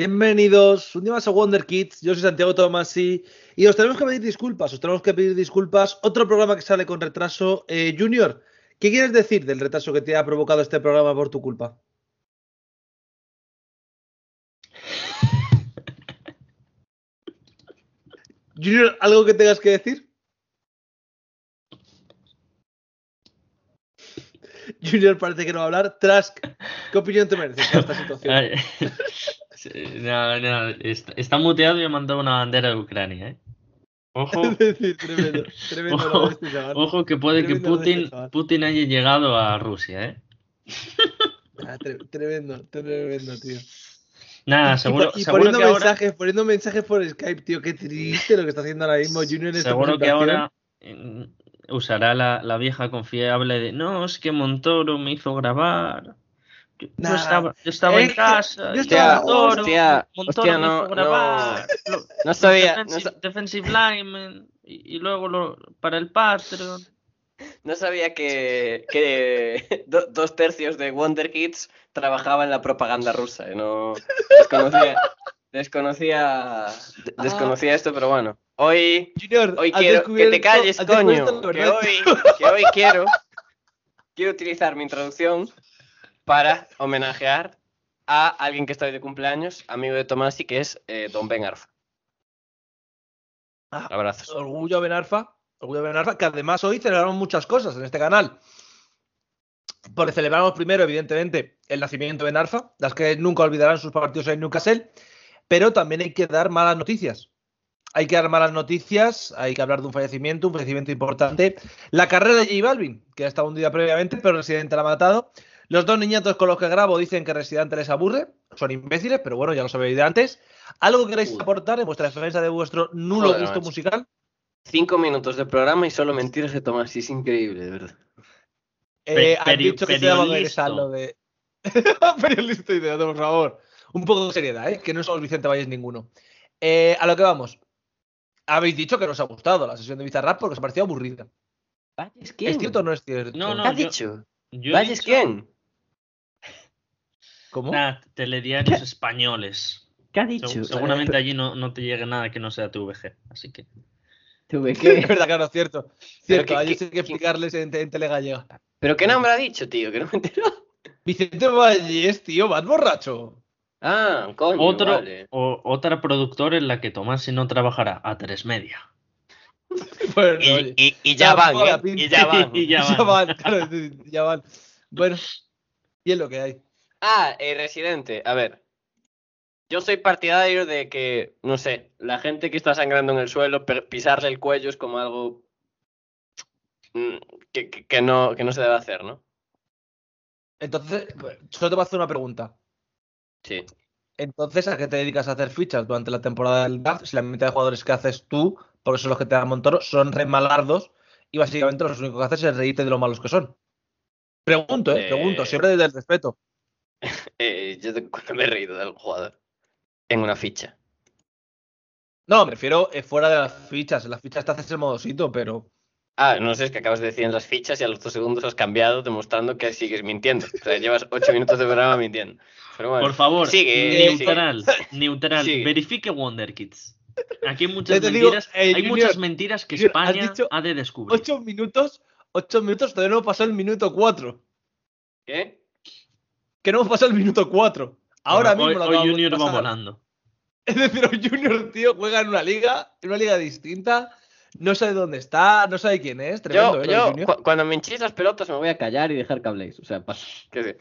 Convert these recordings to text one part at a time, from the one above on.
Bienvenidos un día más a Wonder Kids. Yo soy Santiago Tomasi y os tenemos que pedir disculpas. Os tenemos que pedir disculpas. Otro programa que sale con retraso. Eh, Junior, ¿qué quieres decir del retraso que te ha provocado este programa por tu culpa? Junior, ¿algo que tengas que decir? Junior parece que no va a hablar. Trask, ¿qué opinión te merece de esta situación? Sí, no, no, está, está muteado y me mandado una bandera de Ucrania, ¿eh? Ojo, tremendo, tremendo ojo, este ojo que puede que Tremendo de este Putin. Putin haya llegado a Rusia, ¿eh? Ah, tre- tremendo, tremendo, tío. Nada, Y, seguro, y seguro poniendo que ahora, mensajes, poniendo mensajes por Skype, tío, qué triste lo que está haciendo ahora mismo Junior en esta seguro que ahora usará la, la vieja confiable de no, es que Montoro me hizo grabar. Yo, estaba, yo estaba es en casa. yo estaba- Montoro, hostia, Montoro hostia, me no, hizo grabar. lo- No sabía, no, defensive, lineman, y, y luego lo, para el Patreon. no sabía que, que do- dos tercios de Wonder Kids trabajaba en la propaganda rusa. eh, No desconocía, desconocía, de- desconocía esto, pero bueno. Hoy, Junior, hoy quiero que te calles, coño. Que hoy, que hoy quiero, quiero utilizar mi introducción para homenajear a alguien que está hoy de cumpleaños, amigo de Tomasi, que es eh, Don Ben Arfa. Ah, Abrazos. Orgullo Benarfa, Orgullo Benarfa, que además hoy celebramos muchas cosas en este canal. Porque celebramos primero, evidentemente, el nacimiento de Benarfa, las que nunca olvidarán sus partidos en Newcastle, pero también hay que dar malas noticias. Hay que dar malas noticias, hay que hablar de un fallecimiento, un fallecimiento importante. La carrera de J Balvin, que ha estado hundida previamente, pero Residente la ha matado. Los dos niñatos con los que grabo dicen que Residente les aburre, son imbéciles, pero bueno, ya lo sabéis de antes. ¿Algo que queréis Uy. aportar en vuestra defensa de vuestro nulo Joder, gusto macho. musical? Cinco minutos de programa y solo mentiras de Tomasi. Es increíble, de verdad. Eh, han dicho que se. Beresalo de. Periodista idea, por favor. Un poco de seriedad, ¿eh? Que no somos Vicente Valles ninguno. Eh, a lo que vamos. Habéis dicho que nos ha gustado la sesión de Bizarrap porque os ha parecido aburrida. ¿Valles ¿Es cierto o no es cierto? No, ¿Qué no, ha yo- dicho? Yo ¿Valles dicho- quién? ¿Cómo? Telediarios españoles. ¿Qué ha Seg- seguramente allí no, no te llegue nada que no sea TVG, así que. ¿Tuve Es verdad, claro, cierto. Cierto, hay qué- que explicarles en, en Telegallega. ¿Pero qué nombre ha dicho, tío? Que no me entero. Vicente Valles, tío, vas borracho. Ah, coño, Otro, vale. o- otra productora en la que Tomás si no trabajará a tres media. Bueno, Y, oye. y- y ya van, ¿eh? Y ya van. Y ya Ya van. van, claro, ya van. Bueno, y es lo que hay. Ah, eh, Residente, a ver. Yo soy partidario de que, no sé, la gente que está sangrando en el suelo, pisarle el cuello es como algo mm, que, que- que no, que no se debe hacer, ¿no? Entonces, solo te voy a hacer una pregunta. Sí. Entonces, ¿a qué te dedicas a hacer fichas durante la temporada del draft? Si la mitad de jugadores que haces tú, porque son los que te dan Montoro, son re malardos y básicamente los únicos que haces es reírte de lo malos que son. Pregunto, ¿eh? Eh. Pregunto, siempre desde el respeto. Eh, yo cuando me he reído del jugador. En una ficha. No, me refiero eh, fuera de las fichas. En las fichas te haces el modosito, pero. Ah, no sé, es que acabas de decir en las fichas y a los dos segundos has cambiado demostrando que sigues mintiendo. O sea, llevas ocho minutos de programa mintiendo. Pero bueno, Por favor, sigue, neutral, neutral, Sigue. verifique Wonder Kids. Aquí hay muchas digo, mentiras, eh, hay Junior, muchas mentiras que Junior, España dicho ha de descubrir. Ocho minutos, ocho minutos, todavía no pasado el minuto cuatro. ¿qué? Que no hemos pasado el minuto cuatro. Ahora Bueno, mismo hoy, lo hoy Junior va volando. Es decir, hoy Junior, tío, juega en una liga, en una liga distinta, no sabe dónde está, no sabe quién es. Tremendo, Yo, ¿eh, yo cu- cuando me hinchéis las pelotas me voy a callar y dejar que habléis. O sea, paso. ¿Qué sé?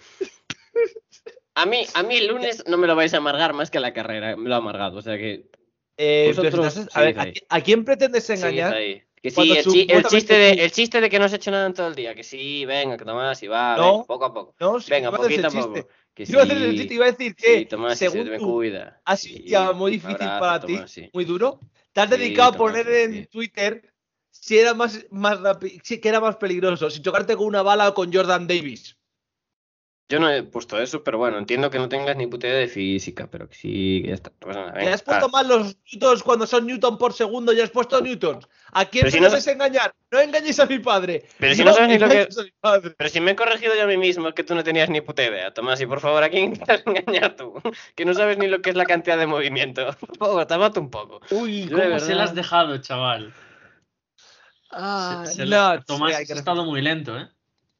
A mí, a mí el lunes no me lo vais a amargar más que la carrera. Me lo ha amargado. O sea que. Eh, vosotros a ver, ¿a, quién pretendes engañar? Que sí, el, chi- el supuestamente chiste de, el chiste de que no has hecho nada en todo el día. Que sí, venga, que Tomás, y va, No. poco a poco. No, sí, Venga, poquito a poco. Que hacer el sí, chiste, iba a decir que, sí, Tomás, sí, se según me cuida. ha sido Sí, muy difícil abrazo, para ti, sí. muy duro. Te has Sí, dedicado a poner sí, en sí. Twitter si era más, más rápido, si que era más peligroso, si chocarte con una bala o con Jordan Davis. Yo no he puesto eso, pero bueno, entiendo que no tengas ni puta idea de física, pero que sí, que ya está. nada, venga, has puesto mal los newtons cuando son newton por segundo y has puesto newtons. ¿A quién Pero si no engañar? No engañéis a mi padre. Pero si no sabes ni lo que- engañes a mi padre. Pero si me he corregido yo a mí mismo, que tú no tenías ni puta idea, Tomás, y por favor, ¿a quién intentas engañar tú? Que no sabes ni lo que es la cantidad de movimiento. Por favor, tápate un poco. Uy, Yo ¿cómo se la has dejado, chaval? Ah, Se- se no, la- Tomás, sí, has que estado muy lento, ¿eh?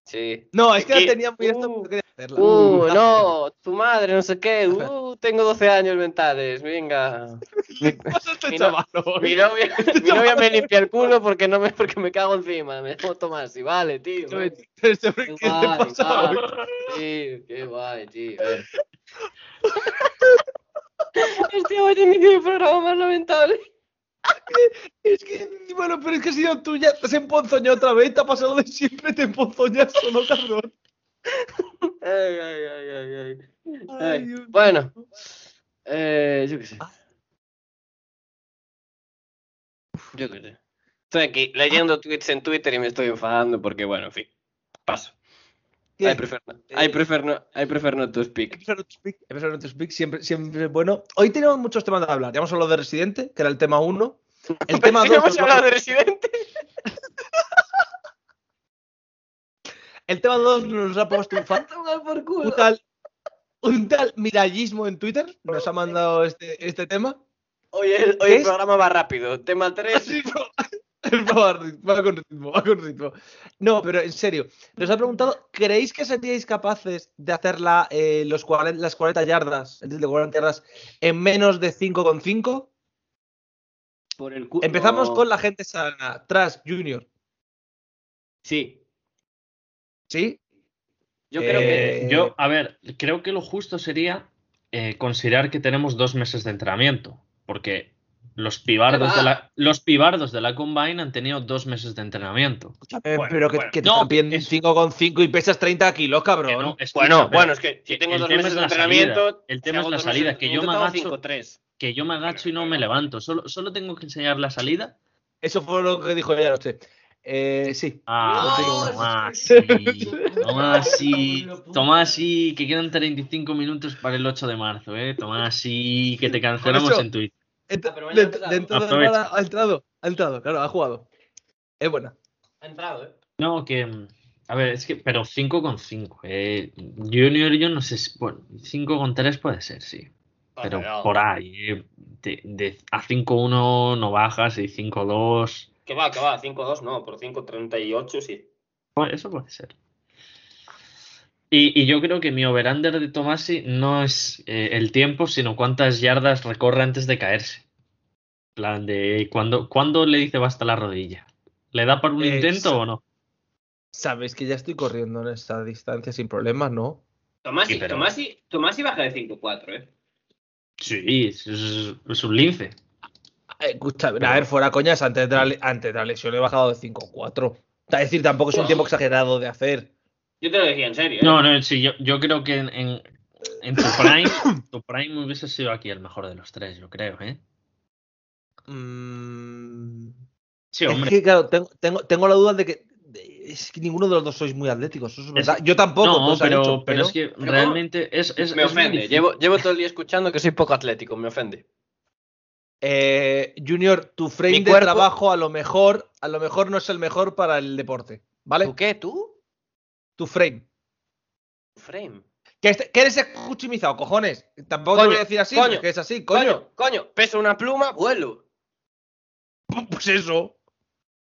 Sí. No, es que Aquí- la tenía muy esto, Uh, no quería hacerla. Uh, Uh, no, tu madre, no sé qué. Uh, tengo 12 años mentales, venga. Mi, ¿Qué pasa este mi no- chaval hoy? mi novia, mi novia me limpia el culo porque no me, porque me cago encima. Me llamo Tomás y vale, tío. ¿Qué le Guay, pasa hoy? guay. Sí, qué guay, tío. Este hoy en mi programa más lamentable. Es que, bueno, pero es que si no tú ya te has emponzoñado otra vez, te ha pasado de siempre, te emponzoñas solo, cabrón. Ay, ay, ay, bueno, eh, yo qué sé. Yo qué sé. Estoy aquí leyendo tweets en Twitter y me estoy enfadando porque, bueno, en fin, paso. I prefer, I Eh, prefer, no, I prefer not to I speak. prefer not to speak, I prefer not to speak, siempre, siempre es bueno. Hoy tenemos muchos temas de hablar. Ya hemos hablado de Residente, que era el tema 1. El tema Pero 2. hemos hablado de Residente. El tema 2 nos ha puesto un fan. Por Un culo. tal, un tal mirallismo en Twitter. Nos ha mandado este, este tema. Hoy el, hoy ¿Qué el programa va rápido. Tema 3. Va, va con ritmo, va con ritmo. No, pero en serio, nos ha preguntado, ¿creéis que seríais capaces de hacer la, eh, los 40 las 40 yardas, el de 40 yardas, en menos de 5,5? Por el culo. Empezamos con la gente sana. Trash Junior, Sí, ¿sí? yo creo que. Eh, Yo, a ver, creo que lo justo sería eh, considerar que tenemos dos meses de entrenamiento, porque los pibardos, de la, los pibardos de la Combine han tenido dos meses de entrenamiento. Eh, Bueno, pero que, bueno. que te No, es- 5,5 y pesas 30 kilos, cabrón. no, escucha, Bueno, pero bueno, es que si tengo dos meses es de salida, entrenamiento. el tema es la salida, que yo me agacho, tengo 5-3. que yo me agacho y no me levanto, solo, solo tengo que enseñar la salida. Eso fue lo que dijo ella anoche. Eh, sí. Ah. Tomás, sí, Tomás, sí, Tomás, sí, que quedan 35 minutos para el 8 de marzo, ¿eh? Tomás, sí, que te cancelamos eso- en Twitter. Ent- Ah, dentro de nada ha entrado, ha entrado, claro, ha jugado. Es buena. Ha entrado, ¿eh? No, que. A ver, es que. Pero 5 con 5. Eh, Junior, yo no sé si. Bueno, 5 con 3 puede ser, sí. Pero Joder, por ahí. eh, de, de- a 5-1 no bajas y 5-2. Que va, que va, 5-2 no, por 5-38 sí. Bueno, eso puede ser. Y, y yo creo que mi over-under de Tomasi no es eh, el tiempo, sino cuántas yardas recorre antes de caerse. En plan de. ¿cuándo, ¿Cuándo le dice basta la rodilla? ¿Le da para un Eh, intento o no? Sabes que ya estoy corriendo en esta distancia sin problemas, ¿no? Tomasi, Sí, pero- Tomasi, Tomasi baja de 5-4, ¿eh? Sí, es, es- es un lince. Eh, Escucha, a ver, fuera coñas, antes de la, le- antes de la lesión he bajado de 5-4. Es decir, tampoco es un tiempo exagerado de hacer. Yo te lo decía en serio, ¿eh? No, no, sí, yo, yo creo que en, en, en tu prime, tu prime hubiese sido aquí el mejor de los tres, yo creo, ¿eh? Mm, Sí, es hombre. que, claro, tengo, tengo, tengo la duda de que de- es que ninguno de los dos sois muy atléticos. Eso es verdad. Yo tampoco, no, han pero, dicho, pero es que realmente es, es, me es ofende. Llevo, llevo todo el día escuchando que soy poco atlético, me ofende. Eh, Junior, tu frame de trabajo a lo mejor, a lo mejor no es el mejor para el deporte, ¿vale? ¿Tú qué? ¿Tú? Tu frame. Frame. Que, este- que eres escuchimizado, cojones. Tampoco te Coño, voy a decir así, coño, porque es así, coño. Coño, coño, peso una pluma, vuelo. Pues eso.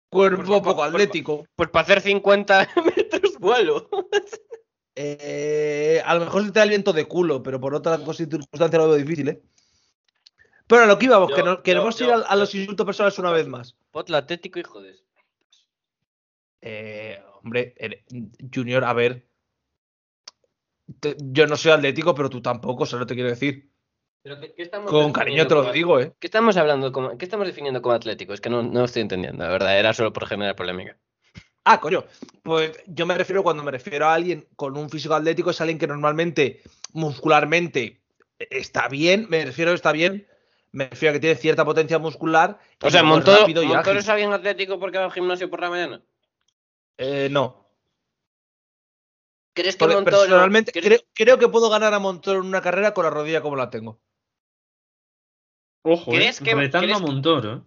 Cuerpo Pues, pues, poco pues, atlético. Pues para hacer 50 metros vuelo. Eh, a lo mejor se te da el viento de culo, pero por otra circunstancia lo veo difícil, ¿eh? Pero a lo que íbamos, Yo- que no- queremos yo- ir a, los insultos personales una vez más. Potlo atlético, hijo de... Eh, hombre, ere- Junior, a ver. Te- yo no soy atlético, pero tú tampoco, eso no te quiero decir. Pero ¿qué, qué estamos Con cariño te lo digo, ¿eh? ¿Qué estamos hablando como, ¿Qué estamos definiendo como atlético? Es que no, no estoy entendiendo, la verdad. Era solo por generar polémica. Ah, coño. Pues yo me refiero, cuando me refiero a alguien con un físico atlético, es alguien que normalmente, muscularmente, está bien. Me refiero a está bien. Me refiero a que tiene cierta potencia muscular. O sea, Montoro, Montoro es alguien atlético porque va al gimnasio por la mañana. Eh, no. ¿Crees que Porque Montoro... personalmente ¿crees- creo, creo que puedo ganar a Montoro en una carrera con la rodilla como la tengo. Ojo, ¿Crees eh, que- retando crees a Montoro.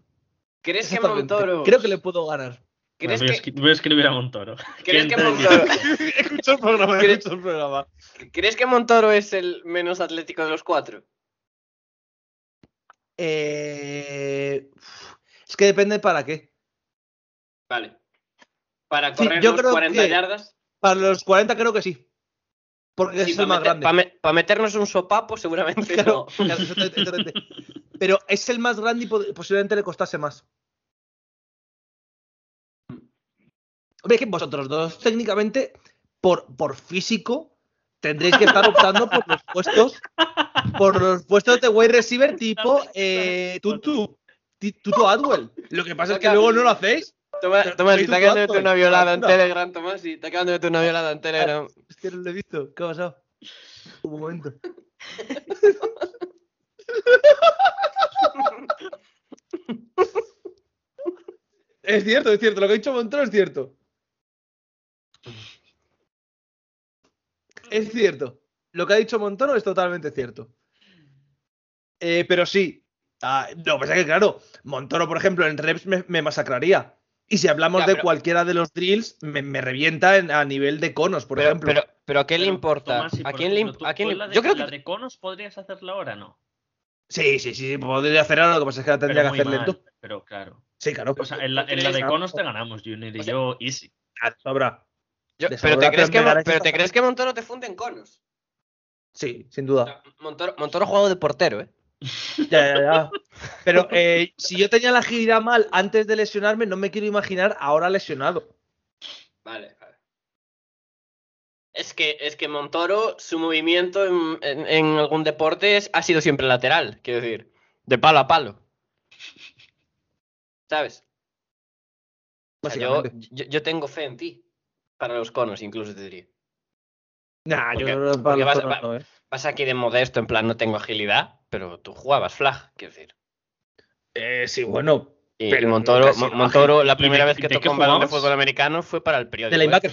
¿Crees que. Montoro... Creo que le puedo ganar. ¿Crees voy, a que, voy a escribir a Montoro. ¿crees que ¿Quién te- Montoro... escucho el programa, ¿Crees- escucho el programa. ¿Crees que Montoro es el menos atlético de los cuatro? Eh, es que depende para qué. Vale. Para Sí, correr yo los creo 40 que- yardas. Para los 40 creo que sí. Porque es el más grande. Para meternos un sopapo, seguramente Claro, no. claro. Pero es el más grande y po- posiblemente le costase más. Hombre, que vosotros dos técnicamente, por, por físico, tendréis que estar optando por los puestos, por los puestos de wide receiver tipo eh, Tutu, Tutu Adwell. Lo que pasa es que luego no lo hacéis. Tomás, Pero Tomás, si te acaban de meter una violada en. Telegram, Tomás, si te acaban de meter una violada en Telegram. Es que no lo he visto. ¿Qué ha pasado? Un momento. Es cierto, es cierto. Lo que ha dicho Montoro es cierto. Es cierto. Lo que ha dicho Montoro es totalmente cierto. Eh, pero sí. Ah, no, pues es que claro, Montoro, por ejemplo, en reps me, me masacraría. Y si hablamos Ya, de pero- cualquiera de los drills, me, me revienta en- a nivel de conos, por Pero, ejemplo. pero, pero ¿a qué le importa? Tomás, si, ¿A quién le ejemplo, a quién le- la de- Yo creo la que de conos podrías hacerla ahora, ¿no? Sí, sí, sí, podría hacer ahora, lo que pasa es que la tendría que hacer mal, lento. Pero claro. Sí, claro. O sea, en la, en la de conos te ganamos, Junior y O sea, yo, easy. Sobra. yo- pero te crees que pero te crees que Montoro te funde en conos. Sí, sin O duda. sea, Montoro, Montoro ha jugado de portero, ¿eh? Ya, ya, ya. Pero eh, si yo tenía la agilidad mal antes de lesionarme, no me quiero imaginar ahora lesionado. Vale, vale. Es que, es que Montoro, su movimiento en, en- en algún deporte es- ha sido siempre lateral, quiero decir, de palo a palo. ¿Sabes? O sea, yo, yo, yo tengo fe en ti. Para los conos, incluso te diría. Nah, porque- yo que para los vas- conos va- no, ¿eh? Vas aquí de modesto, en plan, no tengo agilidad, pero tú jugabas flag, quiero decir. Eh, sí, bueno. Y Pero Montoro, Montoro, la ¿Y de primera vez que tocó un balón de fútbol americano fue para el periódico. De ¿eh? linebacker.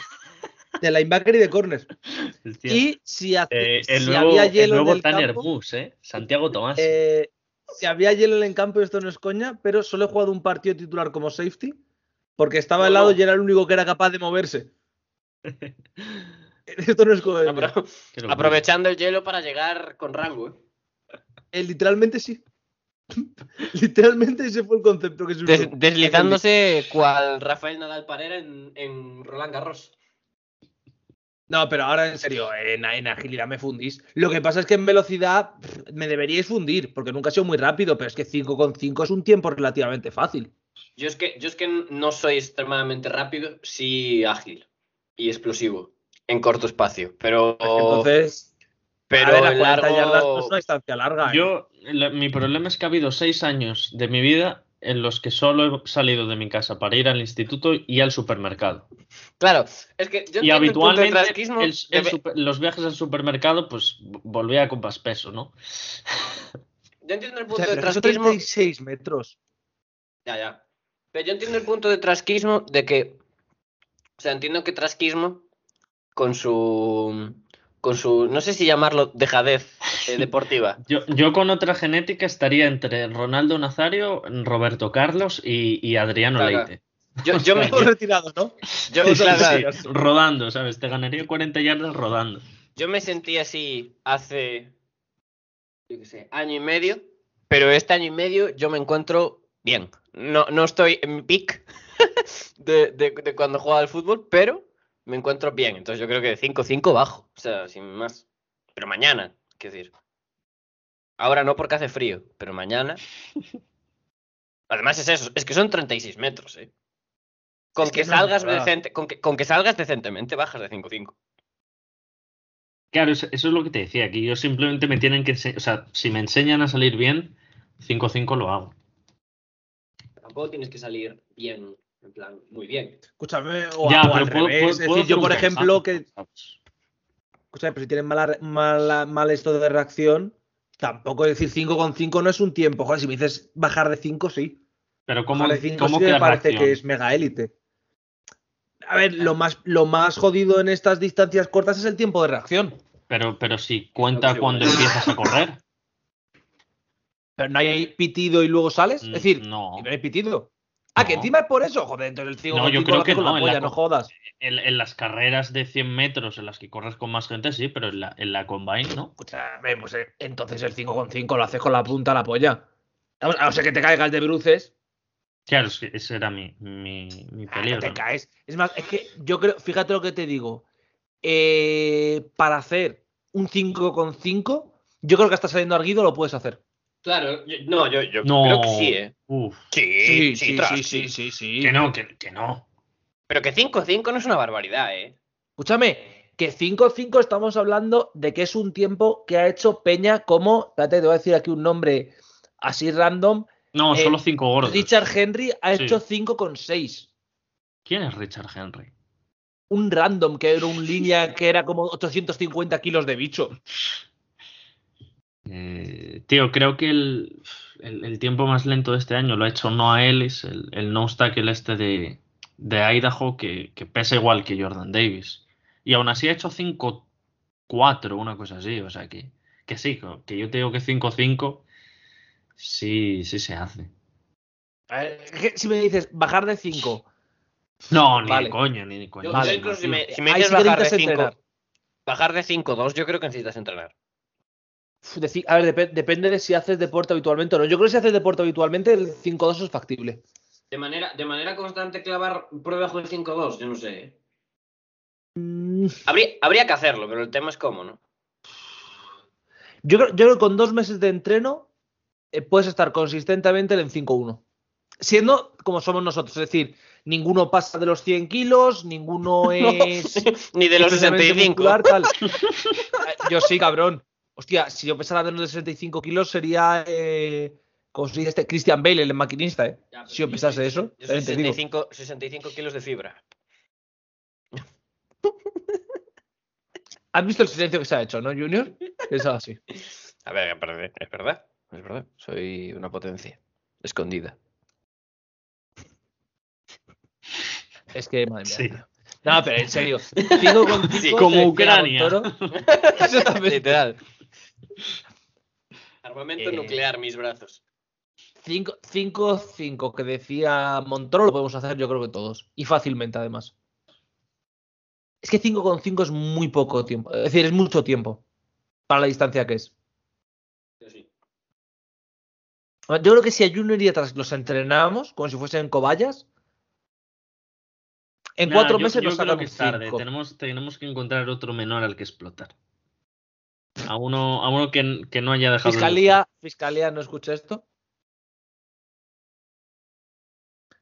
De linebacker y de corner. Y si, hace- Eh, el si nuevo, había el hielo nuevo en el Tanner campo, Moose, ¿eh? Santiago Tomás. eh, si había hielo en el campo, esto no es coña, pero solo he jugado un partido titular como safety, porque estaba al lado y era el único que era capaz de moverse. Esto no es coña. Apro- aprovechando el hielo para llegar con rango. ¿eh? Eh, literalmente sí. literalmente ese fue el concepto que se usó. Des- deslizándose cual Rafael Nadal Parera en, en Roland Garros. No, pero ahora en serio, en, en agilidad me fundís. Lo que pasa es que en velocidad pff, me deberíais fundir, porque nunca he sido muy rápido, pero es que 5,5 es un tiempo relativamente fácil. Yo es que, yo es que no soy extremadamente rápido, sí ágil y explosivo en corto espacio. Pero, Entonces, pero a ver, en 40 largo- yardas no es una distancia larga. ¿eh? Yo, la- mi problema es que ha habido seis años de mi vida en los que solo he salido de mi casa para ir al instituto y al supermercado. Claro, es que yo y entiendo el punto de habitualmente trasquismo el- el de- super- los viajes al supermercado, pues volvía con más peso, ¿no? Yo entiendo el O punto sea, de trasquismo. 36 metros. Ya, ya. Pero yo entiendo el punto de trasquismo de que. O sea, entiendo que trasquismo con su. Con su. No sé si llamarlo dejadez eh, deportiva. Yo, yo con otra genética estaría entre Ronaldo Nazario, Roberto Carlos y, y Adriano Claro. Leite. Yo, yo me. Todos retirados, ¿no? Yo, Todos claro, así. claro. Rodando, ¿sabes? Te ganaría 40 yardas rodando. yo me sentí así hace. Yo qué sé, año y medio. Pero este año y medio yo me encuentro bien. No, no estoy en mi de, de, de cuando jugaba al fútbol, pero me encuentro bien. Entonces yo creo que de 5-5 bajo. O sea, sin más. Pero mañana, quiero decir. Ahora no porque hace frío, pero mañana. Además es eso, es que son 36 metros, ¿eh? Con Es que, salgas decente, con que, con que salgas decentemente bajas de 5-5. Claro, eso, eso es lo que te decía, que yo simplemente me tienen que o sea, si me enseñan a salir bien, 5-5 lo hago. Tampoco tienes que salir bien, en plan, muy bien. Escúchame, o, ya, o al puedo, revés. puedo- es puedo decir, yo, por ejemplo, que. Escúchame, pero si tienen mala, mala- mal esto de reacción, tampoco decir 5,5 no es un tiempo. Joder, si me dices bajar de 5, sí. Pero ¿cómo, Bajar de 5 cómo sí me parece reacción? que es mega élite. A ver, lo más, lo más jodido en estas distancias cortas es el tiempo de reacción. Pero, pero si cuenta cuando bueno. empiezas a correr. Pero no hay pitido y luego sales. Es decir, Mm, no. no hay pitido. Ah, que encima es por eso. Joder, entonces el 5 No, con yo 5 creo que con no, la en la polla, no jodas. En, en las carreras de 100 metros en las que corres con más gente, sí, pero en la, en la combine, ¿no? Escúchame, pues eh, entonces el 5 con 5 lo haces con la punta a la polla. A no ser que te caigas de bruces, Claro, es que ese era mi, mi, mi ah, no peligro. te caes. Es más, es que yo creo, fíjate lo que te digo. Eh, para hacer un 5 con 5, yo creo que hasta saliendo arguido lo puedes hacer. Claro, yo- no, yo, yo No. creo que sí, ¿eh? Uf, Sí, sí, tras, sí, sí, sí, sí. que no, que, que no. Pero que 5-5 no es una barbaridad, ¿eh? Escúchame, que 5-5 estamos hablando de que es un tiempo que ha hecho Peña como, espérate, te voy a decir aquí un nombre así random. No, Eh, solo cinco gordos. Richard Henry ha Sí. hecho 5,6. ¿Quién es Richard Henry? Un random que era un línea que era como 850 kilos de bicho. Eh, tío, creo que el, el, el tiempo más lento de este año lo ha hecho Noah Ellis, el, el no tackle este de, de Idaho, que, que pesa igual que Jordan Davis. Y aún así ha hecho 5-4, una cosa así. O sea que, que sí, que yo te digo que 5-5 sí, sí se hace. Si me dices bajar de 5, No, ni Vale. de coña, ni de coña. Yo, Vale, yo incluso si me, si me dices bajar de necesitas 5, entrenar. bajar de 5-2, yo creo que necesitas entrenar. A ver, depe- depende de si haces deporte habitualmente o no. Yo creo que si haces deporte habitualmente, el 5-2 es factible. De manera, de manera constante clavar por debajo de 5-2, yo no sé. ¿eh? Mm, Habría, habría que hacerlo, pero el tema es cómo, ¿no? Yo creo, yo creo que con dos meses de entreno eh, puedes estar consistentemente en 5-1. Siendo como somos nosotros, es decir, ninguno pasa de los 100 kilos, ninguno es. Ni de los especialmente 65. muscular, tal. Eh, yo sí, cabrón. Hostia, si yo pesara menos de 65 kilos sería. Eh, como se dice este? Christian Bale, el maquinista, ¿eh? Ya, Si yo pesase eso, Yo soy también te digo. 65, 65 kilos de fibra. ¿Has visto el silencio que se ha hecho, no, Junior? Pensaba así. A ver, es verdad, es verdad. Es verdad. Soy una potencia escondida. Es que, madre mía. Sí. No, pero en serio. Cinco con Sí, como Ucrania. Literal. Armamento Eh, nuclear, mis brazos. 5-5 que decía Montoro lo podemos hacer yo creo que todos. Y fácilmente además. Es que 5 con 5 es muy poco tiempo. Es decir, es mucho tiempo para la distancia que es. Yo sí. Yo creo que si a Junior y atrás los entrenábamos como si fuesen cobayas, en Nah, cuatro yo- meses yo nos creo que sacamos es tarde. 5. Tenemos, tenemos que encontrar otro menor al que explotar. A uno, a uno que, que no haya dejado. Fiscalía, fiscalía, no escucha esto.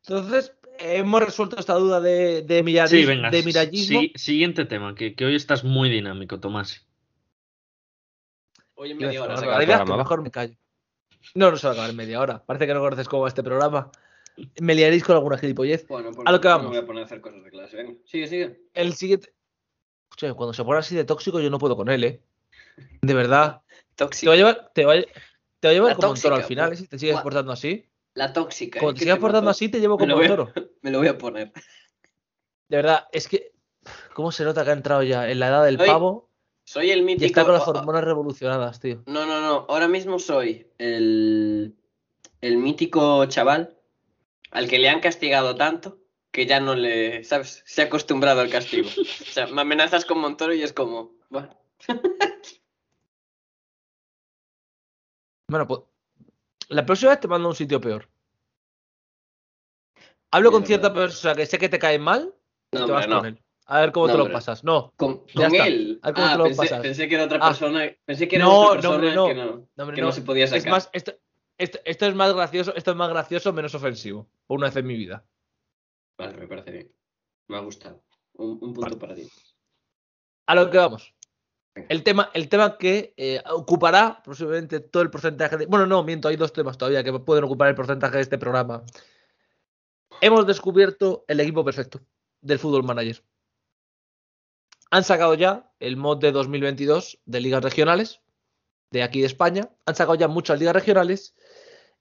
Entonces, hemos resuelto esta duda de, de, miradi- Sí, venga. de mirallismo. sí- siguiente tema, que, que hoy estás muy dinámico, Tomás. Hoy en media hora que ¿va? mejor me callo. No, no se va a acabar en media hora. Parece que no conoces cómo va este programa. Me liaréis con alguna gilipollez. Bueno, pues A lo que no vamos. me voy a poner a hacer cosas de clase. Venga, sigue, sigue. El siguiente. Escucha, cuando se pone así de tóxico, yo no puedo con él, ¿eh? De verdad. Te Tóxica. va a llevar, te va a, te va a llevar La como un toro tóxica, al final, pues. Si te sigues portando así. La tóxica. ¿eh? te ¿Qué sigas te portando así, te llevo como un toro. me lo voy a poner. De verdad, es que. ¿Cómo se nota que ha entrado ya en la edad del Oye, pavo Soy el y mítico. está con las hormonas revolucionadas, tío? No, no, no. Ahora mismo soy el, el mítico chaval al que le han castigado tanto que ya no le, ¿sabes? Se ha acostumbrado al castigo. O sea, me amenazas con Montoro y es como, bueno, Bueno, pues. La próxima vez te mando a un sitio peor. Hablo con cierta persona que sé que te cae mal y no, te hombre, vas no. con él. A ver cómo No, te lo pasas. No, Con, él. A ver cómo Ah, te lo pensé, pasas. pensé que era otra Ah. persona. Pensé que era No, otra no, persona no. que no, no, que no. no se podía sacar. Es más, esto, esto, esto es más gracioso, esto es más gracioso, menos ofensivo. Por una vez en mi vida. Vale, me parece bien. Me ha gustado. Un, un punto Vale. para ti. A lo que vamos. El tema, el tema que eh, ocupará posiblemente todo el porcentaje de. Bueno, no, miento, hay dos temas todavía que pueden ocupar el porcentaje de este programa. Hemos descubierto el equipo perfecto del Fútbol Manager. Han sacado ya el mod de 2022 de ligas regionales, de aquí de España. Han sacado ya muchas ligas regionales.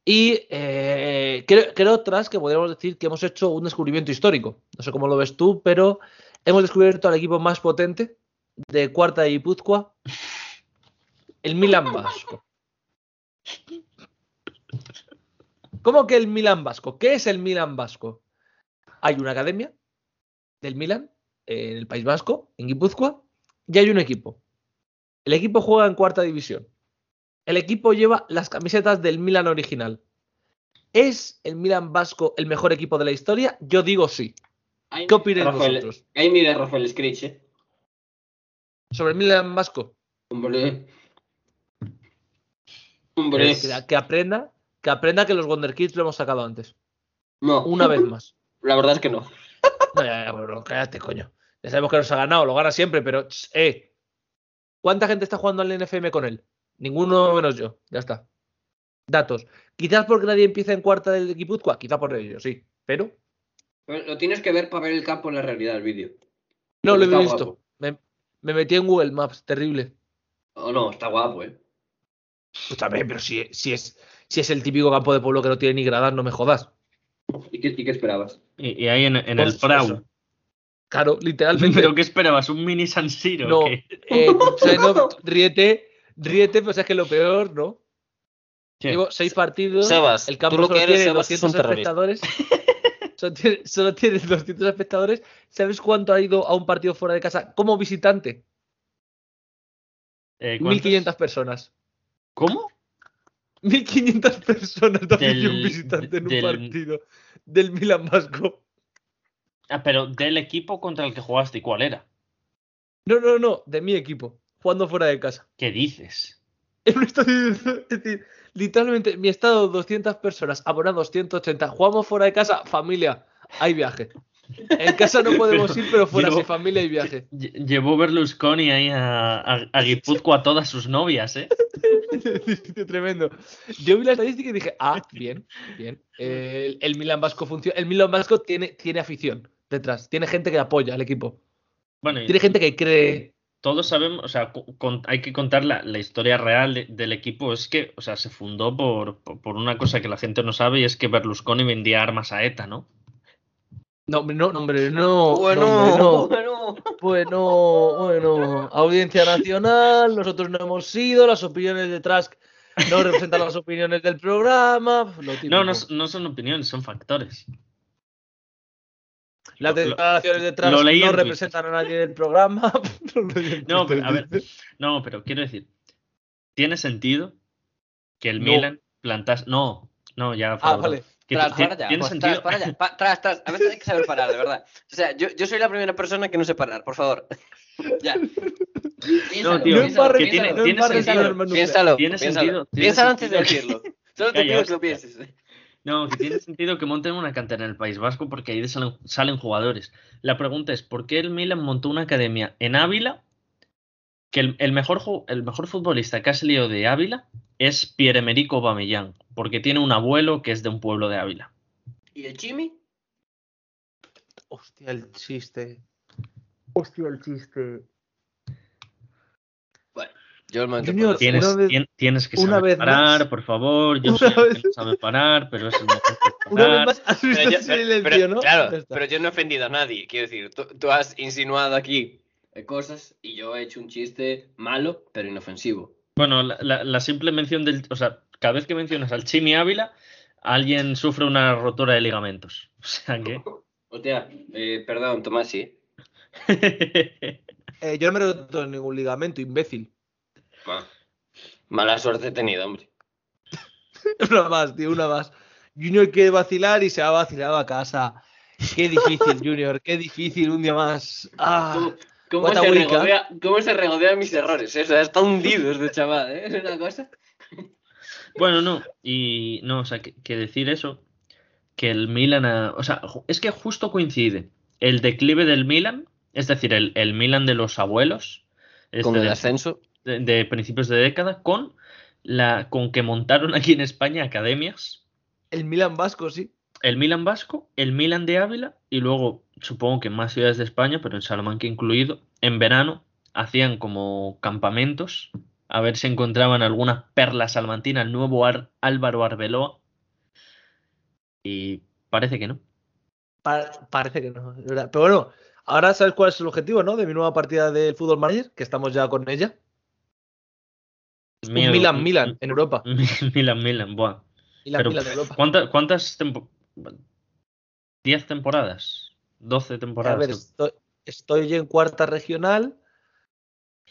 Y eh, creo, creo, tras que podríamos decir que hemos hecho un descubrimiento histórico. No sé cómo lo ves tú, pero hemos descubierto al equipo más potente de cuarta de Guipúzcoa, el Milan Vasco. ¿Cómo que el Milan Vasco? ¿Qué es el Milan Vasco? Hay una academia del Milan en el País Vasco, en Guipúzcoa, y hay un equipo. El equipo juega en cuarta división. El equipo lleva las camisetas del Milan original. ¿Es el Milan Vasco el mejor equipo de la historia? Yo digo sí. ¿Qué opináis vosotros? Ahí mira Rafael Scritch, ¿eh? Sobre Milan Vasco. Hombre. Hombre. Que, que, aprenda, que aprenda que los Wonder Kids lo hemos sacado antes. No. Una vez más. La verdad es que no. No, ya, ya, bueno, cállate, coño. Ya sabemos que nos ha ganado, lo gana siempre, pero eh. ¿Cuánta gente está jugando al NFM con él? Ninguno menos yo. Ya está. Datos. Quizás porque nadie empieza en cuarta del Guipúzcoa, quizá por ello, sí. Pero. Lo tienes que ver para ver el campo en la realidad, el vídeo. No, lo he visto. Me, metí en Google Maps, terrible. Oh, no, está guapo, eh. Pues también, pero si, si, es, si es el típico campo de pueblo que no tiene ni gradas, no me jodas. ¿Y qué, y qué esperabas? Y, y ahí en, en el Prau. Claro, literalmente. ¿Pero qué esperabas? ¿Un mini San Siro? No, eh, o sea, no ríete, ríete, pues es que lo peor, ¿no? ¿Qué? Llevo seis partidos. Sebas, el campo tú lo solo que eres, tiene Sebas, es 200 un terrorista. espectadores. solo, tiene, solo tiene 200 espectadores. ¿Sabes cuánto ha ido a un partido fuera de casa como visitante? Eh, ¿cuántos? 1.500 personas. ¿Cómo? 1.500 personas también Del- un visitante en un del- partido del Milan Vasco. Ah, pero del equipo contra el que jugaste, ¿y cuál era? No, no, no, de mi equipo, jugando fuera de casa. ¿Qué dices? En un estadio, es decir, literalmente, mi estado, 200 personas, abonados 180, jugamos fuera de casa, familia, hay viaje. En casa no podemos Pero ir, pero fuera llevo- sí, familia y viaje. Lle- Llevó Berlusconi ahí a, a, a Guipúzcoa a todas sus novias, ¿eh? Tremendo. Yo vi la estadística y dije, ah, bien, bien. El, el Milan Vasco funciona. El Milan Vasco tiene, tiene afición detrás, tiene gente que apoya al equipo, Bueno, y tiene gente que cree. Todos sabemos, o sea, con- hay que contar la, la historia real de- del equipo. Es que, o sea, se fundó por, por, por una cosa que la gente no sabe y es que Berlusconi vendía armas a ETA, ¿no? No, hombre, no, hombre, no. Bueno, no, hombre, no. bueno. Bueno, Audiencia Nacional, nosotros no hemos sido, las opiniones de Trask no representan las opiniones del programa. Lo. No, no, no son opiniones, son factores. Las lo- declaraciones de leí no representan a nadie del programa. No, pero, a ver, no, pero quiero decir, ¿tiene sentido que el No. Milan plantase... No, no, ya... Ah, vale. Que Tras, para allá, ¿Tiene pues, sentido? tras, para allá, pa- tras, tras. A veces hay que saber parar, de verdad. O sea, yo, yo soy la primera persona que no sé parar, por favor. ya. Piénsalo, tío, No piénsalo, embarres, que tiene- no tiene embarres sentido. Piénsalo, Tiene piénsalo. Piénsalo antes de decirlo. Solo te pido que lo pienses. No, que tiene sentido que monten una cantera en el País Vasco porque ahí salen, salen jugadores. La pregunta es, ¿por qué el Milan montó una academia en Ávila? Que el, el mejor, el mejor futbolista que ha salido de Ávila es Pierre-Emerick Aubameyang, porque tiene un abuelo que es de un pueblo de Ávila. ¿Y el Chimi? Hostia, el chiste. Hostia, el chiste. Yo el momento Junior, Tienes, vez- tien- tienes que saber vez parar, más. por favor. Yo Una sé vez- que no sabe parar, pero es el mejor que Una vez parar. más has visto Pero yo, silencio, pero- ¿no? Claro, pero yo no he ofendido a nadie. Quiero decir, tú, tú has insinuado aquí cosas y yo he hecho un chiste malo, pero inofensivo. Bueno, la, la- la simple mención del. O sea, cada vez que mencionas al Chimi Ávila, alguien sufre una rotura de ligamentos. O sea que. Hostia, eh, perdón, Tomás, sí. Eh, yo no me he roto ningún ligamento, imbécil. Ma- Mala suerte he tenido, hombre. Una más, tío, una más. Junior quiere vacilar y se ha vacilado a casa. Qué difícil, Junior, qué difícil un día más. Ah, ¿Cómo, se week, regodea, cómo se regodea mis errores? eh? O sea, está hundido este chaval, ¿eh? Es una cosa. Bueno, no, y no, o sea, que, que decir eso, que el Milan, ha- o sea, es que justo coincide el declive del Milan, es decir, el, el Milan de los abuelos, Con el de, ascenso. De- de principios de década, con la con que montaron aquí en España academias, el Milan Vasco, sí. el Milan vasco, el Milan de Ávila y luego supongo que en más ciudades de España, pero en Salamanca incluido, en verano hacían como campamentos a ver si encontraban alguna perla salmantina, el nuevo Ar- Álvaro Arbeloa, Y parece que no. Pa- parece que no, es verdad. Pero bueno, ahora sabes cuál es el objetivo, ¿no? De mi nueva partida del Fútbol Manager, que estamos ya con ella. Un Miedo. Milan, Milan, en Europa. Milan, Milan, buah. Milan, Pero, Milan, Europa. ¿Cuántas, cuántas tempo- ¿10 temporadas? ¿12 A temporadas? ver, estoy, estoy en cuarta regional,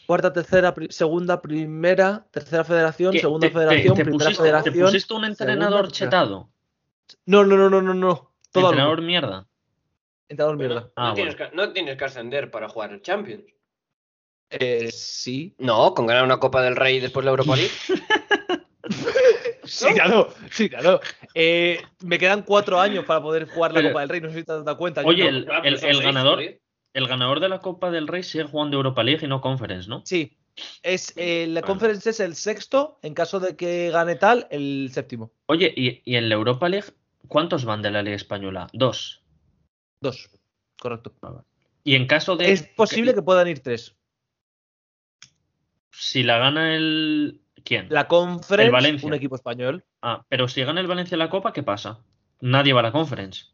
cuarta, tercera, pri- segunda, primera, tercera federación, ¿Qué? segunda ¿Te- te- federación, te primera pusiste, federación. ¿Te pusiste un entrenador segunda, chetado? No, no, no, no, no, no. Todo ¿Entrenador algo. mierda? Entrenador Bueno, mierda. Ah, no, tienes bueno. que, no tienes que ascender para jugar el Champions. Eh, sí. No, con ganar una Copa del Rey y después la Europa League. Sí, claro, sí, claro. Eh, me quedan cuatro años para poder jugar la Copa del Rey, no sé si te has dado cuenta. Oye, el, ganador, el ganador de la Copa del Rey sigue jugando Europa League y no Conference, ¿no? Sí. Es, eh, la Vale. conference es el sexto, en caso de que gane tal, el séptimo. Oye, y, y en la Europa League, ¿cuántos van de la Liga Española? Dos. Dos. Correcto. Y en caso de. Es posible que puedan ir tres. Si la gana el. ¿Quién? La conference, El Valencia. un equipo español. Ah, pero si gana el Valencia la Copa, ¿qué pasa? Nadie va a la Conference.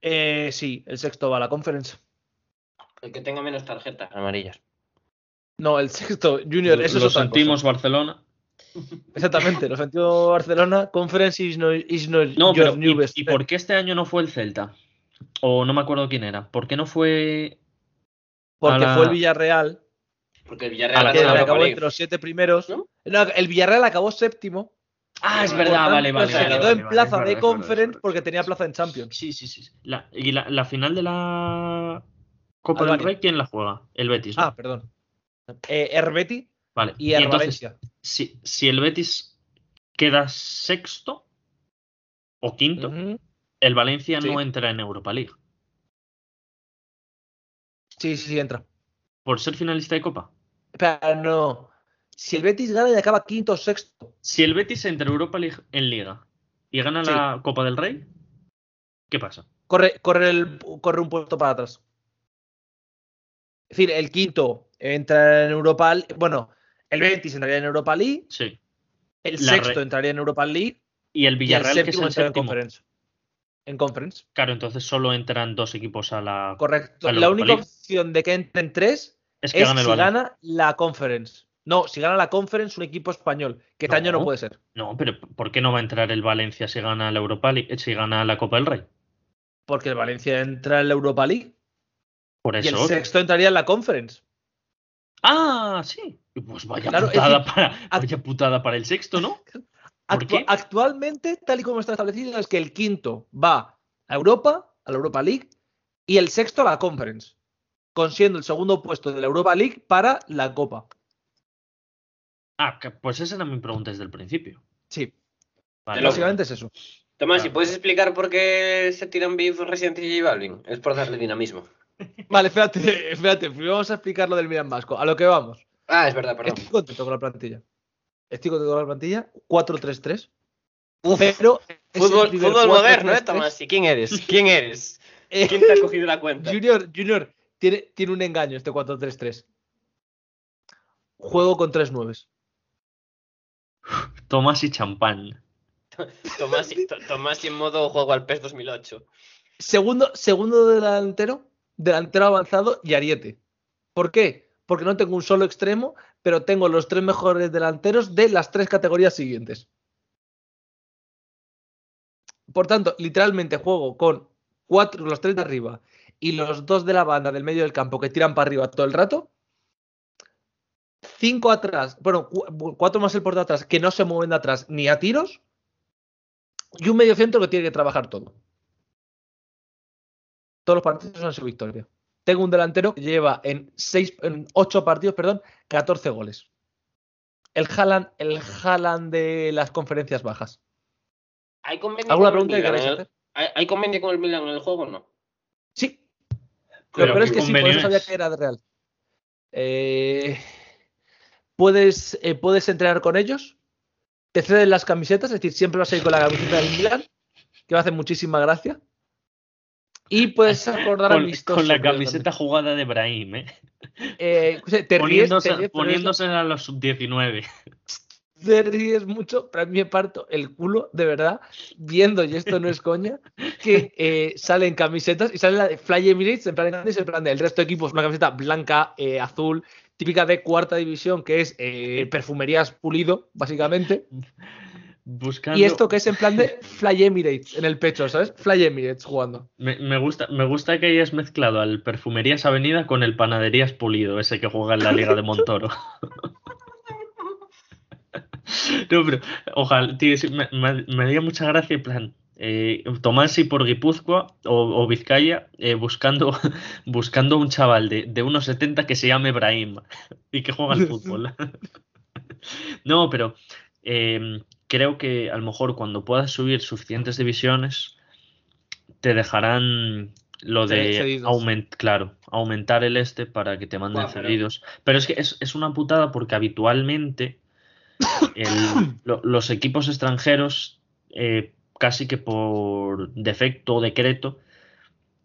Eh, sí, el sexto va a la conference. El que tenga menos tarjetas amarillas. No, el sexto, Junior, eso Lo es otra sentimos, cosa. Barcelona. Exactamente, lo sentió Barcelona. Conference is no, is no No, your pero new ¿y, best y friend. por qué este año no fue el Celta? O no me acuerdo quién era. ¿Por qué no fue. Porque la- fue el Villarreal, Porque el Villarreal acabó entre los siete primeros. ¿No? No, el Villarreal acabó séptimo. Ah, es verdad, tanto, vale, vale. se vale, quedó vale, en vale, plaza vale, de vale, conference vale, porque tenía plaza en Champions. Sí, sí, sí. La- y la, la final de la Copa Albania. del Rey, ¿quién la juega? El Betis. ¿no? Ah, perdón. Eh, Herbeti vale. y el entonces, Valencia. si, si el Betis queda sexto o quinto, el Valencia Sí. no entra en Europa League. Sí, sí, sí, entra. Por ser finalista de Copa. Pero no. Si el Betis gana y acaba quinto o sexto. Si el Betis entra en Europa League en Liga y gana Sí. la Copa del Rey, ¿qué pasa? Corre, corre, el, corre un puesto para atrás. Es decir, el quinto entra en Europa League. Bueno, el Betis entraría en Europa League. Sí. El La sexto entraría en Europa League. Y el Y el Villarreal, que es el en. Conference. En Conference. Claro, entonces solo entran dos equipos a la. Correcto. a la única opción de que entren tres Es que es gana el si gana la Conference. No, si gana la Conference un equipo español, que este No. año no puede ser. No, pero ¿por qué no va a entrar el Valencia si gana la Europa League, eh, si gana la Copa del Rey? Porque el Valencia entra en la Europa League Por y el eso. sexto entraría en la Conference. Ah, sí. Pues vaya Claro, putada decir, para vaya putada para el sexto, ¿no? Actualmente, tal y como está establecido, es que el quinto va a Europa, a la Europa League, y el sexto a la Conference, consiguiendo el segundo puesto de la Europa League para la Copa. Ah, que- pues esa era mi pregunta desde el principio. Sí, Vale, básicamente es eso. Tomás, Claro. ¿y puedes explicar por qué se tiran beef Resident y J Balvin? Es por darle dinamismo. Vale, espérate, espérate, primero vamos a explicar lo del Milan Vasco. A lo que vamos. Ah, es verdad, perdón. Estoy contento con la plantilla. Estoy con la plantilla. 4-3-3. Pero. Fútbol, fútbol moderno, ¿eh, 4-3-3. Tomás? ¿Y quién eres? ¿Quién eres? ¿Quién te ha cogido la cuenta? Junior, Junior, tiene, tiene un engaño este 4-3-3. Juego con 3 nueves. Tomás y champán. Tomás, y- To- Tomás y en modo juego al PES 2008. Segundo, segundo delantero, delantero avanzado y Ariete. ¿Por qué? Porque no tengo un solo extremo, pero tengo los tres mejores delanteros de las tres categorías siguientes. Por tanto, literalmente juego con cuatro, los tres de arriba y los dos de la banda del medio del campo que tiran para arriba todo el rato. Cinco atrás, bueno, cu- cuatro más el por de atrás que no se mueven de atrás ni a tiros. Y un medio centro que tiene que trabajar todo. Todos los partidos han sido victoria. Tengo un delantero que lleva en, seis, en 8 partidos, perdón, 14 goles. El Haaland, el Haaland de las conferencias bajas. ¿Hay convenio, ¿Alguna pregunta que queráis hacer? ¿Hay, hay convenio con el Milan en el juego o no? Sí. Pero Lo peor es ¿qué que sí, por eso sabía que era de Real. Eh, puedes, eh, puedes entrenar con ellos. Te ceden las camisetas, es decir, siempre vas a ir con la camiseta del Milan, que va a hacer muchísima gracia. Y puedes acordar Con, amistosos. con la camiseta jugada de Brahim, ¿eh? Eh, te ríes, Poniéndose, te ríes, poniéndose a los sub-19. te ríes mucho, pero a mí me parto el culo, de verdad, viendo, y esto no es coña, que eh, salen camisetas y sale la de Fly Emirates, en plan, grandes, en plan del resto de equipos, una camiseta blanca, eh, azul, típica de cuarta división, que es eh, perfumerías pulido, básicamente. Buscando... Y esto que es en plan de Fly Emirates en el pecho, ¿sabes? Fly Emirates jugando. Me, me gusta, me gusta que hayas mezclado al Perfumerías Avenida con el Panaderías Pulido, ese que juega en la Liga de Montoro. no, pero ojalá, tío, me, me, me haría mucha gracia en plan. Eh, Tomasi por Guipúzcoa o, o Vizcaya eh, buscando, buscando un chaval de, de unos 70 que se llame Brahim y que juega al fútbol. no, pero eh, creo que a lo mejor cuando puedas subir suficientes divisiones te dejarán lo de aument, claro, aumentar el este para que te manden pero- cedidos. Pero es que es, es una putada porque habitualmente el- lo- los equipos extranjeros eh, casi que por defecto o decreto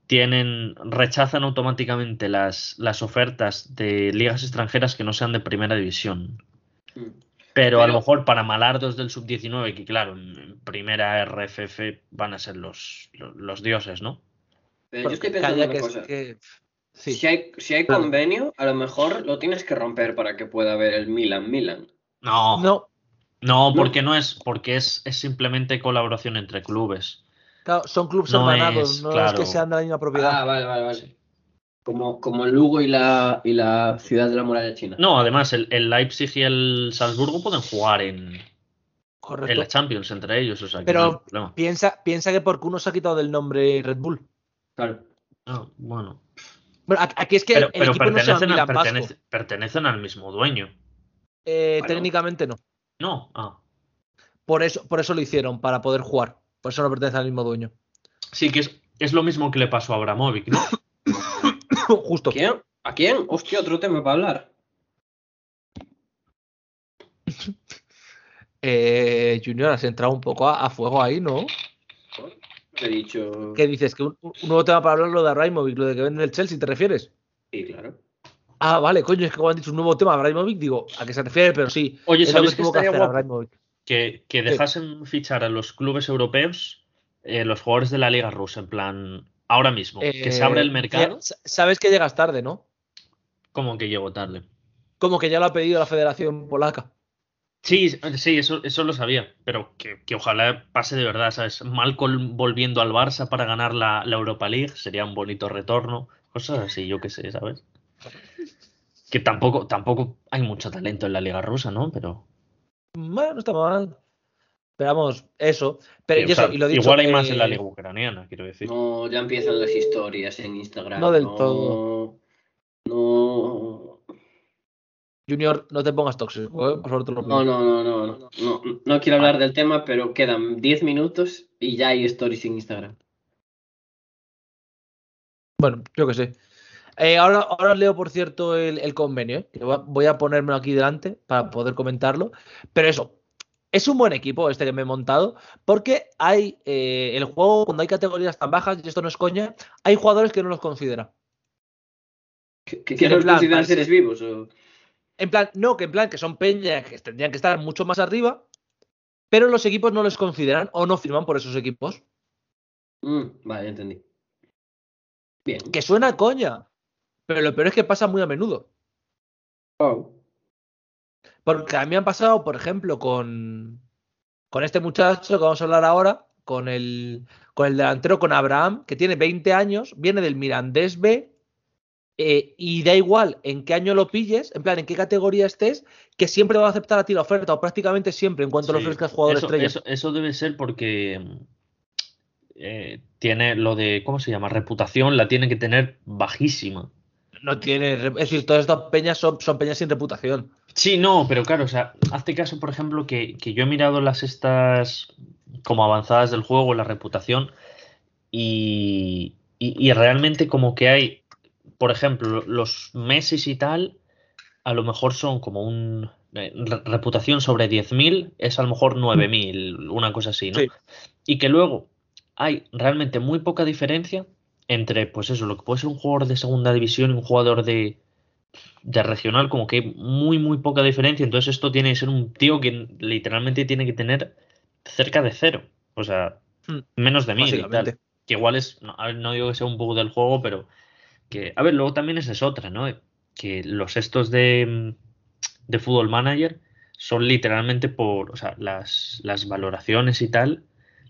tienen rechazan automáticamente las, las ofertas de ligas extranjeras que no sean de primera división. Mm. Pero, a lo mejor para malardos del sub-19, que claro, en primera RFF van a ser los, los, los dioses, ¿no? Pero yo estoy pensando una que es cosa. que- Sí. Si hay, si hay Claro. convenio, a lo mejor lo tienes que romper para que pueda haber el Milan-Milan. No, no, No, porque no es, porque es, es simplemente colaboración entre clubes. claro, son clubes No hermanados, es, no es claro. que sean de la misma propiedad. Ah, vale, vale, vale. Como, como el Lugo y la, y la ciudad de la muralla china. No, además, el, el Leipzig y el Salzburgo pueden jugar en, en la Champions entre ellos, o sea, Pero- no. Piensa, piensa que porque uno se ha quitado del nombre Red Bull. Claro. Ah, bueno. Bueno, aquí es que Pero, el pero equipo no se llama pertenecen, a- pertenece- pertenecen al mismo dueño. Eh, Bueno. Técnicamente no. No, ah. Por eso, por eso lo hicieron, para poder jugar. Por eso no pertenece al mismo dueño. Sí, que es, es lo mismo que le pasó a Abramovic, ¿no? Justo. ¿Quién? ¿A quién? Hostia, otro tema para hablar. Eh, Junior, has entrado un poco a, a fuego ahí, ¿no? He dicho. ¿Qué dices? ¿Que un, un nuevo tema para hablar lo de Abramovich, lo de que vende el Chelsea, te refieres? Sí, claro. Ah, vale, coño, es que como han dicho un nuevo tema, Abramovich, digo, ¿a qué se refiere? Pero sí, Oye, es lo ¿sabes que que hacer guapo? Que, que dejasen fichar a los clubes europeos eh, los jugadores de la Liga Rusa, en plan, ahora mismo, que se abre el Eh, mercado, Sabes que llegas tarde, ¿no? como que llego tarde. Como que ya lo ha pedido la Federación Polaca. Sí, sí, eso, eso lo sabía, pero que, que ojalá pase de verdad, ¿sabes? Malcolm volviendo al Barça para ganar la, la Europa League sería un bonito retorno, cosas así, yo qué sé, ¿sabes? Que tampoco, tampoco hay mucho talento en la Liga Rusa, ¿no? Pero Bueno, no está mal. Pero vamos, eso. Pero y o sea, eso, y lo dicho, igual hay más en la Liga Ucraniana, quiero decir. No, ya empiezan las historias en Instagram. No del no, todo. No. Junior, no te pongas tóxico, ¿eh? Por favor, te lo. No, no, no, no, no, no, no quiero hablar del tema, pero quedan 10 minutos y ya hay stories en Instagram. Bueno, yo qué sé. Eh, ahora, ahora os leo, por cierto, el, el convenio, ¿eh? que voy a- voy a ponérmelo aquí delante para poder comentarlo. Pero eso, es un buen equipo este que me he montado, porque hay eh, el juego, cuando hay categorías tan bajas, y esto no es coña, hay jugadores que no los considera. ¿Que, que, Sí, en los plan, consideran seres vivos? O... En plan, no, que en plan, que son peñas que tendrían que estar mucho más arriba, pero los equipos no les consideran o no firman por esos equipos. Mm, vale, entendí. Bien. Que suena a coña, pero lo peor es que pasa muy a menudo. Oh. Porque a mí me han pasado, por ejemplo, con, con este muchacho que vamos a hablar ahora, con el, con el delantero, con Abraham, que tiene 20 años, viene del Mirandés B, eh, y da igual en qué año lo pilles, en plan, en qué categoría estés, que siempre va a aceptar a ti la oferta, o prácticamente siempre, en cuanto Sí, ofrezcas jugador eso, estrella. eso- eso debe ser porque eh, tiene lo de, ¿cómo se llama? Reputación, la tiene que tener bajísima. No tiene, es decir, todas estas peñas son, son peñas sin reputación. Sí, no, pero claro, o sea, hazte caso, por ejemplo, que, que yo he mirado las estas como avanzadas del juego, la reputación, y, y, y realmente como que hay, por ejemplo, los Messi y tal, a lo mejor son como un eh, re- reputación sobre 10.000, es a lo mejor 9.000, una cosa así, ¿no? Sí. Y que luego hay realmente muy poca diferencia entre, pues eso, lo que puede ser un jugador de segunda división y un jugador de, de regional como que hay muy, muy poca diferencia. Entonces esto tiene que ser un tío que literalmente tiene que tener cerca de cero. O sea, Hmm. menos de mil y tal. Que igual es, no, no digo que sea un bug del juego, pero que, a ver, luego también esa es otra, ¿no? Que los estos de, de Football Manager son literalmente por, o sea, las, las valoraciones y tal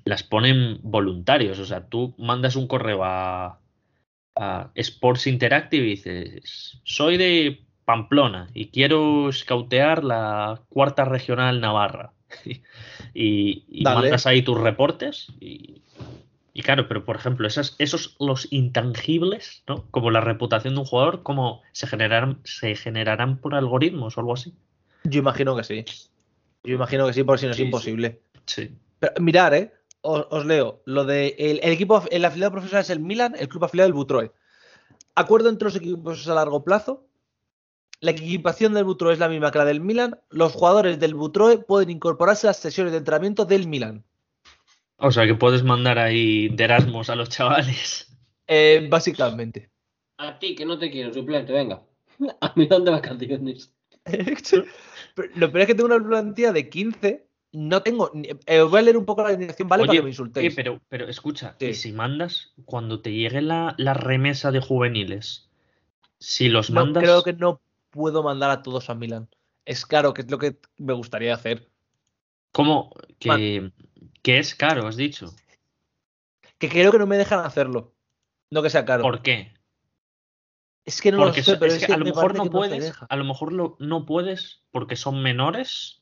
las ponen voluntarios. O sea, tú mandas un correo a, a Sports Interactive y dices, soy de Pamplona y quiero scoutear la cuarta regional Navarra. y mandas ahí tus reportes y, y claro, pero por ejemplo, esas, esos los intangibles, ¿no? Como la reputación de un jugador, ¿cómo se generarán, se generarán por algoritmos o algo así? Yo imagino que sí. Yo imagino que sí, por si no es Sí, sí. imposible. Sí. Pero, mirar, ¿eh? Os, os leo. Lo de el, el equipo, el afiliado profesional es el Milan, el club afiliado el Butroe. Acuerdo entre los equipos a largo plazo. La equipación del Butroe es la misma que la del Milan. Los jugadores del Butroe pueden incorporarse a las sesiones de entrenamiento del Milan. O sea que puedes mandar ahí de Erasmus a los chavales. Eh, básicamente. A ti, que no te quiero, suplente, venga. A mí de vacaciones. Pero lo peor es que tengo una plantilla de 15. No tengo. eh, os voy a leer un poco la alineación, ¿vale? para Oye, que me insultéis. eh, pero, pero escucha, Sí. y si mandas, cuando te llegue la, la remesa de juveniles, si los No, mandas. creo que no puedo mandar a todos a Milan. Es claro que es lo que me gustaría hacer. ¿Cómo? Que, que es caro, has dicho. Que creo que no me dejan hacerlo. No que sea caro. ¿Por qué? Es que no Porque lo sé, pero es es que a lo me mejor no puedes, a lo mejor lo- no puedes porque son menores,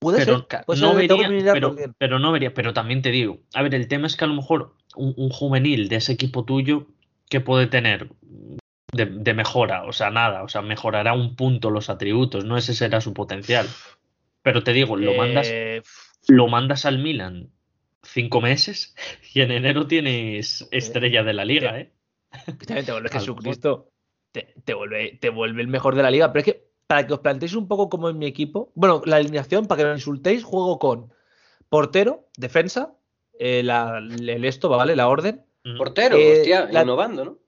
Puede pero ser, puede no ser, que vería, pero, no vería, pero también te digo, a ver, el tema es que a lo mejor un, un juvenil de ese equipo tuyo, ¿qué puede tener de, de mejora? O sea, nada, o sea, mejorará un punto los atributos, no ese será su potencial. Pero te digo, lo mandas, Eh, lo mandas al Milan cinco meses y en enero tienes estrella de la liga, ¿eh? que te Jesucristo. Te, te vuelve, te vuelve el mejor de la liga. Pero es que para que os planteéis un poco como en mi equipo. Bueno, la alineación, para que no me insultéis, juego con portero, defensa, eh, la- el esto, ¿vale? La orden. Portero, Eh, hostia, la- innovando, ¿no?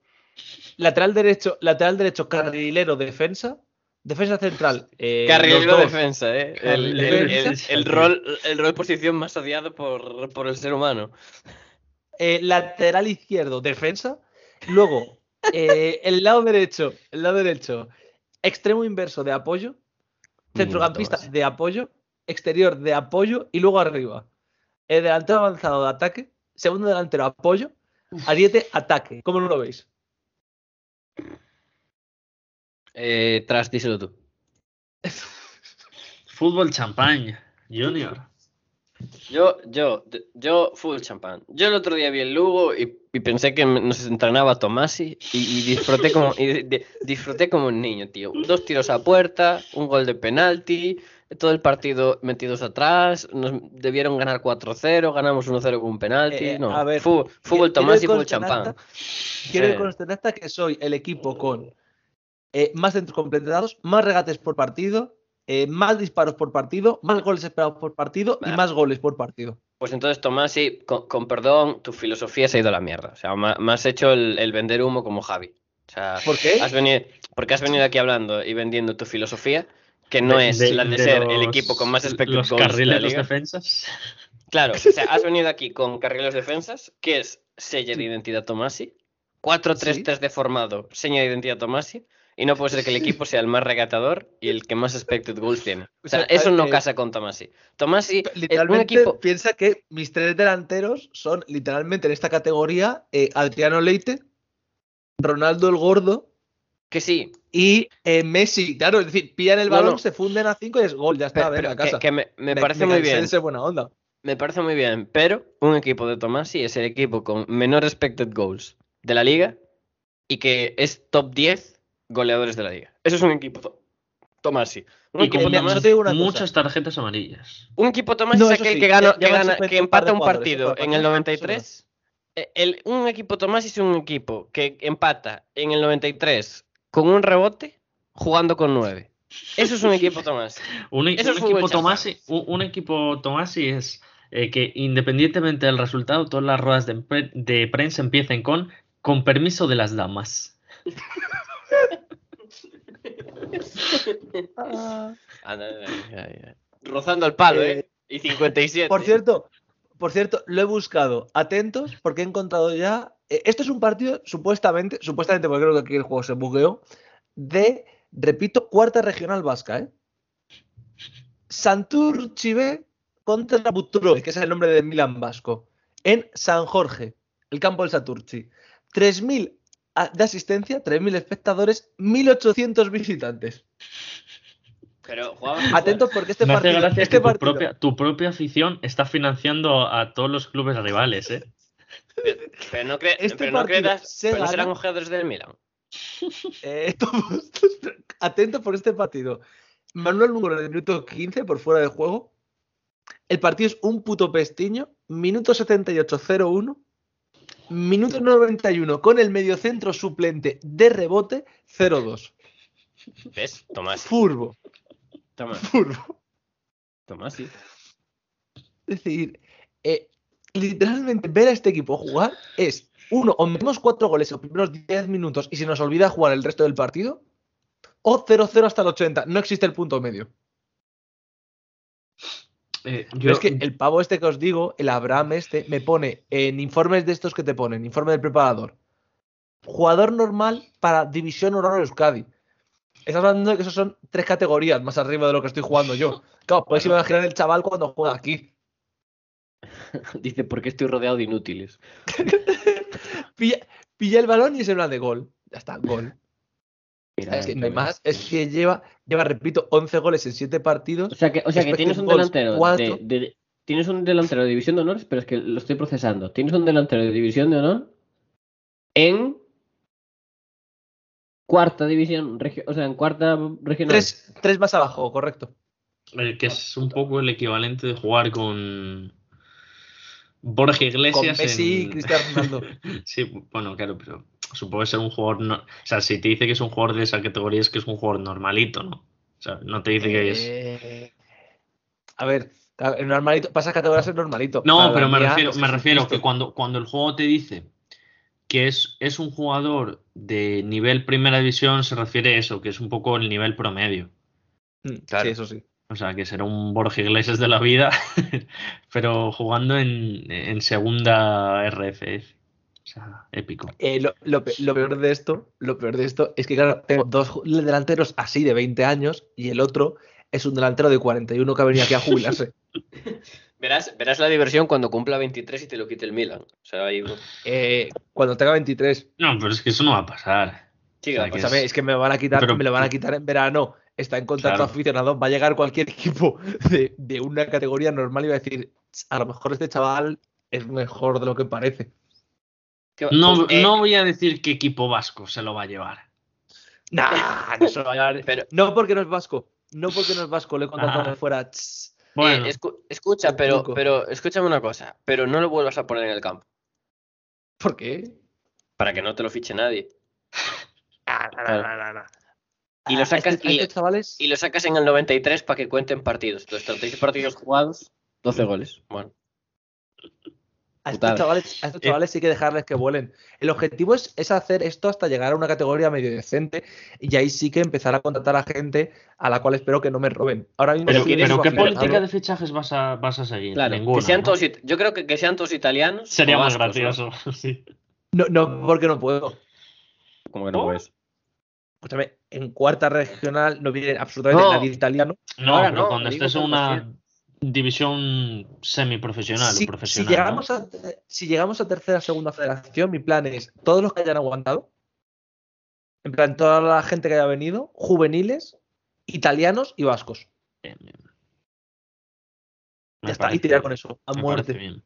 Lateral derecho, lateral derecho, carrilero, defensa. Defensa central. eh, Carrilero defensa, ¿eh? El, el- rol, el rol posición más odiado por, por el ser humano. Eh, lateral izquierdo, defensa. Luego, eh, el lado derecho, el lado derecho, extremo inverso de apoyo. Centrocampista Tomás. de apoyo. Exterior de apoyo. Y luego arriba. El delantero avanzado de ataque. Segundo delantero apoyo. Ariete ataque. ¿Cómo no lo veis? Eh, tras, díselo tú. Fútbol champaña, Junior. Yo, yo, yo, full champán. Yo el otro día vi el Lugo y, y pensé que nos entrenaba Tomasi y, y disfruté como y di- di- disfruté como un niño, tío. Dos tiros a puerta, un gol de penalti, todo el partido metidos atrás, nos debieron ganar 4-0, ganamos 1-0 con un penalti. Eh, no, a ver, fútbol full conste en champán. Quiero Sí. acta que soy el equipo con eh, más centros completados, más regates por partido, eh, más disparos por partido, más goles esperados por partido y Bah. más goles por partido. Pues entonces, Tomasi, con, con perdón, tu filosofía se ha ido a la mierda. O sea, me, me has hecho el, el vender humo como Javi. O sea, ¿Por qué? has venido, porque has venido aquí hablando y vendiendo tu filosofía, que no De- es de- la de, de ser el equipo con más expected Los de liga. defensas. Claro, o sea, has venido aquí con carrileros defensas, que es sella de identidad Tomasi, 4-3-3 deformado, seña de identidad Tomasi, y no puede ser que el equipo sea el más regatador y el que más expected goals tiene. O sea, O sea, eso no eh, casa con Tomasi. Tomasi Literalmente equipo... piensa que mis tres delanteros son literalmente en esta categoría eh, Adriano Leite, Ronaldo el Gordo Que sí, y eh, Messi. Claro, es decir, pillan el balón, no. se funden a cinco y es gol, ya está, pero, venga, pero a casa. que, que me, me parece muy bien. buena onda. Me parece muy bien, pero un equipo de Tomasi es el equipo con menor expected goals de la liga y que es top 10 goleadores de la liga. Eso es un equipo to- Tomasi. Un Y equipo cosa. muchas tarjetas amarillas. un equipo Tomasi No, es aquel sí, que gana, que, que empata un partido en el eso no. 93. Eh, El, un equipo Tomasi es un equipo que empata en el 93 con un rebote jugando con 9. Eso es un equipo Tomasi. Un, e- Eso un equipo. Tomasi, un, un equipo Tomasi es eh, que independientemente del resultado, todas las ruedas de, pre- de prensa empiecen con con permiso de las damas. Ah. Anda, ay. Rozando el palo, ¿eh? Y 57. Por cierto, por cierto, lo he buscado. Atentos, porque he encontrado ya. eh, Esto es un partido, supuestamente, supuestamente, porque creo que aquí el juego se bugueó, de, repito, cuarta regional vasca, ¿eh? Santurchi B contra Butroi, que es el nombre del Milan vasco, en San Jorge, el campo del Santurchi. 3.000 a- de asistencia, 3.000 espectadores, 1.800 visitantes. Pero jugaban. Atentos porque este Me hace partido, gracia este que tu partido- propia, tu propia afición está financiando a todos los clubes rivales, ¿eh? Pero no, cre- Este pero no partido creas. se Pero serán jugadores del Milan. Eh, atentos por este partido. Manuel número de minuto 15 por fuera de juego. El partido es un puto pestiño. Minuto 78, 0-1. Minuto 91 con el mediocentro suplente de rebote 0-2. ¿Ves? Tomás. Furbo, Tomás. furbo. Tomás, sí. Es decir, eh, literalmente ver a este equipo jugar es uno, o metemos cuatro goles en los primeros 10 minutos y se nos olvida jugar el resto del partido, o 0-0 hasta el 80. No existe el punto medio. Eh, Pero es que el pavo este que os digo, el Abraham este, me pone en informes de estos que te ponen, informe del preparador. Jugador normal para División Honor Euskadi. Estás hablando de que esos son tres categorías más arriba de lo que estoy jugando yo. Claro, podéis imaginar el chaval cuando juega aquí. Dice, ¿por qué estoy rodeado de inútiles? Pilla, pilla el balón y en plan de gol. Ya está, gol. Mira, Es que no hay Tomás. más. Es que lleva, lleva, repito, 11 goles en 7 partidos. O sea que, o sea que Expected tienes un goals, delantero de, de- tienes un delantero de división de honor, pero es que lo estoy procesando. Tienes un delantero de división de honor en cuarta división, o sea, en cuarta regional. Tres, tres más abajo, correcto. eh, que es un poco el equivalente de jugar con Borja Iglesias. Con Messi y en- Cristiano Ronaldo. Sí, bueno, claro, pero supongo que ser un jugador. No... O sea, si te dice que es un jugador de esa categoría, es que es un jugador normalito, ¿no? O sea, no te dice que es. Eh, A ver, en normalito, pasas categorías normalito. No, pero me refiero, me refiero que cuando, cuando el juego te dice que es, es un jugador de nivel primera división, se refiere a eso, que es un poco el nivel promedio. Mm, Claro. Sí, eso sí. O sea, que será un Borja Iglesias de la vida, pero jugando en, en segunda RFF. O sea, épico. Eh, lo, lo pe- lo peor de esto, lo peor de esto es que, claro, tengo dos delanteros así de 20 años y el otro es un delantero de 41 que ha venido aquí a jubilarse. Verás, verás la diversión cuando cumpla 23 y te lo quite el Milan. O sea, ahí. Eh, cuando tenga 23. No, pero es que eso no va a pasar. O sea, que es que me van a quitar, Pero- me lo van a quitar en verano. Está en contrato Claro. aficionado. Va a llegar cualquier equipo de, de una categoría normal y va a decir, a lo mejor este chaval es mejor de lo que parece. ¿Qué va- No, pues, eh, no voy a decir qué equipo vasco se lo va a llevar. Nah, no se lo va a llevar. Pero, No porque no es vasco. No porque no es vasco. Le he contratado Ah. de fuera. Bueno, eh, escu- escucha, pero, escúchame una cosa. Pero no lo vuelvas a poner en el campo. ¿Por qué? Para que no te lo fiche nadie. Ah. Y lo sacas este- y- estos chavales. Y lo sacas en el 93 para que cuenten partidos. Entonces, 36 partidos jugados, 12 goles. Bueno, A estos chavales, a estos Eh. chavales sí que dejarles que vuelen. El objetivo es, es hacer esto hasta llegar a una categoría medio decente y ahí sí que empezar a contratar a gente a la cual espero que no me roben. Ahora mismo pero, sí ¿qué política de fichajes vas a, vas a seguir? claro. Ninguna, que sean ¿no? todos, yo creo que, que sean todos italianos. Sería más vascos, ¿no? gracioso. sí. No, no, porque no puedo. Como que no ¿Oh? puedes. Escúchame, en cuarta regional no viene absolutamente No. nadie italiano. No, Ahora pero no, cuando estés en una división semiprofesional Si, o profesional. si llegamos ¿no? a, si llegamos a tercera o segunda federación, mi plan es todos los que hayan aguantado, en plan, toda la gente que haya venido, juveniles, italianos y vascos. Bien, bien. Ya está, y tirar con eso, a muerte. bien.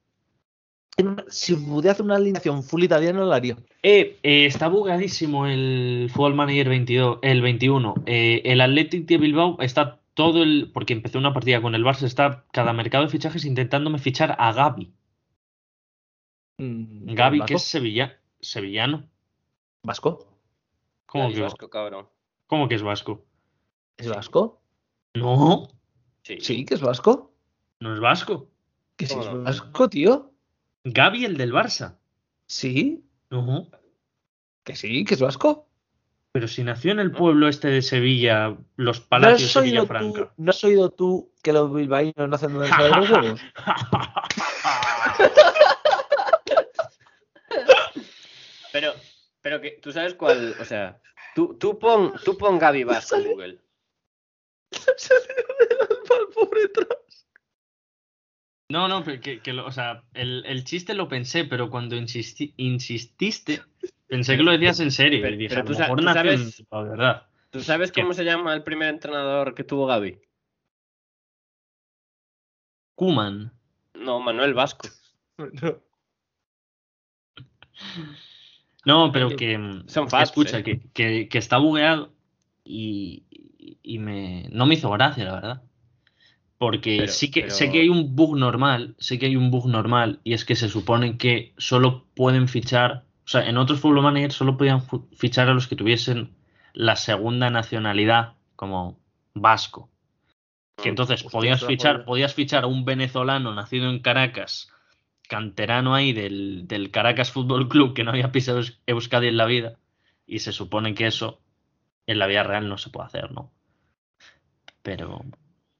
Si pudiera hacer una alineación full italiana, lo haría. Eh, eh, está bugadísimo el Football Manager 22, el 21. Eh, el Athletic de Bilbao está todo el. Porque empecé una partida con el Barça, está cada mercado de fichajes intentándome fichar a Gaby. Mm, Gaby, que es sevilla, sevillano. ¿Vasco? ¿Cómo que, vasco, cabrón. cómo que es vasco? ¿Es vasco? No, Sí. Sí, que es vasco. no es vasco. Que sí ¿Cómo es no? vasco, tío. Gaby, el del Barça. Sí, No. que sí, que es vasco. Pero si nació en el ¿No? pueblo este de Sevilla, los ¿No palacios de oído Villafranca. tú, ¿No has oído tú que los bilbaínos no hacen donde de los huevos? Pero, pero que tú sabes cuál, o sea, tú, tú pon, tú pon Gaby Vasco en Google. pobre tras. No, no, pero que, que lo- o sea, el, el chiste lo pensé, pero cuando insisti- insististe, pensé que lo decías en serio. Pero- dije, pero tú sa- tú en- sabes- verdad. ¿Tú sabes ¿Qué? cómo se llama el primer entrenador que tuvo Gaby? Kuman. No, Manuel Vasco. No, pero que. Son Escucha, eh. que, que, que está bugueado y, y me, no me hizo gracia, la verdad. Porque Pero- sí que pero- sé que hay un bug normal, sé que hay un bug normal, y es que se supone que solo pueden fichar, o sea, en otros Football Manager solo podían fichar a los que tuviesen la segunda nacionalidad como vasco. Que entonces Hostia, podías fichar, podías fichar a un venezolano nacido en Caracas, canterano ahí del, del Caracas Fútbol Club que no había pisado Eus- Euskadi en la vida, y se supone que eso en la vida real no se puede hacer, ¿no? Pero,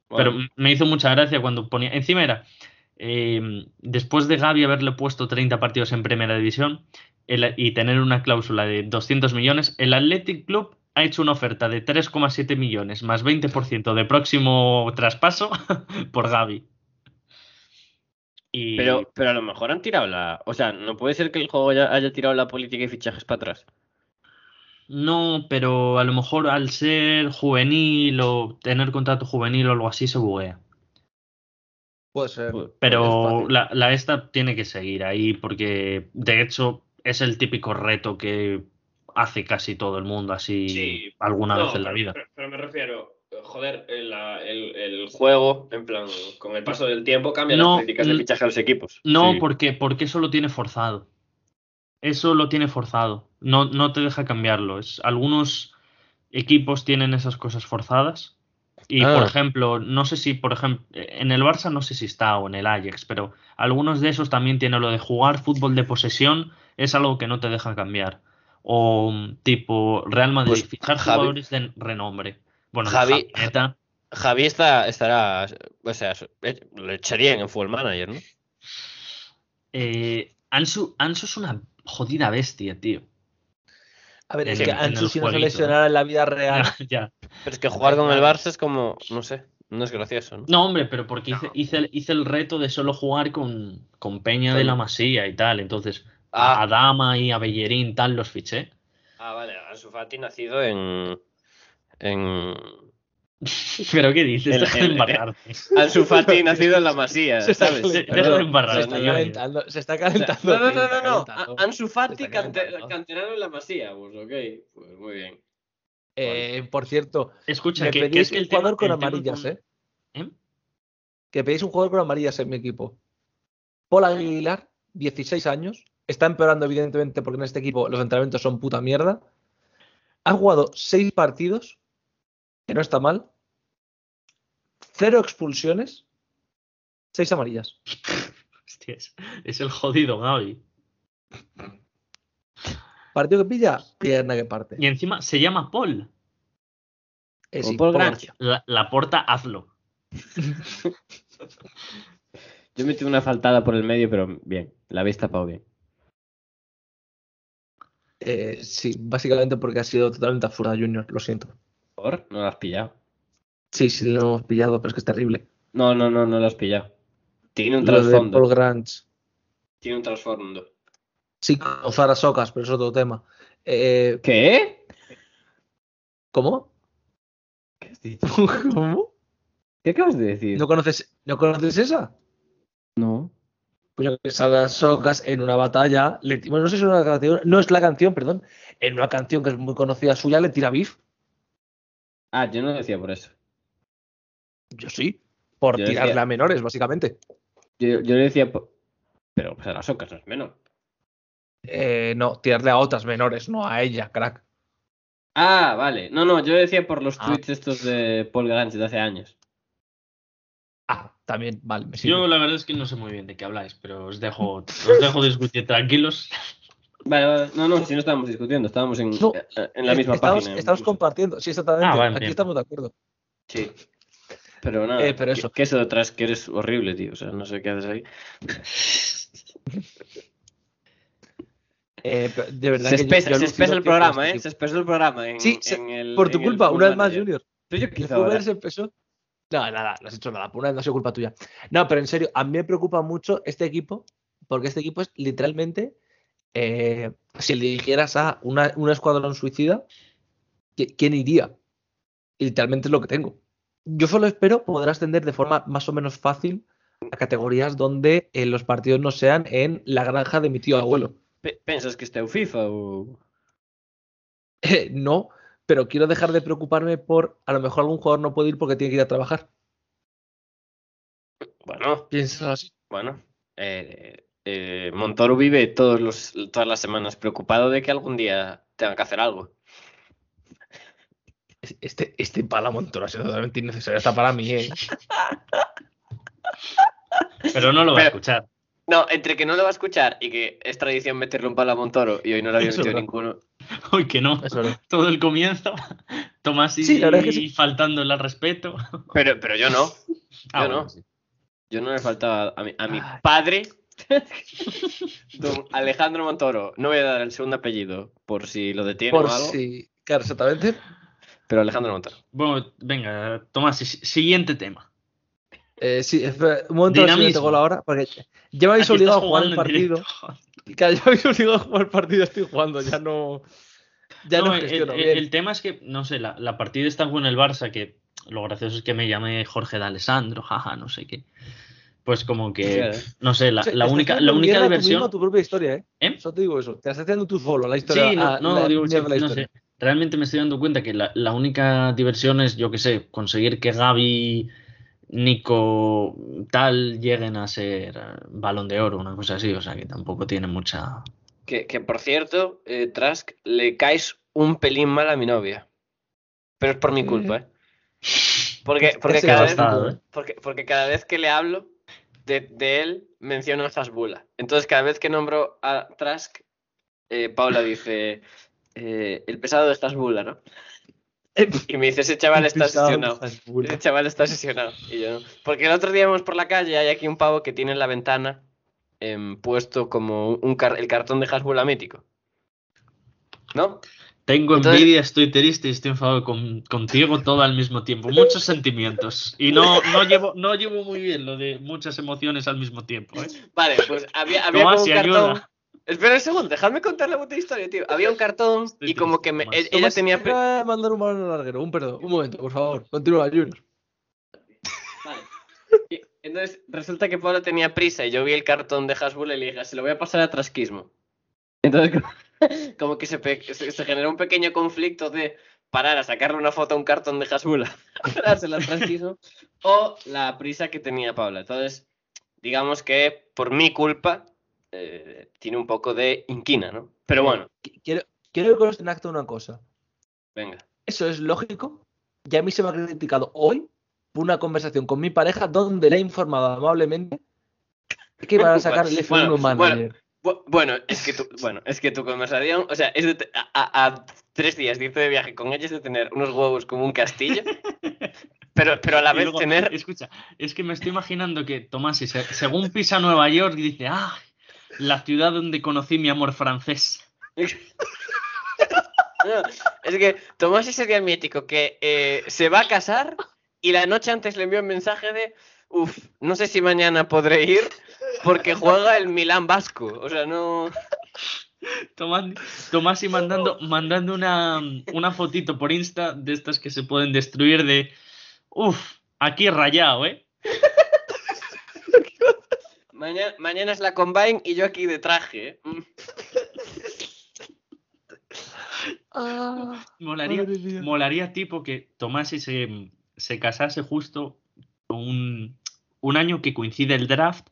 pero me hizo mucha gracia cuando ponía. Encima era. eh, después de Gaby haberle puesto 30 partidos en primera división el- y tener una cláusula de 200 millones, el Athletic Club ha hecho una oferta de 3,7 millones más 20% de próximo traspaso por Gaby. Y pero, pero a lo mejor han tirado la. O sea, no puede ser que el juego haya, haya tirado la política y fichajes para atrás. No, pero a lo mejor al ser juvenil o tener contrato juvenil o algo así se buguea. Puede ser. Es Pero la, la esta tiene que seguir ahí porque de hecho es el típico reto que hace casi todo el mundo así Sí. alguna No, vez en la vida. Pero, pero me refiero, joder, el, el- el juego, en plan, con el paso del tiempo cambia No, las políticas de fichaje a los equipos. No, Sí. porque, porque eso lo tiene forzado. Eso lo tiene forzado. No, no te deja cambiarlo. Es, algunos equipos tienen esas cosas forzadas. Y Ah. por ejemplo, no sé si, por ejemplo, en el Barça no sé si está o en el Ajax, pero algunos de esos también tienen lo de jugar fútbol de posesión, es algo que no te deja cambiar. O tipo Real Madrid, Pues, fichar Javi- jugadores de renombre. Bueno, Javi- Javi, Javi está, estará, o sea, lo echarían en Full Manager, ¿no? eh, Ansu, Ansu es una jodida bestia, tío. A ver, es en que el- Ansu si no se lesionara en la vida real. Ya, ya. Pero es que jugar con el Barça es como, no sé, no es gracioso, ¿no? No, hombre, pero porque hice, hice, el, hice el reto de solo jugar con, con Peña de la Masía y tal. Entonces, a Ah, Dama y a Bellerín tal los fiché. ah, vale, Ansu Fati nacido en... en... ¿Pero qué dices? El- Deja de el- embarrarte. Ansu Fati nacido en la Masía, Se está ¿sabes? calentando. Deja de Perdón. embarrarte, se está calentando. Se está O sea, calentando. no, no, no, no, Ansu Fati, canterano en la Masía, pues ok, pues muy bien. Eh, por cierto, Escucha, me que, que pedís que un el tema- jugador con tema amarillas, con- ¿eh? ¿Eh? Que pedís un jugador con amarillas en mi equipo. Paul Aguilar, 16 años. Está empeorando, evidentemente, porque en este equipo los entrenamientos son puta mierda. Ha jugado 6 partidos, que no está mal. Cero expulsiones, 6 amarillas. Hostia, es, el jodido Gaby. Partido que pilla, pierna que parte. Y encima se llama Paul. Eh, sí, Paul Paul. García. La, la porta, hazlo. Yo metí una faltada por el medio, pero bien, la habéis tapado bien. Eh, sí, básicamente porque ha sido totalmente absurda, Junior, lo siento. No la has pillado. Sí, sí, lo hemos pillado, pero es que es terrible. No, no, no, no la has pillado. Tiene un Lo trasfondo. Paul Grange. Tiene un trasfondo. Sí, con Zara Socas, pero es otro tema. Eh, ¿Qué? ¿Cómo? ¿Qué has dicho? ¿Cómo? ¿Qué acabas de decir? ¿No conoces, ¿no conoces esa? No. Coño, que Sara Socas en una batalla, le, bueno, no sé si es una canción, no es la canción, perdón, en una canción que es muy conocida suya le tira beef. Ah, yo no decía por eso. Yo sí, por Yo tirarle decía- a menores, básicamente. Yo, yo le decía por... Pero pues a las ocas no es menor. Eh, no, tirarle a otras menores, no a ella, crack. Ah, vale. No, no, yo decía por los Ah. tweets estos de Paul Grange de hace años. Ah, también, vale, me sirve. Yo la verdad es que no sé muy bien de qué habláis, pero os dejo, os dejo discutir tranquilos. Vale, vale. No, no, si no estábamos discutiendo, estábamos en, No, eh, en la misma estamos, página. Estamos compartiendo, sí, exactamente. Ah, vale, Aquí bien. estamos de acuerdo. Sí. Pero nada, Eh, pero eso. Que, eso detrás que eres horrible, tío. O sea, no sé qué haces ahí. Eh, de verdad Se que yo- espesa, yo se alucino espesa el que programa, este ¿eh? Se espesa el programa. En, Sí, se- en el, Por tu culpa, una vez más. Junior. Pero yo qué se empezó. No, nada, no has hecho nada. Por una vez no ha sido culpa tuya. No, pero en serio, a mí me preocupa mucho este equipo, porque este equipo es literalmente. Eh, si le dirigieras a una, un escuadrón suicida, ¿qui- ¿quién iría? Y literalmente es lo que tengo. Yo solo espero poder ascender de forma más o menos fácil a categorías donde eh, los partidos no sean en la granja de mi tío abuelo. Pe- Pensas que está en FIFA o. Eh, no, pero quiero dejar de preocuparme por a lo mejor algún jugador no puede ir porque tiene que ir a trabajar. Bueno, Piensas así. bueno. eh, eh, Montoro vive todos los, todas las semanas preocupado de que algún día tenga que hacer algo. Este, este pala Montoro ha sido totalmente innecesario hasta para mí, ¿eh? Pero no lo va a escuchar. No, entre que no lo va a escuchar y que es tradición meterle un palo a Montoro y hoy no lo había Eso metido ninguno. Hoy que no. Todo el comienzo. Tomás y, Sí, la verdad es que sí. faltándole al respeto. Pero, pero yo no. Ah, Yo no. bueno, sí. Yo no le faltaba a mi, a mi Ay. padre, don Alejandro Montoro. No voy a dar el segundo apellido por si lo detiene Por o algo, si. Claro, exactamente. pero Alejandro Montoro. Bueno, venga, Tomás, si- siguiente tema. Eh, sí, un momento a ver si Dinamismo. tengo la hora. Porque ya me habéis Aquí obligado a jugar el partido. Claro, ya me habéis obligado a jugar el partido, estoy jugando, ya no. Ya no, No, el, el- bien. el tema es que, no sé, la, la partida está con el Barça, que lo gracioso es que me llame Jorge de Alessandro, jaja, no sé qué. Pues como que, Sí, no sé, la, O sea, la única, haciendo la única diversión. a tu propia historia, ¿eh? ¿Eh? Solo te digo eso. Te estás haciendo tú solo la historia. Sí, no, ah, no, la digo, la no sé. Realmente me estoy dando cuenta que la, la única diversión es, yo qué sé, conseguir que Gaby, Nico, tal, lleguen a ser eh, balón de oro, una cosa así. O sea que tampoco tiene mucha. Que, que, por cierto, eh, Trask, le caes un pelín mal a mi novia. Pero es por mi culpa, ¿eh? Porque, porque, Ese cada, vez, ¿eh? porque, porque cada vez que le hablo de, de él, menciono a Hasbula. Entonces, cada vez que nombro a Trask, eh, Paula dice: eh, El pesado de Hasbula, ¿no? Y me dice: Ese chaval está obsesionado. Ese chaval está obsesionado. Y yo no. Porque el otro día íbamos por la calle y hay aquí un pavo que tiene en la ventana em, puesto como un car- el cartón de Hasbula mítico. ¿No? Tengo Entonces- envidia, estoy triste y estoy enfadado con- contigo todo al mismo tiempo. Muchos sentimientos. Y no, no, llevo, no llevo muy bien lo de muchas emociones al mismo tiempo. ¿eh? Vale, pues había, había Tomás, como un cartón. ayuda. Espera un segundo, dejadme contar la puta historia, tío. Había un cartón Estoy y como que me- Tomás. e- ella Tomás, tenía. acaba de mandar un balón al larguero. Un perdón, un momento, por favor. Continúa, Junior. Vale. Y entonces resulta que Pablo tenía prisa y yo vi el cartón de Hasbula y le dije, se lo voy a pasar a Trasquismo. Entonces, como- que se, pe- se, se generó un pequeño conflicto de parar a sacarle una foto a un cartón de Hasbula, dársela a Trasquismo, o la prisa que tenía Paula. Entonces, digamos que por mi culpa eh, tiene un poco de inquina, ¿no? Pero bueno, Qu- Quiero, quiero que conste en acto una cosa. venga. Eso es lógico. Y a mí se me ha criticado hoy por una conversación con mi pareja donde le he informado amablemente que iban a sacar el F1 Bueno, Manager. Bueno, es que tu, bueno, es que tu conversación, o sea, es de te- a, tres días de viaje con ella es de tener unos huevos como un castillo, pero, pero a la vez luego, tener. Escucha, es que me estoy imaginando que Tomás, según pisa Nueva York, dice, ah, la ciudad donde conocí mi amor francés. No, es que Tomás ese día mítico que eh, se va a casar y la noche antes le envió un mensaje de, uff, no sé si mañana podré ir porque juega el Milán Vasco, o sea, no. Tomás, Tomás y mandando, mandando una, una fotito por Insta de estas que se pueden destruir de, uff, aquí rayado, ¿eh? Mañana, mañana es la combine y yo aquí de traje. ¿eh? Mm. Ah, Molaría, molaría tipo que Tomás y se, se casase justo un, un año que coincide el draft.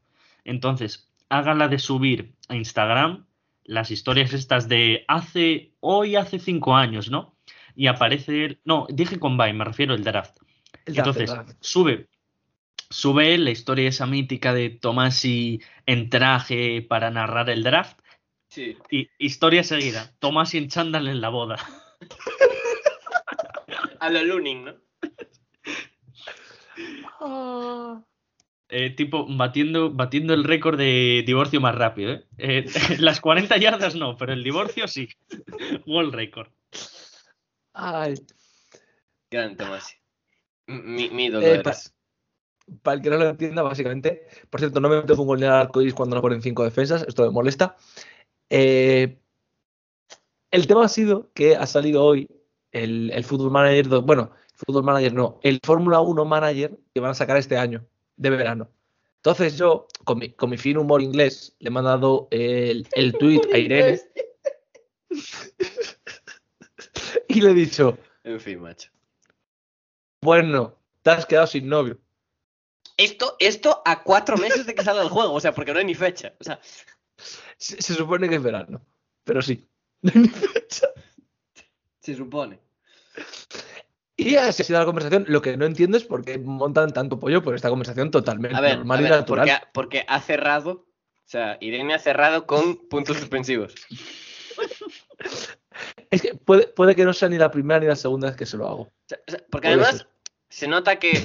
Entonces, hágala de subir a Instagram las historias estas de hace, hoy hace cinco años, ¿no? Y aparece él, no, dije Combine, me refiero al draft. el draft, el Entonces, draft. sube, sube la historia esa mítica de Tomás y en traje para narrar el draft. Sí. Y historia seguida. Tomás y en chándal en la boda. A lo Luning, ¿no? Eh, tipo, batiendo, batiendo el récord de divorcio más rápido. ¿eh? Eh, las 40 yardas no, pero el divorcio sí. World record. Ay. Gran Tomás. Mi, mi ídolo Eh, eres. Para el que no lo entienda, básicamente. Por cierto, no me meto un gol en el arcoíris cuando no ponen cinco defensas. Esto me molesta. Eh, el tema ha sido que ha salido hoy el, el Football Manager. do- Bueno, Football Manager no. El Fórmula 1 Manager que van a sacar este año, de verano. Entonces yo, con mi, con mi fino humor inglés, le he mandado el, el tweet a Irene y le he dicho: En fin, macho. Bueno, te has quedado sin novio. Esto, esto a cuatro meses de que salga el juego, o sea, porque no hay ni fecha. O sea, Se, se supone que es verano, pero sí. No hay ni fecha. se supone. Y así ha sido la conversación. Lo que no entiendo es por qué montan tanto pollo por esta conversación totalmente A ver, normal a y natural. porque, ha, porque ha cerrado, o sea, Irene ha cerrado con puntos suspensivos. Es que puede, puede que no sea ni la primera ni la segunda vez que se lo hago. O sea, porque Puede además ser. se nota que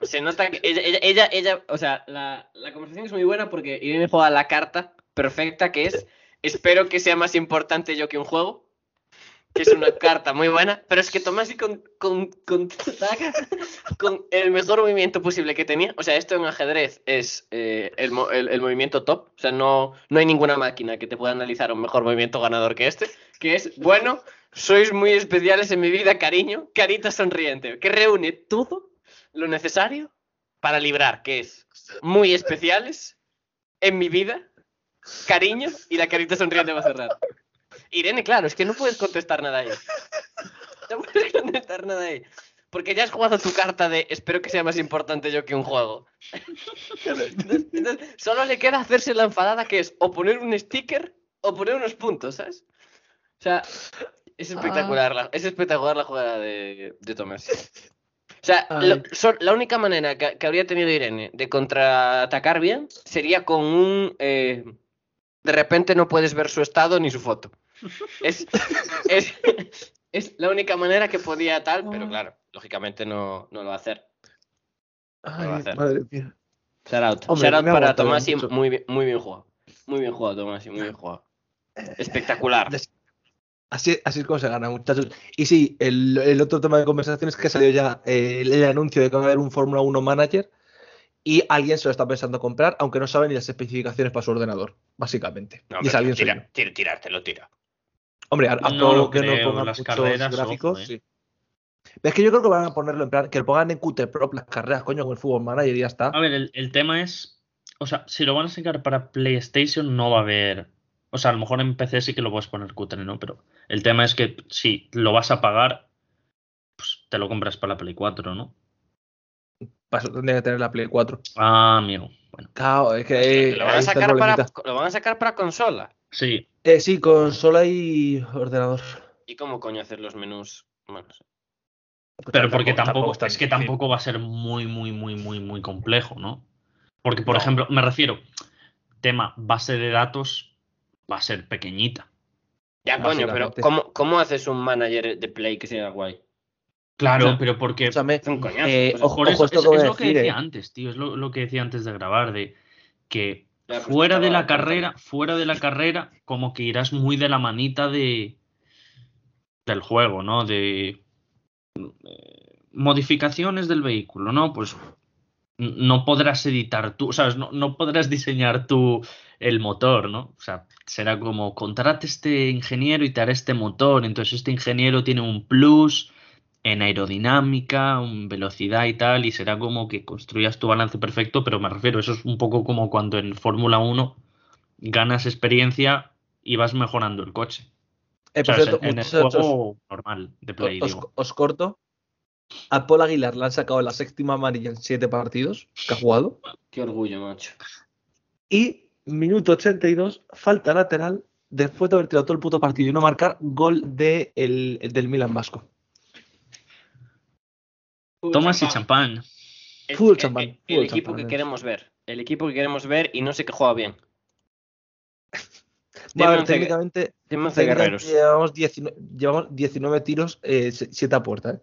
se nota que ella, ella, ella, ella- o sea, la, la conversación es muy buena porque Irene juega la carta perfecta que es espero que sea más importante yo que un juego. Que es una carta muy buena, pero es que Tomasi con, con, con, con el mejor movimiento posible que tenía. O sea, esto en ajedrez es eh, el, el- el movimiento top. O sea, no, no hay ninguna máquina que te pueda analizar un mejor movimiento ganador que este. Que es, bueno, sois muy especiales en mi vida, cariño, carita sonriente, que reúne todo lo necesario para librar, que es muy especiales en mi vida, cariño y la carita sonriente va a cerrar. Irene, claro, es que no puedes contestar nada ahí. No puedes contestar nada ahí. Porque ya has jugado tu carta de espero que sea más importante yo que un juego. Entonces, entonces, solo le queda hacerse la enfadada que es o poner un sticker o poner unos puntos, ¿sabes? O sea, es espectacular, la, es espectacular la jugada de, de Tomás. O sea, Ay. lo- so- la única manera que, que habría tenido Irene de contraatacar bien sería con un... eh, de repente no puedes ver su estado ni su foto. Es, es, es la única manera que podía tal, pero claro, lógicamente no, no lo va a hacer. Ay, va a hacer. madre mía. Shout out. Hombre, Shout out me ha para Tomasi, mucho. muy bien, muy bien jugado. Muy bien jugado, Tomasi, muy bien jugado. Espectacular. Des- Así, así es como se gana, muchachos. Y sí, el, el otro tema de conversación es que salió ya eh, el, el anuncio de que va a haber un Fórmula 1 Manager y alguien se lo está pensando comprar, aunque no sabe ni las especificaciones para su ordenador, básicamente. No, y es pero alguien tira, tira, tirártelo, tira. Hombre, a, a No poco lo que no pongan las muchos carreras, gráficos, ojo, eh. sí. Es que yo creo que van a ponerlo en plan, que lo pongan en Qt Prop las carreras, coño, con el Fútbol Manager y ya está. A ver, el, el tema es. O sea, si lo van a sacar para PlayStation, no va a haber. O sea, a lo mejor en PC sí que lo puedes poner cutre, ¿no? Pero el tema es que si lo vas a pagar, pues te lo compras para la Play 4, ¿no? Para eso tendría que tener la Play 4. Ah, amigo. Bueno, Claro, es que eh, lo, van ahí a está el sacar para, problemita. lo van a sacar para consola. sí. Eh, sí, consola y ordenador. ¿Y cómo coño hacer los menús? Bueno, no sé. Pero porque tampoco, tan es que tampoco va a ser muy, muy, muy, muy, muy complejo, ¿no? Porque, por No. ejemplo, me refiero, tema base de datos va a ser pequeñita. Ya, coño, pero. ¿cómo, ¿cómo haces un manager de Play que sea guay? Claro, O sea, pero porque Escúchame, Es un coñazo. eh, sea, ojo, Por eso, esto es, lo que decir, decía eh. antes, tío, es lo, lo que decía antes de grabar, de que pues, fuera de la carrera, fuera de la carrera, como que irás muy de la manita de del juego, ¿no? De eh, modificaciones del vehículo, ¿no? Pues no podrás editar tú, ¿sabes? No, no podrás diseñar tú el motor, ¿no? O sea, será como contrate este ingeniero y te hará este motor, entonces este ingeniero tiene un plus en aerodinámica, en velocidad y tal, y será como que construyas tu balance perfecto, pero me refiero, eso es un poco como cuando en Fórmula 1 ganas experiencia y vas mejorando el coche. Eh, O por sea, cierto, en el juego normal de Play, os, digo. os corto. A Paul Aguilar le han sacado la séptima amarilla en siete partidos que ha jugado. Qué orgullo, macho. Y minuto 82, falta lateral, después de haber tirado todo el puto partido y no marcar, gol de el, el del Milan Vasco. Tomas y champán. Es- Full eh, champán, eh, El full equipo champán, que eh. queremos ver. El equipo que queremos ver y no sé que juega bien. Dime a ver, once- técnicamente, técnicamente guerreros. llevamos, 19, llevamos 19 tiros, 7 a puerta. ¿eh?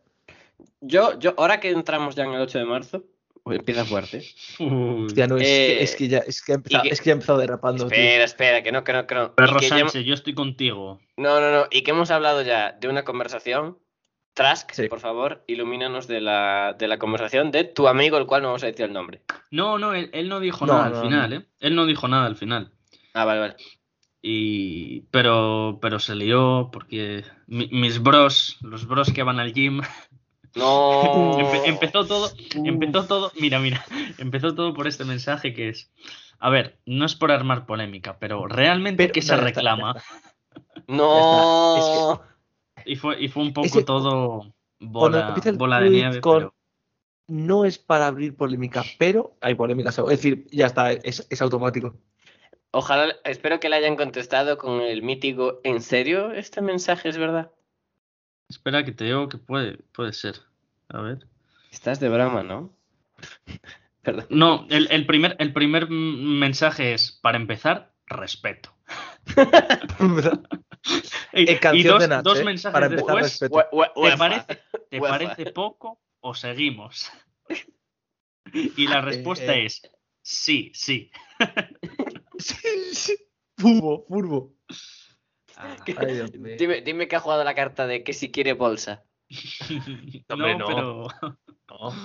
Yo, yo, ahora que entramos ya en el 8 de marzo, pues empieza fuerte. Ya no, es, que, Eh, es que ya, es que ha empezado, que- es que ha empezado derrapando. tío. Espera, espera, que no, que no, que no. Perro ya Sánchez, yo estoy contigo. No, no, no. Y que hemos hablado ya de una conversación. Trask, Sí. por favor, ilumínanos de la, de la conversación de tu amigo, el cual no vamos a decir el nombre. No, no, él, él no dijo No, nada no, al no. final, ¿eh? Él no dijo nada al final. Ah, vale, vale. Y, pero, pero se lió porque mi- mis bros, los bros que van al gym, No. empe- empezó todo, empezó todo, mira, mira, empezó todo por este mensaje que es, a ver, no es por armar polémica, pero realmente Pero- qué se no, ya está, ya reclama No. Y fue y fue un poco todo bola, bola de nieve, con- pero No es para abrir polémica, pero hay polémica. Es decir, ya está, es, es automático. Ojalá, espero que le hayan contestado con el mítico. ¿En serio este mensaje es verdad? espera que te digo que puede, puede ser. A ver. Estás de broma, ¿no? Perdón. No, el, el primer, el primer mensaje es, para empezar, respeto. Y, En canción y dos, de dos ¿eh? mensajes Para empezar, después, ¿te parece, ¿te parece poco o seguimos? Y la respuesta eh. es, sí, sí. Sí, sí. Furbo, furbo. Ah, Ay. Dime, dime que ha jugado la carta de que si quiere bolsa. No. pero No.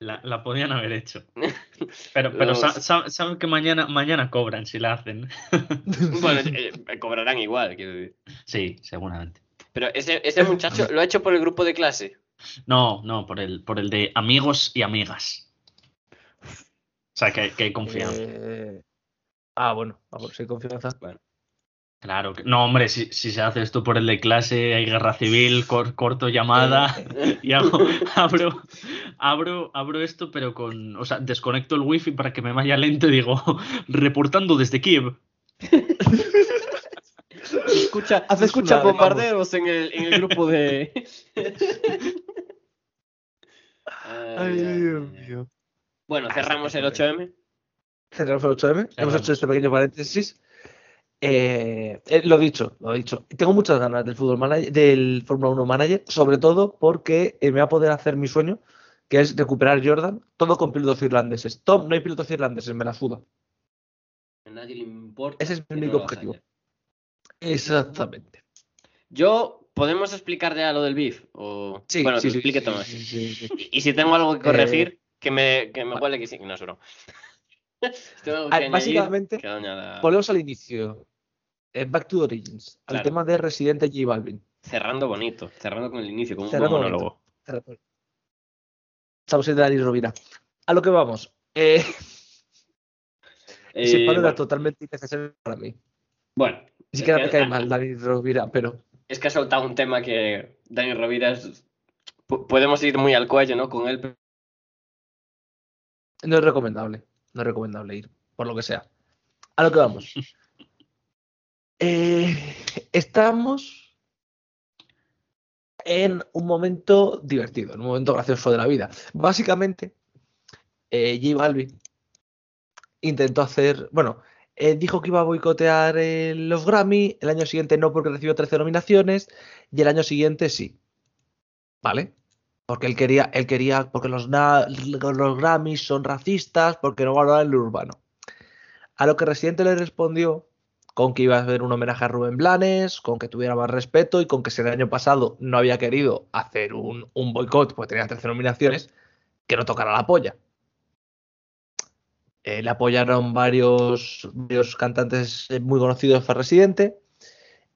La, la podían haber hecho. Pero, pero saben que mañana, mañana cobran si la hacen. Bueno, eh, cobrarán igual, quiero decir. Sí, seguramente. Pero ese, ese muchacho lo ha hecho por el grupo de clase. No, no, por el, por el de amigos y amigas. O sea, que, que hay confianza. Eh, Ah, bueno, ah, bueno, sí, confianza. Claro, que, no, hombre, si, si se hace esto por el de clase, hay guerra civil, cor- corto llamada y hago, abro, abro, abro esto, pero con, o sea, desconecto el wifi para que me vaya lento y digo, reportando desde Kiev. Escucha, Haces escucha bombardeos en el, en el grupo de. Ay, Dios mío. Bueno, Ah, cerramos el 8M. Cerramos el 8M. Hemos hecho este pequeño paréntesis. Eh, eh, lo dicho, lo dicho. Tengo muchas ganas del fútbol manager, del Fórmula 1 Manager, sobre todo porque eh, me va a poder hacer mi sueño, que es recuperar Jordan, todo con pilotos irlandeses. Tom, no hay pilotos irlandeses, me la suda. A nadie le importa. Ese es mi único no objetivo. Exactamente. Yo, ¿podemos explicar ya lo del BIF? O... Sí, bueno, sí, que sí, explique Tomás. Y, si tengo algo que corregir, que me, que me vale. huele que sí. No, es básicamente, Volvemos al inicio. Back to the Origins. Al Claro. tema de Residente J Balvin. Cerrando bonito, cerrando con el inicio, con un Cerrando buen monólogo. Estamos en Dani Rovira. A lo que vamos. Eh, ese Eh, palo era totalmente innecesario para mí. bueno, Ni siquiera me cae mal Dani Rovira, pero Es que ha soltado un tema que Dani Rovira es- podemos ir muy al cuello, ¿no? Con él. pero- no es recomendable. No es recomendable ir, por lo que sea. A lo que vamos. Eh, estamos en un momento divertido, en un momento gracioso de la vida. Básicamente, eh, J intentó hacer, bueno, eh, dijo que iba a boicotear eh, los Grammy, el año siguiente no porque recibió 13 nominaciones y el año siguiente sí. ¿Vale? Porque él quería, él quería, porque los, los Grammys son racistas, porque no valoran el urbano. A lo que Residente le respondió con que iba a hacer un homenaje a Rubén Blanes, con que tuviera más respeto y con que si el año pasado no había querido hacer un, un boicot, pues tenía 13 nominaciones, que no tocara la polla. Eh, le apoyaron varios, varios cantantes eh, muy conocidos para Residente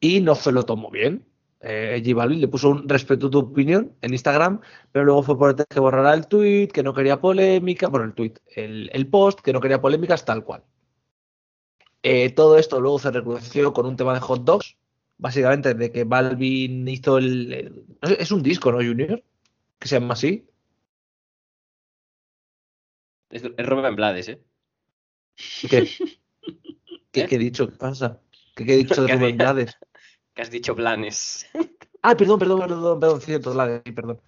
y no se lo tomó bien. Eh, le puso un respeto a tu opinión en Instagram, pero luego fue por que borrará el tweet, que no quería polémica, bueno, el tweet, el, el post, que no quería polémicas, tal cual. Eh, todo esto luego se recrudeció con un tema de hot dogs, básicamente de que Balvin hizo el, el- no sé, es un disco, ¿no, Junior? Que se llama así. Es, es Rubén Blades, ¿eh? ¿Qué, qué, ¿Eh? qué he dicho? ¿Qué pasa? ¿Qué, qué he dicho de ¿Qué Rubén? Blades? Que has dicho planes. Ah, perdón, perdón, perdón, perdón, cierto, la de- perdón.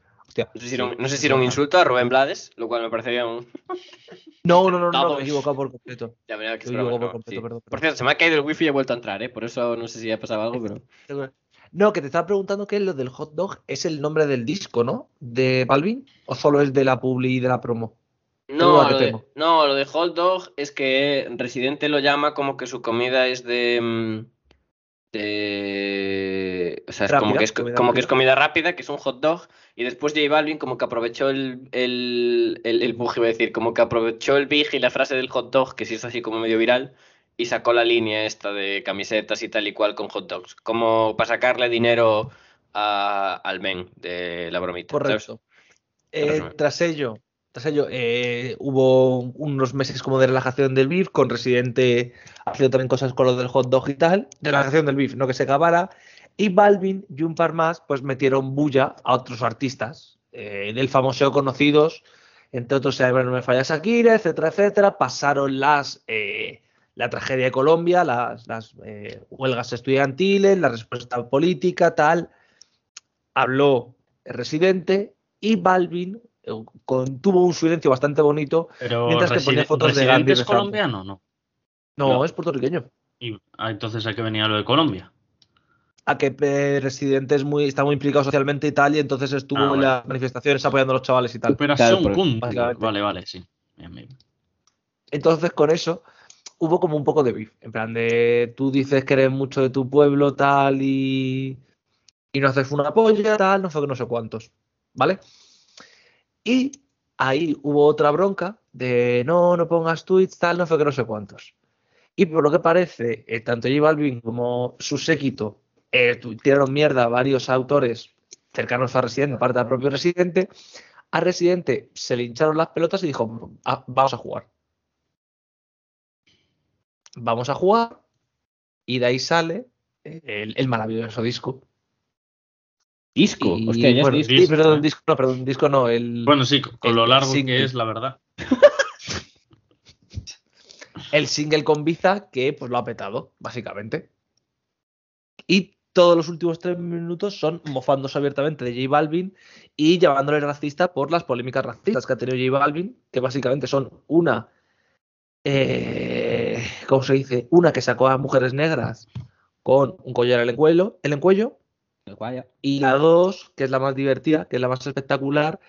Hostia. No sé si era un, Sí, no sé es si era un normal. insulto a Rubén Blades, lo cual me parecería un. No, no, no, no, me he equivocado por completo. Ya verá que Me equivocado por completo, perdón, Por cierto, se me ha caído el wifi y he vuelto a entrar, ¿eh? Por eso no sé si ha pasado algo, pero. No, que te estaba preguntando que lo del hot dog es el nombre del disco, ¿no? De Balvin, o solo es de la publi y de la promo. No, lo de, no, lo de hot dog es que Residente lo llama como que su comida es de. De o sea, es como que es, comida como que es rápida. comida rápida, que es un hot dog. Y después J Balvin como que aprovechó el, el, el, el bug, iba a decir, como que aprovechó el big y la frase del hot dog, que sí es así como medio viral, y sacó la línea esta de camisetas y tal y cual con hot dogs. Como para sacarle dinero a- al men de la bromita. Correcto. Eh, tras ello, tras ello eh, hubo unos meses como de relajación del BIF, con Residente haciendo también cosas con lo del hot dog y tal. Relajación del BIF, no que se acabara. Y Balvin y un par más, pues metieron bulla a otros artistas eh, del famoso conocidos, entre otros, bueno, No me falla Shakira, etcétera, etcétera. Pasaron las eh, la tragedia de Colombia, las, las eh, huelgas estudiantiles, la respuesta política, tal. Habló el Residente y Balvin eh, con- tuvo un silencio bastante bonito. Pero Mientras que ponía fotos de ¿Residente Gandhi es colombiano no? No, No. es puertorriqueño. Y, ah, entonces a qué venía lo de Colombia. A que eh, Residente es muy, está muy implicado socialmente y tal, y entonces estuvo Ah, en vale. las manifestaciones apoyando a los chavales y tal. Operación Claro. Vale, vale, sí. Bien, bien. Entonces, con eso, hubo como un poco de beef. En plan, de tú dices que eres mucho de tu pueblo, tal, y, y no haces una polla, tal, no sé qué, no sé cuántos. ¿Vale? Y ahí hubo otra bronca de no, no pongas tweets, tal, no sé qué, no sé cuántos. Y por lo que parece, eh, tanto J Balvin como su séquito eh, tiraron mierda a varios autores cercanos a Residente, aparte del propio Residente. A Residente se le hincharon las pelotas y dijo, "Ah, vamos a jugar vamos a jugar y de ahí sale el, el maravilloso disco. Disco, Y, hostia, ya es bueno, disco. sí, perdón, ¿eh? disco no, perdón, disco no, el, Bueno, sí, con el lo largo que es, la verdad. el single con Biza que pues lo ha petado, básicamente. Y todos los últimos tres minutos son mofándose abiertamente de J Balvin y llamándole racista por las polémicas racistas que ha tenido J Balvin, que básicamente son una, eh, ¿cómo se dice? Una que sacó a mujeres negras con un collar en el cuello, en el cuello Y la dos, que es la más divertida, que es la más espectacular,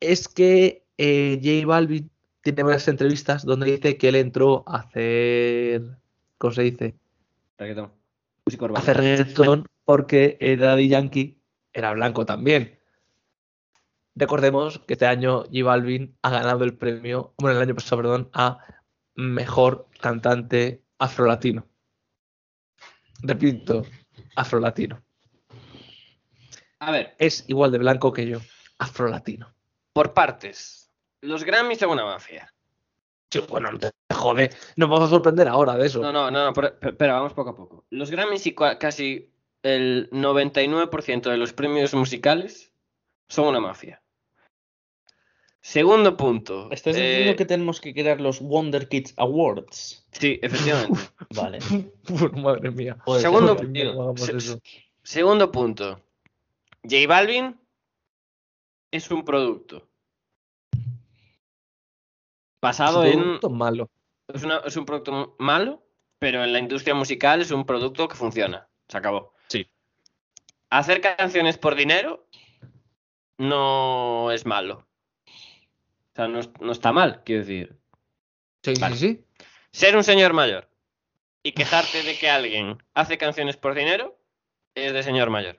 es que eh, J Balvin tiene varias entrevistas donde dice que él entró a hacer, ¿cómo se dice? Reggaetón. A hacer reggaetón porque Daddy Yankee era blanco también. Recordemos que este año J Balvin ha ganado el premio, bueno, el año pasado, perdón, a mejor cantante afrolatino. Repito, afrolatino. A ver, Es igual de blanco que yo, afrolatino. por partes. Los Grammys son una mafia. Sí, bueno, no te jode, nos vamos a sorprender ahora de eso. No, no, no, no, pero, pero vamos poco a poco. Los Grammys y casi el 99% de los premios musicales son una mafia. Segundo punto. ¿Estás eh, diciendo que tenemos que crear los Wonder Kids Awards? Sí, efectivamente. Vale. Madre mía. Segundo- Madre mía, se-. Segundo punto. J Balvin es un producto. Basado Es un en. producto malo. Es, una- es un producto malo, pero en la industria musical es un producto que funciona. Se acabó. Sí. Hacer canciones por dinero no es malo. O sea, no, no está mal, quiero decir. Sí, Vale. sí, sí. Ser un señor mayor y quejarte de que alguien hace canciones por dinero es de señor mayor.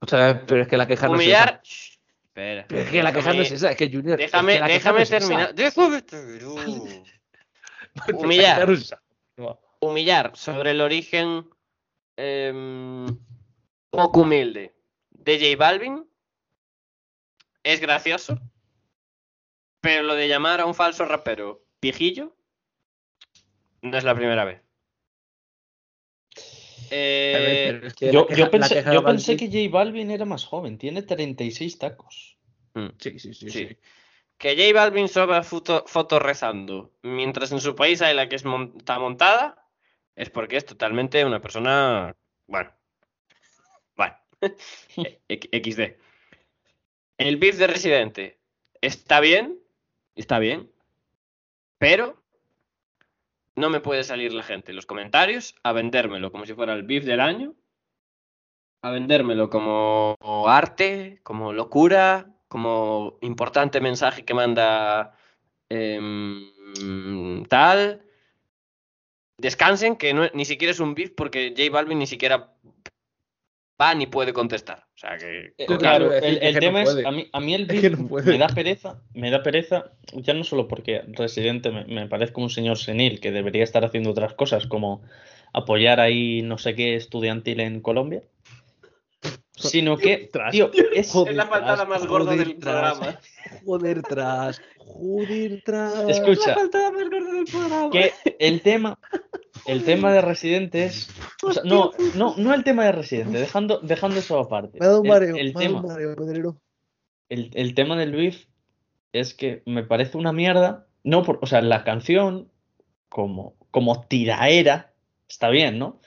O sea, pero es que la queja no es Humillar. Espera. esa. Pero es que la queja no es esa, es que Junior. es Déjame, que déjame terminar. Déjame terminar. La Humillar. humillar sobre el origen em, poco humilde de J Balvin es gracioso, pero lo de llamar a un falso rapero pijillo no es la primera vez. A ver, Eh, Yo, yo pensé, yo que J Balvin era más joven, tiene 36 tacos. mm, Sí, sí, sí. sí. sí. Que J Balvin foto- fotos rezando, mientras en su país hay la que es mon- está montada, es porque es totalmente una persona. Bueno. Bueno. E- XD. el beef de Residente está bien, está bien, pero no me puede salir la gente en los comentarios a vendérmelo como si fuera el beef del año, a vendérmelo como arte, como locura, como importante mensaje que manda em, tal. Descansen, que ni siquiera es un beef porque J Balvin ni siquiera va ni puede contestar. O sea que. Eh, claro, el, que el no tema es, puede. a mí, a mí el Es beef que no puede. me da pereza, me da pereza, ya no solo porque Residente me, me parece como un señor senil que debería estar haciendo otras cosas, como apoyar ahí no sé qué estudiantil en Colombia, sino que, Tras. tío, es, Joder, Es la faltada más gorda del tras. programa. Joder, tras. Joder, tras. Escucha. La faltada más gorda del programa. que el tema, el tema de Residente es, o sea, no, no, no el tema de Residente, dejando, dejando eso aparte. Me ha dado un El- mareo. el me ha dado tema, un mareo, el, el tema del beef es que me parece una mierda. No, por, o sea, la canción como, como tiraera está bien, ¿no?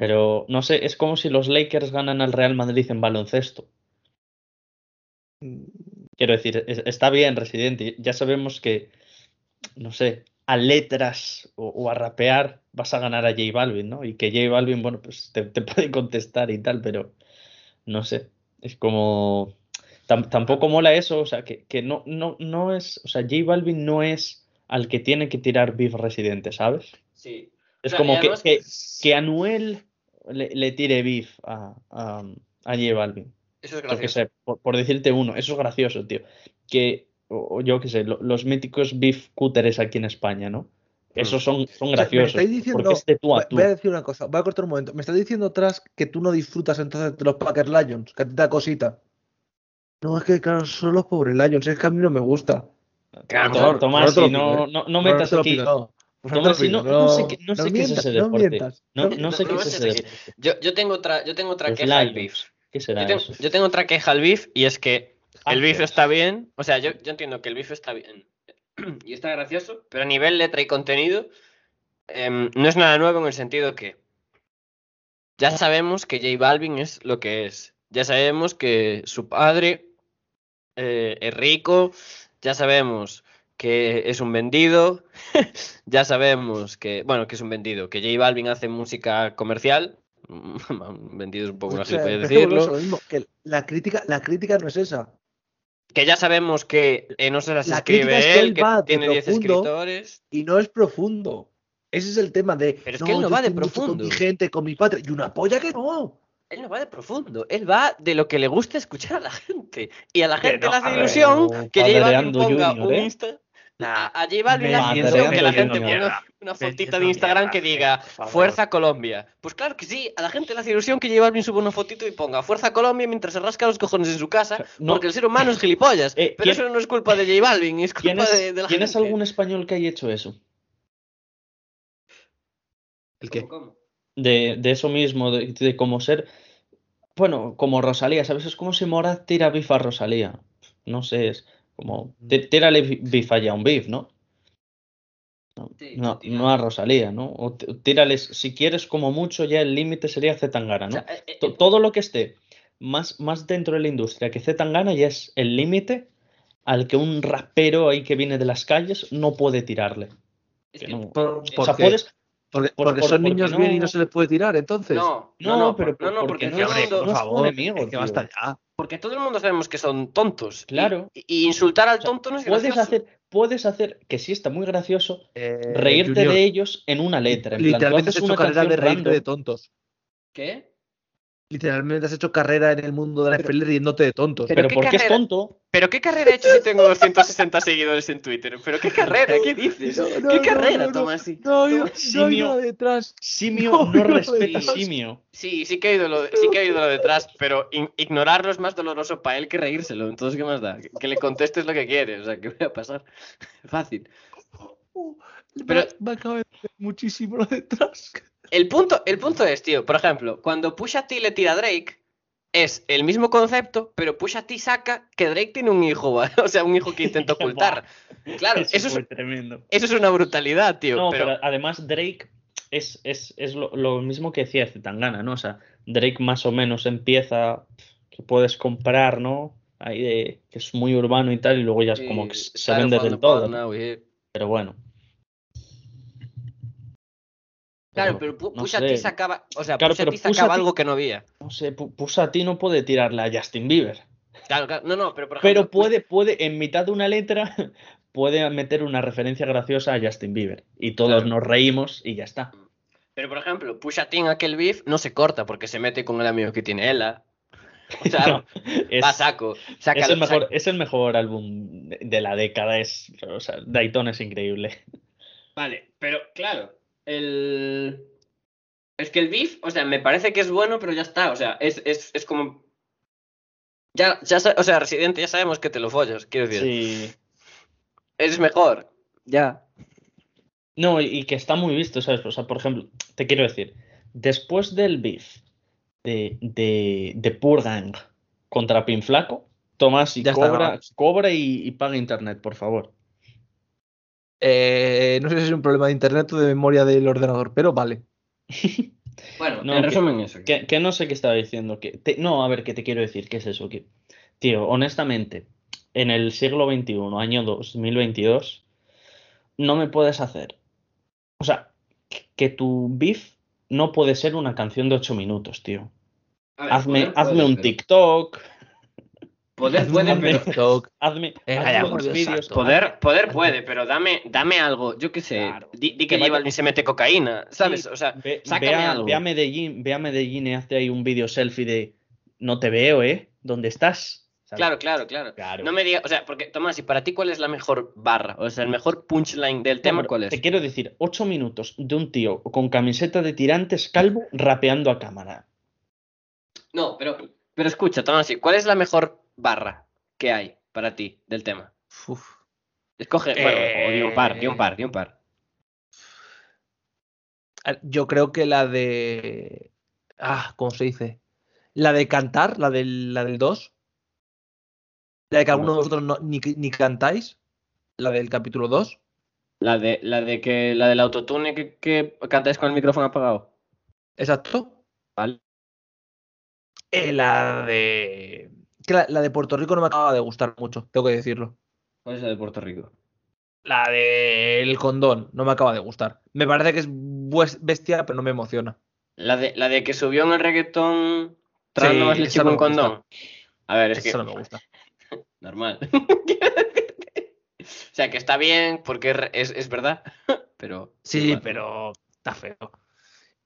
Pero no sé, es como si los Lakers ganan al Real Madrid en baloncesto. Quiero decir, es- está bien, Residente. Ya sabemos que, no sé, a letras o, o a rapear vas a ganar a J Balvin, ¿no? Y que J Balvin, bueno, pues te, te puede contestar y tal, pero no sé. Es como. tam- tampoco mola eso, o sea, que, que no, no, no es. O sea, J Balvin no es al que tiene que tirar beef Residente, ¿sabes? Sí. Es sea, como que, que Anuel le, le tire beef a, a, a J Balvin. Eso es gracioso. sé, por, por decirte uno, eso es gracioso, tío. Que, o, yo qué sé, lo- los míticos beef cúteres aquí en España, ¿no? Esos son, son O sea, graciosos. me estáis diciendo, porque es de tú a voy- tú. voy a decir una cosa, voy a cortar un momento. Me estás diciendo tras que tú no disfrutas entonces de los Packers Lions, que a ti te da cosita. No, es que claro, son los pobres Lions, es que a mí no me gusta. Claro, Tomás, no, ¿eh? no, no No metas aquí. Pido, no. Si sé qué, no sé qué es ese deporte. No, sé qué es ese aquí. deporte. Yo, yo tengo otra, yo tengo otra queja al beef. ¿Qué será Yo tengo, eso? yo tengo otra queja al beef y es que el beef está bien. O sea, yo, yo entiendo que el beef está bien y está gracioso, pero a nivel letra y contenido em, no es nada nuevo en el sentido que ya sabemos que J Balvin es lo que es. Ya sabemos que su padre eh, es rico. Ya sabemos que es un vendido. ya sabemos que, bueno, que es un vendido. Que J Balvin hace música comercial. vendido es un poco una O sea, gilipollez es que volvemos decirlo. mismo, que la crítica, la crítica no es esa. Que ya sabemos que eh, no se las La escribe es que él, que tiene 10 profundo. escritores. Y no es profundo. Ese es el tema de. Pero es que él no va de profundo. Con mi gente, con mi patria. Y una polla que no. Él no va de profundo, él va de lo que le gusta escuchar a la gente. Y a la gente no, le hace ver, ilusión no, que J Balvin padreando ponga Junior, un ¿eh? Insta. A, a J Balvin le hace Me ilusión que la gente ponga una Vete fotita de la Instagram mierda, que diga. Fuerza Colombia. Pues claro que sí, a la gente le hace ilusión que J Balvin suba una fotito y ponga Fuerza Colombia mientras se rasca los cojones en su casa, No. porque el ser humano es gilipollas. Eh, pero ¿quién- eso no es culpa de J Balvin, es ¿Quién culpa es, de, de la ¿quién es gente. algún español que haya hecho eso? ¿El qué? ¿Cómo, cómo? De, de eso mismo, de, de cómo ser. Bueno, como Rosalía, ¿sabes? Es como si Moraz tira beef a Rosalía. No sé, es como. tí- Tírale beef allá un beef, ¿no? No, Sí, no, a Rosalía, ¿no? O tírales, si quieres, como mucho, ya el límite sería Zetangana, O ¿no? sea, eh, eh, To- todo lo que esté más, más dentro de la industria que Zetangana ya es el límite al que un rapero ahí que viene de las calles no puede tirarle. es Que que- no- Por, O ¿por sea, puedes. Porque, por- porque por- son porque niños no- bien y no se les puede tirar, entonces. No, No, no, no, pero no, no, porque porque por favor, enemigo, que basta ya. Porque todo el mundo sabemos que son tontos. Claro. Y, y insultar al O sea, tonto no es puedes gracioso. hacer, puedes hacer, que sí está muy gracioso, Eh, reírte Junior, de ellos en una letra. En plan, tú Literalmente has hecho una carrera de reírte de tontos. ¿Qué? Literalmente has hecho carrera en el mundo de la NFL riéndote de tontos. Pero pero ¿qué porque es tonto. ¿Pero qué carrera he hecho si tengo 260 seguidores en Twitter? ¿Pero qué carrera? ¿Qué dices? No, no, ¿Qué no, carrera, no, no. Yo, Simio. detrás. Simio No, respeta simio. Sí, sí que he oído lo, sí que he oído lo detrás, pero in- ignorarlo es más doloroso para él que reírselo. Entonces, ¿qué más da? Que, que le contestes lo que quiere. O sea, ¿qué voy a pasar? Fácil. Pero me acaba de hacer muchísimo lo detrás. El punto, el punto es, tío, por ejemplo, cuando Pusha T le tira a Drake, es el mismo concepto, pero Pusha T saca que Drake tiene un hijo, ¿vale? o sea, un hijo que intenta ocultar. Claro, eso es, tremendo. eso es una brutalidad, tío. No, pero, pero además Drake es, es, es lo, lo mismo que decía Zetangana, ¿no? O sea, Drake más o menos empieza que puedes comprar, ¿no? ahí de que es muy urbano y tal, y luego ya es como que Sí, se vende del todo. Pero bueno. Claro, pero Pu- no Pusha. T sacaba, o sea, Claro, Pusha T sacaba algo que no había. No sé, Pu- Pusha T no puede tirarle a Justin Bieber. Claro, claro. No, no, pero por ejemplo, Pero puede, puede, en mitad de una letra, puede meter una referencia graciosa a Justin Bieber. Y todos Claro. nos reímos y ya está. Pero por ejemplo, Pusha T en aquel beef no se corta porque se mete con el amigo que tiene ella. O sea, No, es, va saco. es el mejor, es el mejor álbum de- de la década. Es, o sea, Dayton es increíble. Vale, pero claro, el. Es que el beef, o sea, me parece que es bueno, pero ya está. O sea, es, es, es como. Ya, ya, o sea, Residente, ya sabemos que te lo follas, quiero decir. Sí. Es mejor. Ya. No, y, y que está muy visto, ¿sabes? O sea, por ejemplo, te quiero decir, después del beef de, de, de Purgang contra Pinflaco, Tomás y Ya cobra, cobra y, y paga internet, por favor. Eh, no sé si es un problema de internet o de memoria del ordenador, pero vale. Bueno, No, en que- resumen eso. Que, que no sé qué estaba diciendo. Que te- no, a ver, ¿qué te quiero decir? ¿Qué es eso? Que, tío, honestamente, en el siglo XXI, año 2022, no me puedes hacer. O sea, que tu beef no puede ser una canción de 8 minutos, tío. Ver, Hazme, hazme un TikTok, Poder puede, pero. TikTok. hazme, Eh, hazme unos Julio, vídeos. Poder, poder puede, pero dame, dame algo, yo qué sé. Claro. Di, di Que que Balvin se mete cocaína, ¿sabes? Sí, O sea, Ve, sácame ve a, algo. ve a Medellín, ve a Medellín y hazte ahí un vídeo selfie de no te veo, ¿eh? ¿Dónde estás? ¿Sabes? claro, claro, claro. Claro. No me digas, o sea, porque Tomás, y para ti, ¿cuál es la mejor barra? O sea, el mejor punchline del tema, ¿cuál es? Te quiero decir, ocho minutos de un tío con camiseta de tirantes calvo rapeando a cámara. No, pero, pero escucha, Tomás, ¿cuál es la mejor barra que hay para ti del tema? Uf. Escoge, bueno, o di un par, di un par, di un par. Ah, Yo creo que la de. Ah, ¿cómo se dice? La de cantar, la del, la del 2. La de que alguno de vosotros no- ni, ni cantáis. La del capítulo 2. La de, la de que, la del autotune que, que cantáis con el micrófono apagado. Exacto. Vale. Eh, la de. Que la, la de Puerto Rico no me acaba de gustar mucho, tengo que decirlo. ¿Cuál es la de Puerto Rico? La del condón no me acaba de gustar. Me parece que es bestia, pero no me emociona. La de, la de que subió en el reggaetón tragando Sí, leche con condón. A ver, es Eso que no me gusta. normal. o sea, que está bien porque es, es, verdad, pero... Sí, pero está feo.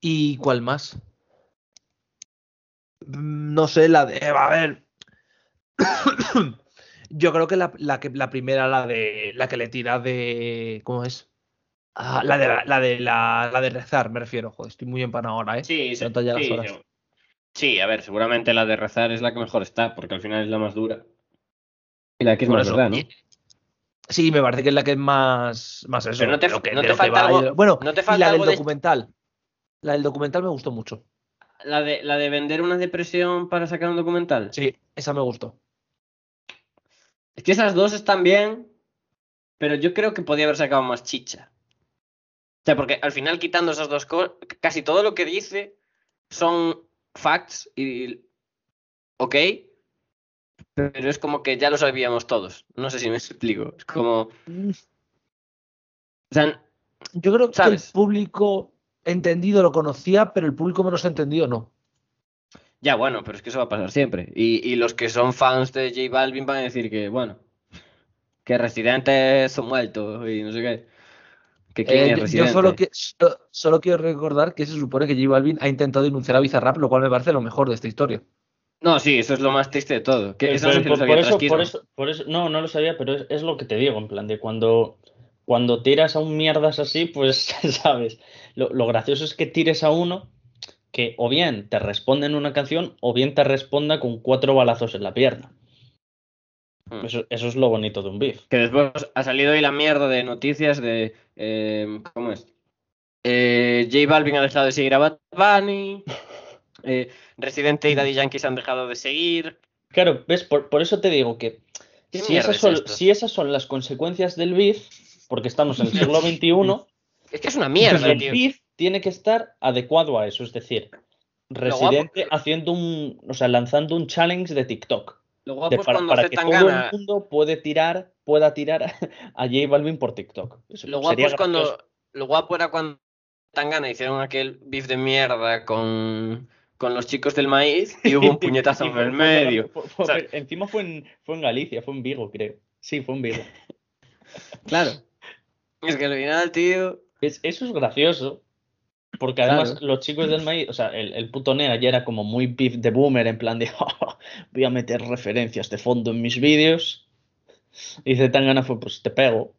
¿Y cuál más? Mm, No sé, la de. A ver. Yo creo que la, la que la primera, la de. La que le tira de. ¿Cómo es? Ah, la de la, la de la, la de rezar, me refiero. Joder, estoy muy empanado ahora, ¿eh? Sí, sí, las sí, horas. sí. A ver, seguramente la de rezar es la que mejor está, porque al final es la más dura. Y la que es Por más eso. verdad, ¿no? Y- Sí, me parece que es la que es más. Más eso. Pero no te- que- no te falta algo- Bueno, ¿no te y la del de- documental. La del documental me gustó mucho. La de, la de vender una depresión para sacar un documental. Sí, esa me gustó. Es que esas dos están bien, pero yo creo que podía haber sacado más chicha. O sea, porque al final quitando esas dos cosas, casi todo lo que dice son facts y... Ok, pero es como que ya lo sabíamos todos. No sé si me explico. Es como... O sea, Yo creo que ¿Sabes? el público entendido lo conocía, pero el público menos entendido no. Ya bueno, pero es que eso va a pasar siempre. Y, y los que son fans de J Balvin van a decir que, bueno, que Residente es un muerto y no sé qué. Que quién Eh, es yo- yo Residente. solo, que, so- solo quiero recordar que se supone que J Balvin ha intentado denunciar a Bizarrap, lo cual me parece lo mejor de esta historia. No, sí, eso es lo más triste de todo. Que Pero- eso no sé si por, eso, por, eso, por eso, no, no lo sabía, pero es, es lo que te digo, en plan de cuando, cuando tiras a un mierdas así, pues sabes, lo, lo gracioso es que tires a uno que o bien te responde en una canción o bien te responda con cuatro balazos en la pierna. Mm. Eso, eso es lo bonito de un beef. Que después ha salido ahí la mierda de noticias de. eh, ¿Cómo es? Eh, J Balvin ha dejado de seguir a Bad Bunny. eh, Residente y Daddy Yankee se han dejado de seguir. Claro, ves, por, por eso te digo que ¿Qué si esas, es son, si esas son las consecuencias del beef, porque estamos en el siglo XXI, Es que es una mierda, el tío. beef tiene que estar adecuado a eso, es decir, Residente haciendo un, o sea, lanzando un challenge de TikTok. Lo guapo de- para, cuando para Z que todo el mundo puede tirar, pueda tirar a J Balvin por TikTok. Eso Lo guapo es cuando. gracioso. Lo guapo era cuando Tangana hicieron aquel beef de mierda con, con los chicos del maíz y hubo un puñetazo en el medio. fue- fue- O sea- fue- encima fue en, fue en Galicia, fue en Vigo, creo. Sí, fue en Vigo. Claro. Es que al final, tío. Es- eso es gracioso. Porque además Claro. los chicos del maíz, o sea, el, el puto Nea ya era como muy beef de boomer, en plan de "Oh, voy a meter referencias de fondo en mis vídeos. Y Zetangana fue, pues te pego.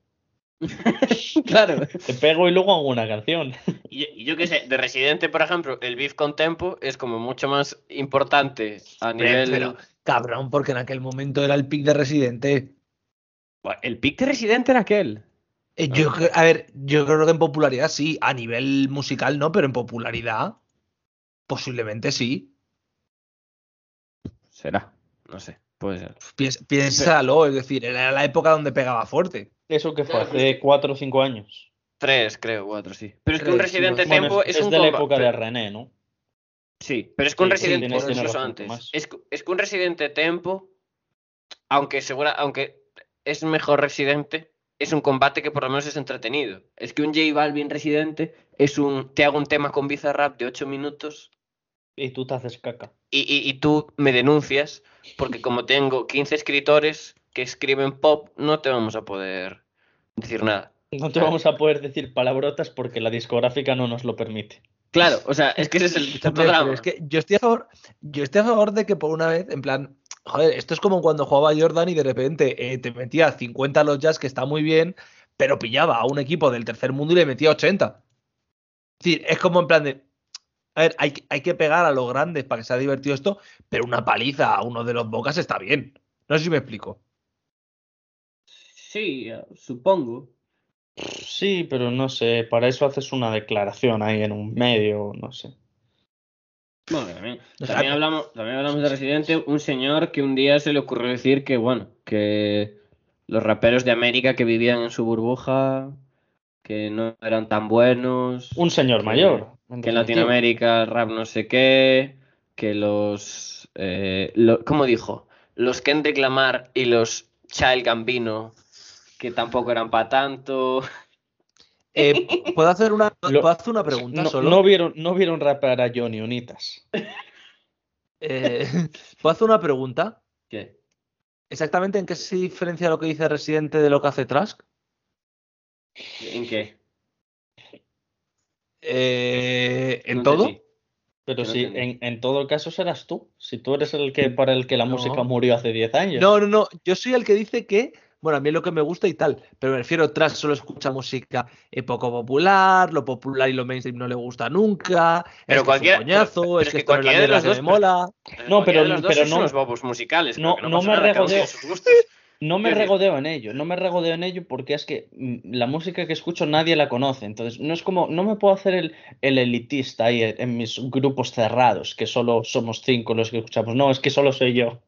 Claro. Te pego y luego hago una canción. Y yo, y yo qué sé, de Residente, por ejemplo, el beef con Tempo es como mucho más importante a nivel. Pero, cabrón, porque en aquel momento era el pick de Residente. El pick de Residente era aquel. Eh, Yo, a ver, yo creo que en popularidad sí, a nivel musical no, pero en popularidad posiblemente sí. Será. No sé, puede ser. Piens- piénsalo, es decir, era la época donde pegaba fuerte. Eso que fue hace cuatro o cinco años. Tres, creo, cuatro, sí. Pero es que un Residente Bueno, Tempo es, es, es un de la época de René, ¿no? Sí, pero es que un Sí, Residente, incluso antes. Que- es que un Residente Tempo, aunque segura, aunque es mejor Residente, es un combate que por lo menos es entretenido. Es que un J Balvin Residente es un. Te hago un tema con Bizarrap de 8 minutos Y tú te haces caca. y, y- y tú me denuncias porque como tengo 15 escritores que escriben pop, no te vamos a poder decir nada. No te vamos a poder decir palabrotas porque la discográfica no nos lo permite. Claro, o sea, es que ese es el es que yo estoy a favor, yo estoy a favor de que por una vez, en plan, joder, esto es como cuando jugaba Jordan y de repente eh, te metía 50 a los jazz, que está muy bien, pero pillaba a un equipo del tercer mundo y le metía 80. Es decir, es como en plan de, a ver, hay, que- hay que pegar a los grandes para que sea divertido esto, pero una paliza a uno de los bocas está bien. No sé si me explico. Sí, supongo. Sí, pero no sé, para eso haces una declaración ahí en un medio, no sé. Bueno, también, también hablamos, también hablamos de Residente, un señor que un día se le ocurrió decir que, bueno, que los raperos de América que vivían en su burbuja, que no eran tan buenos, Un señor que- mayor. que en. Latinoamérica el rap no sé qué, que los, eh, lo- ¿cómo dijo? Los Kendrick Lamar y los Child Gambino, que tampoco eran para tanto. Eh, ¿puedo, hacer una, Lo- ¿Puedo hacer una pregunta No, solo? no vieron, no vieron rapear a Johnny Unitas. Eh, ¿Puedo hacer una pregunta? ¿Qué? ¿Exactamente en qué se diferencia lo que dice Residente de lo que hace Trask? ¿En qué? Eh, ¿En No todo? entendí. Pero no si entendí. en, en todo caso serás tú. Si tú eres el que para el que la No. música murió hace 10 años. No, no, no. Yo soy el que dice que, bueno, a mí es lo que me gusta y tal, pero me refiero, Trask solo escucha música eh, poco popular, lo popular y lo mainstream no le gusta nunca, Pero es que es un coñazo, pero- pero es es que cualquiera de los dos, me mola. No, pero- Cualquiera de los dos pero son no- unos bobos musicales. no- no me regodeo. No me en ello, no me regodeo en ello porque es que mm, la música que escucho nadie la conoce. Entonces, no es como, no me puedo hacer el, el elitista ahí en, en mis grupos cerrados, que solo somos cinco los que escuchamos. No, es que solo soy yo.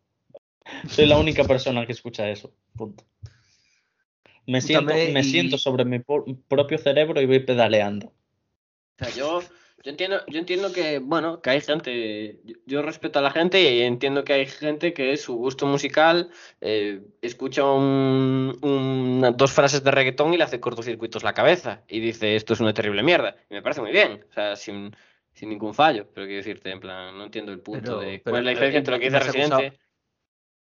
Soy la única persona que escucha eso. Punto. Me siento, me siento sobre mi propio cerebro y voy pedaleando. O sea, yo, yo entiendo, yo entiendo que, bueno, que hay gente, yo, yo respeto a la gente y entiendo que hay gente que su gusto musical eh, escucha un- una- dos frases de reggaetón y le hace cortocircuitos la cabeza y dice esto es una terrible mierda. Y me parece muy bien, o sea, sin, sin ningún fallo, pero quiero decirte, en plan, no entiendo el punto Pero- de pero- cuál es la pero- diferencia entre lo que dice Residente.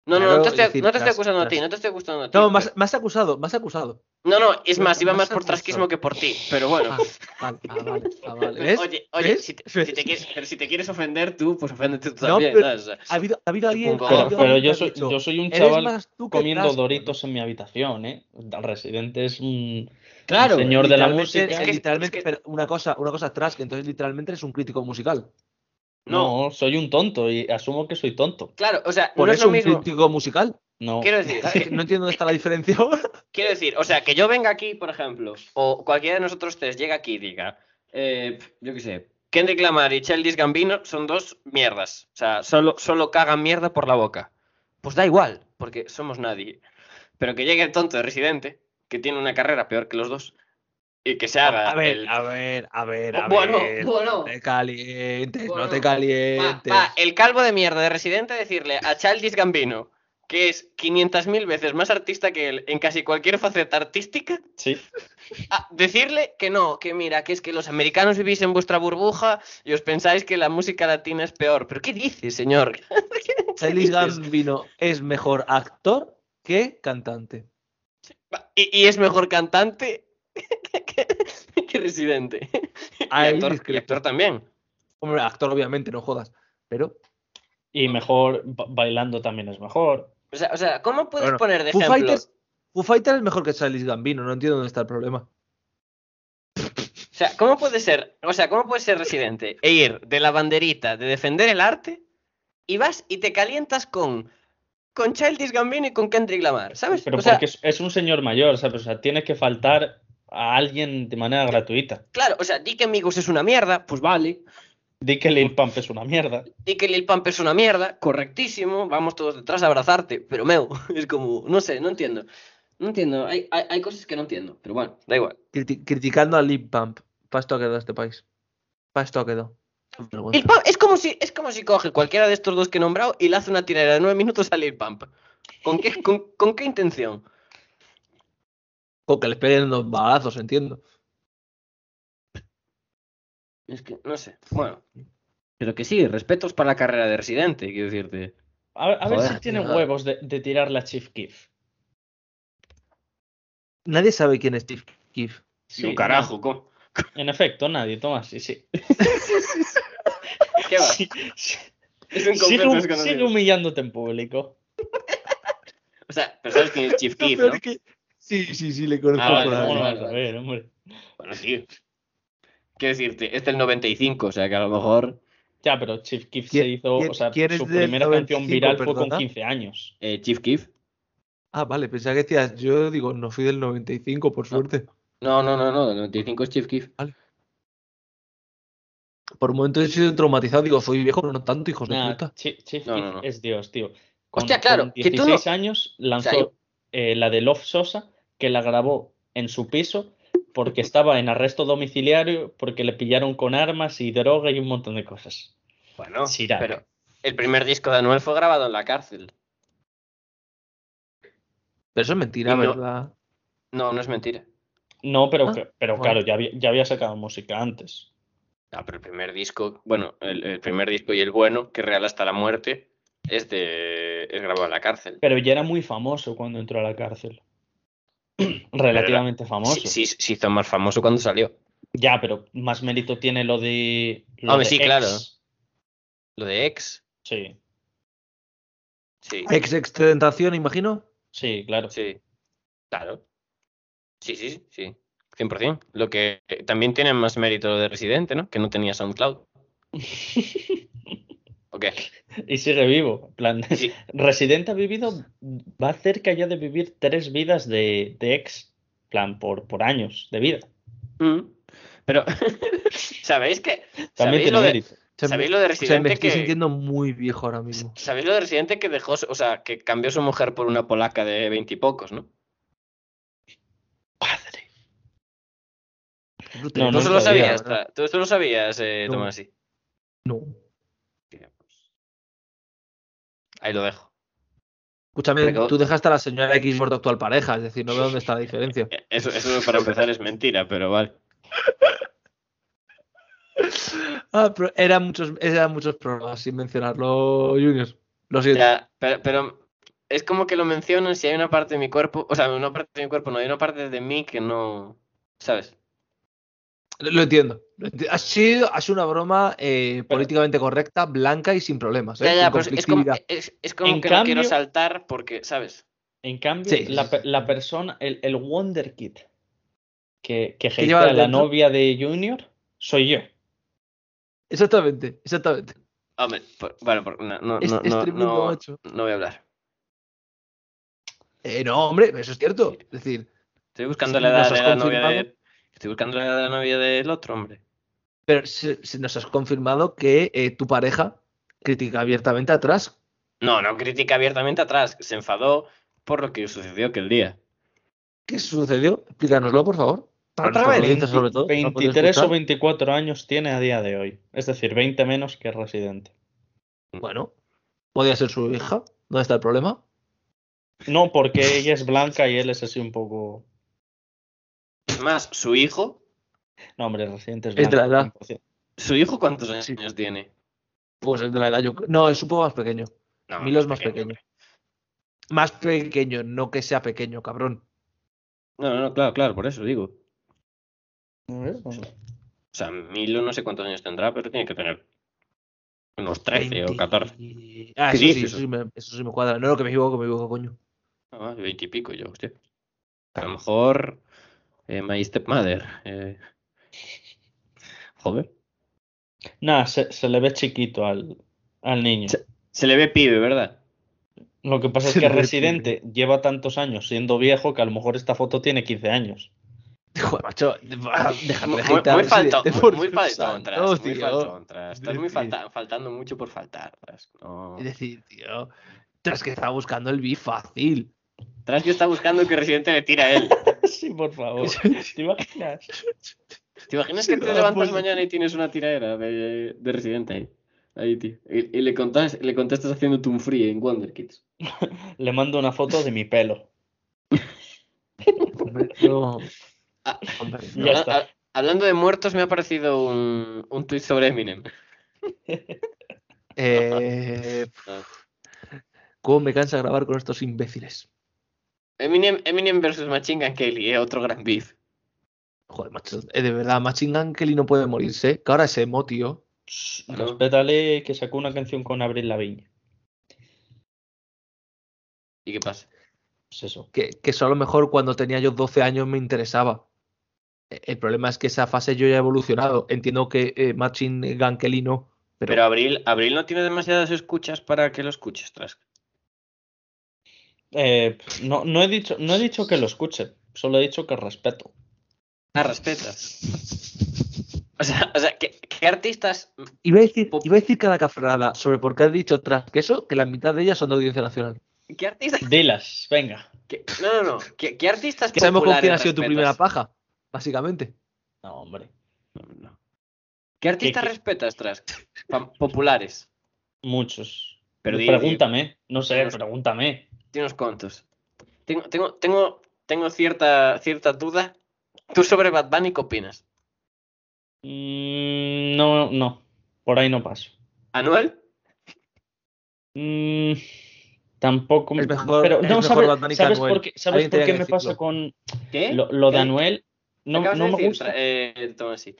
No, no, no te estoy, es decir, no te estoy tras- acusando a ti, no te estoy acusando a ti. No, más, más acusado, más acusado. No, no, es más, iba más más por trasquismo que por ti, pero bueno. Ah, vale, ah, vale, ah, vale. ¿Ves? Oye, oye, ¿Ves? si te, ¿Ves? si te quieres, pero si te quieres ofender tú, pues oféndete tú No, también, Ha habido, ha habido alguien, Pero- ha Pero, habido pero alguien que yo, soy, dicho, yo soy un "Eres chaval comiendo Trask". doritos en mi habitación, ¿eh? El residente es un Claro, señor de la música. es que- literalmente, es que- pero una cosa, una cosa que entonces literalmente eres un crítico musical. No, No, soy un tonto y asumo que soy tonto. claro, o sea, Por no es eso lo un crítico musical. No. Quiero decir, es no entiendo dónde está la diferencia quiero decir, o sea, que yo venga aquí, por ejemplo, o cualquiera de nosotros tres llega aquí y diga, eh, yo qué sé, Kendrick Lamar y Childish Gambino son dos mierdas. O sea, solo, solo cagan mierda por la boca. Pues da igual, porque somos nadie. Pero que llegue el tonto de Residente, que tiene una carrera peor que los dos, y que se haga. A ver, el- a ver, a ver, a Bueno, ver. bueno. No te calientes, Bueno, no te calientes. va, el calvo de mierda de Residente decirle a Childish Gambino que es 500.000 veces más artista que él en casi cualquier faceta artística, Sí. a decirle que no, que mira, que es que los americanos vivís en vuestra burbuja y os pensáis que la música latina es peor. ¿Pero qué dices, señor? ¿Qué Childish? Gambino es mejor actor que cantante. Y, y es mejor cantante que, que- que residente. Y Ahí actor, y discrepo. actor también. Hombre, actor obviamente, no jodas. Pero, Y mejor ba- bailando también es mejor. O sea, o sea ¿cómo puedes Bueno, poner de Foo ejemplo? Fighters, Foo Fighters es mejor que Childish Gambino, no entiendo dónde está el problema. O sea, ¿cómo puede ser, o sea, cómo puedes ser residente e ir de la banderita de defender el arte y vas y te calientas con con Childish Gambino y con Kendrick Lamar, ¿sabes? Pero o sea, porque es, es un señor mayor, ¿sabes? O sea, tiene que faltar a alguien de manera gratuita. claro, o sea, di que Amigos es una mierda, pues vale. Di que Lil Pump es una mierda. Di que Lil Pump es una mierda, correctísimo, vamos todos detrás a abrazarte, pero meu, es como, no sé, no entiendo. No entiendo, hay, hay, hay cosas que no entiendo, pero bueno, da igual. Criti- criticando a Lip Pump. Para esto ha quedado este país. Para esto ha quedado. Vergüenza. Lil Pump es como si es como si coge cualquiera de estos dos que he nombrado y le hace una tirada de nueve minutos a Lil Pump. ¿Con qué, con, con qué intención? O que les peguen unos balazos, entiendo. Es que, no sé. Bueno. Pero que sí, respetos para la carrera de Residente, quiero decirte. A, ver- a ver Joder, si tiene tío. huevos de, de tirarle a Chief Keef. Nadie sabe quién es Steve Keef. Sí, un carajo, ¿cómo? En efecto, nadie, Tomás, sí, sí. ¿Qué va? Sí, sí. Es un Sigue, humillándote en público. O sea, pero sabes quién es Chief Keef, ¿no? es que- Sí, sí, sí, le conozco Ah, por vale, ahí. ¿Cómo lo vale, vas a ver, hombre? Bueno, tío. Quiero decirte, este es el 95, o sea que a lo mejor Ya, pero Chief Keef ¿Quién- se hizo, o sea, su del primera canción 95, viral fue con perdona? 15 años. eh, Chief Keef. Ah, vale, pensaba que decías, yo digo, no fui del 95, por suerte. No, no, no, no, el 95 es Chief Keef. Por un momento he sido traumatizado, digo, soy viejo, pero no tanto, hijos de puta. Chi- Chief No, Keef no, no. es Dios, tío. Con, Hostia, claro, con que tú no- 16 años lanzó O sea, yo- eh, la de Love Sosa, que la grabó en su piso porque estaba en arresto domiciliario, porque le pillaron con armas y droga y un montón de cosas. Bueno, Chirac. pero el primer disco de Anuel fue grabado en la cárcel. Pero eso es mentira, no- ¿verdad? No, no es mentira. No, pero, Ah, pero bueno. claro, ya había, ya había sacado música antes. No, pero el primer disco, bueno, el, el primer disco y el bueno, que es real hasta la muerte, es de es grabado en la cárcel. Pero ya era muy famoso cuando entró a la cárcel. Relativamente famoso. Sí, sí, se hizo más famoso cuando salió. Ya, pero más mérito tiene lo de. Lo Hombre, de sí, X. claro. Lo de ex, Sí, sí, Ex extentación, imagino. sí, claro. sí, claro. Sí, sí, sí, sí, 100%. Lo que eh, también tiene más mérito lo de Residente, ¿no? Que no tenía SoundCloud. ¿O qué? y sigue vivo. plan, Sí. Residente ha vivido. Va cerca ya de vivir tres vidas de, de ex. plan, por, por años de vida. Mm. Pero, ¿sabéis que? También ¿Sabéis tiene lo, de, mérito. Se ¿Sabéis lo de o sea, me Residente estoy que- sintiendo muy viejo ahora mismo. ¿Sabéis lo de Residente que dejó, o sea, que cambió su mujer por una polaca de veintipocos, ¿no? Padre. No, No, Tú no eso lo sabía, sabías, tú eso lo sabías, eh, No. Tomás, sí. No. Ahí lo dejo. Escúchame, tú dejaste a la señora X por tu actual pareja, es decir, no veo dónde está la diferencia. Eh, Eso, eso para empezar es mentira, pero vale. Ah, pero eran muchos, eran muchos programas, sin mencionarlo, Junior. Lo siento. Ya, pero, pero es como que lo mencionan si hay una parte de mi cuerpo, o sea, una parte de mi cuerpo, no, hay una parte de mí que no, ¿sabes? Lo, lo entiendo. Ha sido, ha sido una broma eh, políticamente correcta, blanca y sin problemas. ¿eh? Ya, ya, Sin pero es- como, conflictividad. es, es como En que no quiero cambio- saltar porque, ¿sabes? En cambio, Sí, la, la persona, el, el Wonder Kid que, que Que lleva a la dentro. novia de Junior, soy yo. Exactamente, exactamente. Hombre, por- bueno, por- no, no, Es, no, es no, no- macho. no voy a hablar. Eh, no, hombre, eso es cierto. Es decir, Estoy buscando la edad de la novia de... Estoy buscando la novia del otro, hombre. pero se nos has confirmado que eh, tu pareja critica abiertamente atrás. No, no critica abiertamente atrás. Se enfadó por lo que sucedió aquel día. ¿Qué sucedió? Explícanoslo, por favor. Para Otra vez, sobre todo. para poder 23 o escuchar. 24 años tiene a día de hoy. Es decir, 20 menos que Residente. Bueno, podía ser su hija. ¿Dónde está el problema? No, porque ella es blanca y él es así un poco. Es más, su hijo. No, hombre, Residente es Es de la edad. 100%. ¿Su hijo cuántos años Sí. tiene? Pues es de la edad. Yo... No, es un poco más pequeño. No, Milo es más pequeño. Más pequeño, no que sea pequeño, cabrón. No, no, no, claro, claro, por eso digo. A ver, vamos. O sea, Milo no sé cuántos años tendrá, pero tiene que tener unos 13 o 14. 20. Ah, ¿Qué eso sí, eso sí, me, eso sí me cuadra. No, lo que me equivoco, me equivoco, coño. Ah, 20 y pico yo, hostia. A lo mejor eh, My Stepmother. Eh... Joder. Nah, se, se le ve chiquito al, al niño. Se- Se le ve pibe, ¿verdad? Lo que pasa es Se que Residente lleva tantos años siendo viejo que a lo mejor esta foto tiene 15 años. Joder, macho, déjame Muy, de muy, muy falto, Residente, muy, por muy Dios faltón, santo, Tras, muy tío. faltón, Tras. Estás muy falta- faltando mucho por faltar, Tras. No. Es decir, tío, tras que estaba buscando el beef fácil. Tras que está buscando que Residente le tira a él. Sí, por favor. ¿Te imaginas? ¿Te imaginas que te No, levantas pues- mañana y tienes una tiradera de, de Residente ahí? Ahí, tío. Y, y le, contas, le contestas haciéndote un free en Wonder Kids. Le mando una foto de mi pelo. Ah, Ya está. a- hablando de muertos, me ha aparecido un, un tuit sobre Eminem. Eh, Ah. ¿Cómo me cansa grabar con estos imbéciles? Eminem, Eminem versus Machine Gun Kelly, eh, otro gran beef. Joder, macho, eh, de verdad, Machine Gun Kelly no puede morirse. Que ahora es emo, tío. Shh, No. Respétale que sacó una canción con Abril Lavigne. ¿Y qué pasa? Pues eso. Que, que eso a lo mejor cuando tenía yo 12 años me interesaba. Eh, El problema es que esa fase yo ya he evolucionado. Entiendo que eh, Machine Gun Kelly no. Pero, Pero Abril, Abril no tiene demasiadas escuchas para que lo escuches, Tras. Eh, no, no, he dicho, no he dicho que lo escuche, solo he dicho que respeto. Ah, respetas. O sea, o sea ¿qué, qué artistas iba, a decir, iba a decir cada cafrada sobre por qué has dicho tras que eso, que la mitad de ellas son de audiencia nacional. ¿Qué artistas? Dilas, venga. qué- no, no, no. ¿Qué, qué artistas Que sabemos con quién ha sido tu primera paja, básicamente. No, hombre. No, no. ¿Qué artistas qué? respetas, Tras? Populares. Muchos. Pero di- pregúntame. No sé, pregúntame. Tiene unos cuantos. Tengo, tengo, tengo, tengo cierta, cierta duda. ¿Tú sobre Bad Bunny qué opinas? Mm, no, no. Por ahí no paso. ¿Anuel? Mm, tampoco. Es mejor- pero es no, mejor ¿sabes, Bad Bunny que ¿sabes Anuel. por qué, ¿sabes por qué me pasa con ¿Qué? lo, lo de ¿Qué? Anuel? No, no de me decir, gusta. Eh, toma así.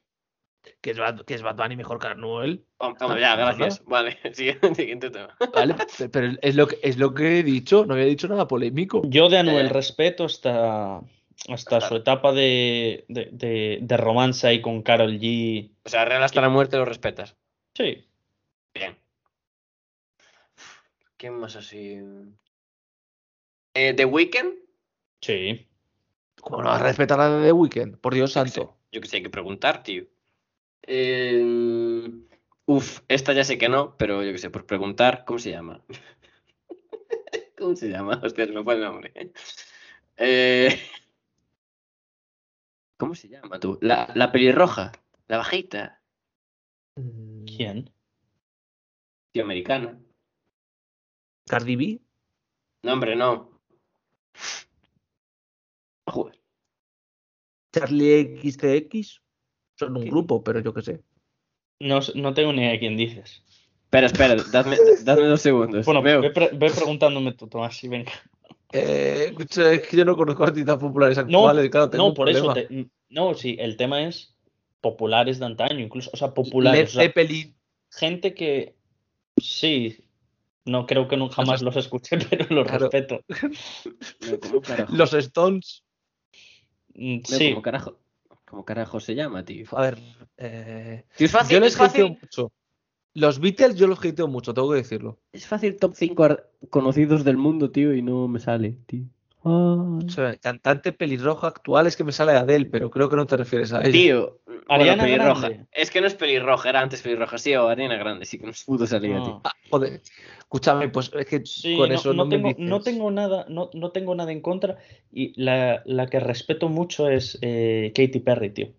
Que es Bad, que es Bad Bunny mejor que Anuel. Hom- Hombre, ya, gracias. Vale, siguiente, siguiente tema. ¿Vale? Pero es lo, que, es lo que he dicho, no había dicho nada polémico. Yo de Anuel Eh. respeto hasta, hasta su etapa de, de, de, de romance ahí con Carol G. O sea, real hasta la muerte lo respetas. Sí. Bien. ¿Quién más así? Eh, ¿The Weeknd? Sí. ¿Cómo no vas a respetar a la de The Weeknd? Por Dios Yo qué sé, santo. yo que sé, hay que preguntar, tío. Eh, uf, esta ya sé que no, pero yo que sé, por preguntar, ¿cómo se llama? ¿Cómo se llama? Hostia, se me fue el nombre. Eh, ¿Cómo se llama tú? La, la pelirroja, la bajita, ¿Quién? tío, americana. ¿Cardi B? No, hombre, no. Joder. ¿Charlie XCX? Son un ¿Qué? grupo, pero yo qué sé. No, no tengo ni idea de quién dices. Espera, espera, dadme, dadme dos segundos. Bueno, Veo. ve, pre- ve preguntándome tú, Tomás, y venga. Eh, es que yo no conozco artistas populares actuales. claro, tengo No, un por eso. te- no, sí, el tema es populares de antaño, incluso. O sea, populares. Led o sea, Zeppelin. gente que sí. No creo que nunca jamás los escuché, pero los Claro. respeto. No. Los Stones. Mm, No, Sí, ¿Cómo carajo? ¿Cómo carajo se llama, tío? A ver. eh, Tío, es fácil, yo les hateo mucho. Los Beatles yo los hateo mucho, tengo que decirlo. Es fácil top 5 conocidos del mundo, tío, y no me sale, tío. O sea, cantante pelirroja actual es que me sale Adele, pero creo que no te refieres a ella. Tío, Ariana bueno, pelirroja. Grande. Es que no es pelirroja, era antes pelirroja, sí, o Ariana Grande, sí que nos pudo salir a ti. no. Ah, joder, escúchame, pues es que Sí, con no, eso no no, tengo, me dices. no tengo nada, no, no tengo nada en contra. Y la, la que respeto mucho es eh, Katy Perry, tío.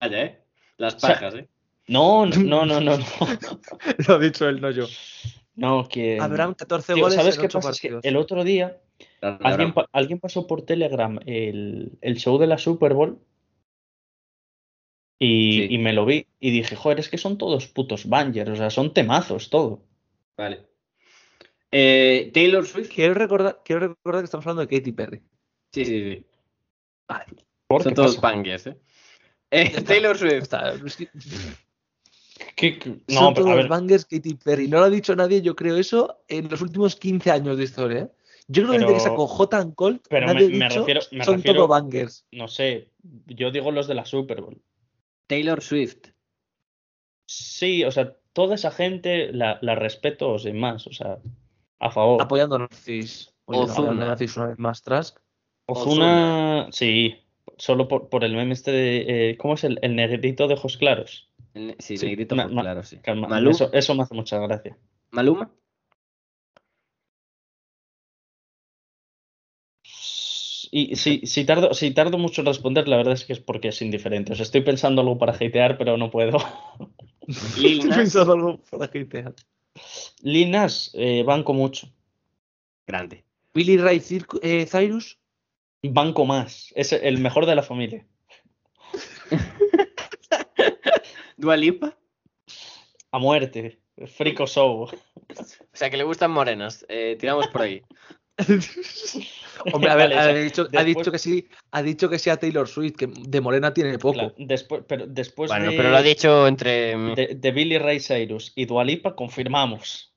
Vaya, ¿eh? Las sea, pajas, ¿eh? No, no, no, no, no. Lo ha dicho él, no yo. No, que. Habrán 14 Tío, goles ¿Sabes en qué 8 pasa? Es que partidos. el otro día alguien, alguien pasó por Telegram el, el show de la Super Bowl y, Sí. y me lo vi y dije, joder, es que son todos putos bangers, o sea, son temazos todo. Vale. Eh, Taylor Swift. Quiero recordar, quiero recordar que estamos hablando de Katy Perry. Sí, sí, sí. ¿Por Son todos pasa? bangers, ¿eh? Eh, Taylor Swift. Está- es que- ¿Qué- qué- No, son pero a todos ver, bangers Katy Perry. No lo ha dicho nadie, yo creo eso, en los últimos 15 años de historia. ¿eh? Yo creo que desde que Pero- sacó Hot and Cold, pero nadie me- ha me dicho, refiero- me son refiero- todo bangers. no sé, yo digo los de la Super Bowl. Taylor Swift. Sí, o sea, toda esa gente la, la respeto sin más, o sea, a favor. Apoyando a nazis. Oye, Ozuna. nazis una vez más, Trask. Ozuna, sí, solo por, por el meme este de, eh, ¿cómo es el, el negrito de ojos claros? El Sí, Sí, negrito, ma- pues, ma- claro, sí. Calma, Maluma. eso, eso me hace mucha gracia. Maluma. Y si, si, tardo, si tardo mucho en responder, la verdad es que es porque es indiferente. O sea, estoy pensando algo para hatear, pero no puedo. Estoy pensando algo para hatear. Linas, eh, banco mucho. Grande. Billy Ray eh, Cyrus. Banco más. Es el mejor de la familia. Dua Lipa. A muerte. Frico show. O sea, que le gustan morenas. Eh, tiramos por ahí. Hombre, a ver, Vale, o ha, sea, dicho, ha después- dicho que sí, ha dicho que sea Taylor Swift, que de Morena tiene poco. Claro, después, pero después Bueno, de, pero lo ha dicho entre. de, de Billy Ray Cyrus y Dualipa, confirmamos.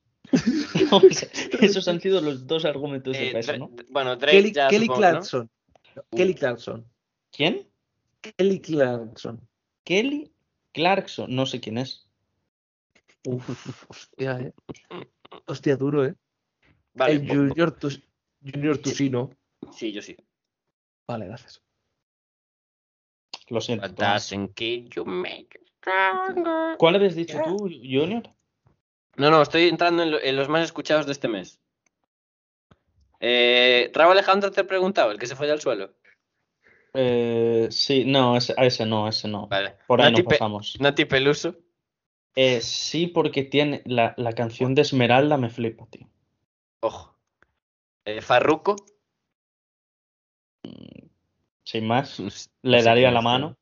O sea, esos han sido los dos argumentos de eh, peso, ¿no? Bueno, Drake Kelly, ya Kelly supongo, ¿no? Clarkson. Kelly Clarkson. ¿Quién? Kelly Clarkson. Kelly Clarkson. No sé quién es. Uf, hostia, eh. Hostia, duro, eh. Vale, El Junior, Tus- Junior Tusino. sí, yo sí. Vale, gracias. Lo siento. ¿Cuál habías dicho tú, Junior? No, no, estoy entrando en, lo- en los más escuchados de este mes. Eh, Raúl Alejandro te he preguntado, el que se fue al suelo. Eh, sí, no, ese, a ese no, ese no. Vale. Por ahí Nati no Pe- pasamos. Nati Peluso. Eh, sí, porque tiene la, la canción de Esmeralda me flipa, tío. Ojo. Eh, Farruko. Sin más, le daría la mano.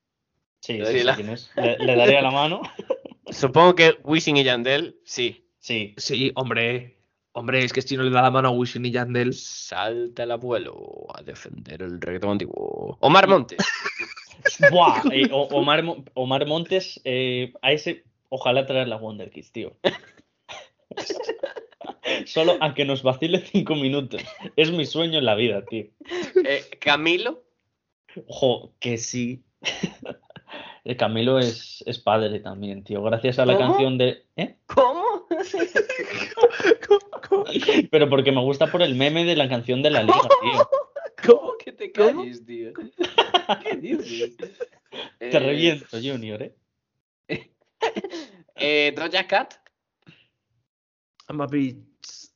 Sí, Le sí, la-. Le, le daría la mano. Supongo que Wisin y Yandel, sí. Sí. Sí, hombre. Hombre, es que si no le da la mano a Wisin y Yandel. Salta el abuelo a defender el reggaetón antiguo. Omar Montes. Buah, eh, Omar, Mo- Omar Montes, eh, a ese, ojalá traer la Wonder Kids, tío. Solo a que nos vacile cinco minutos. Es mi sueño en la vida, tío. Eh, Camilo. Ojo, que sí. El Camilo es, es padre también, tío. Gracias a la ¿Cómo? canción de. ¿Eh? ¿Cómo? Pero porque me gusta por el meme de la canción de la liga, tío. ¿Cómo que te ¿Cómo? calles, tío? ¿Qué dices? Te Eh, reviento, Junior, ¿eh? eh, Doja Cat. I'm a bitch.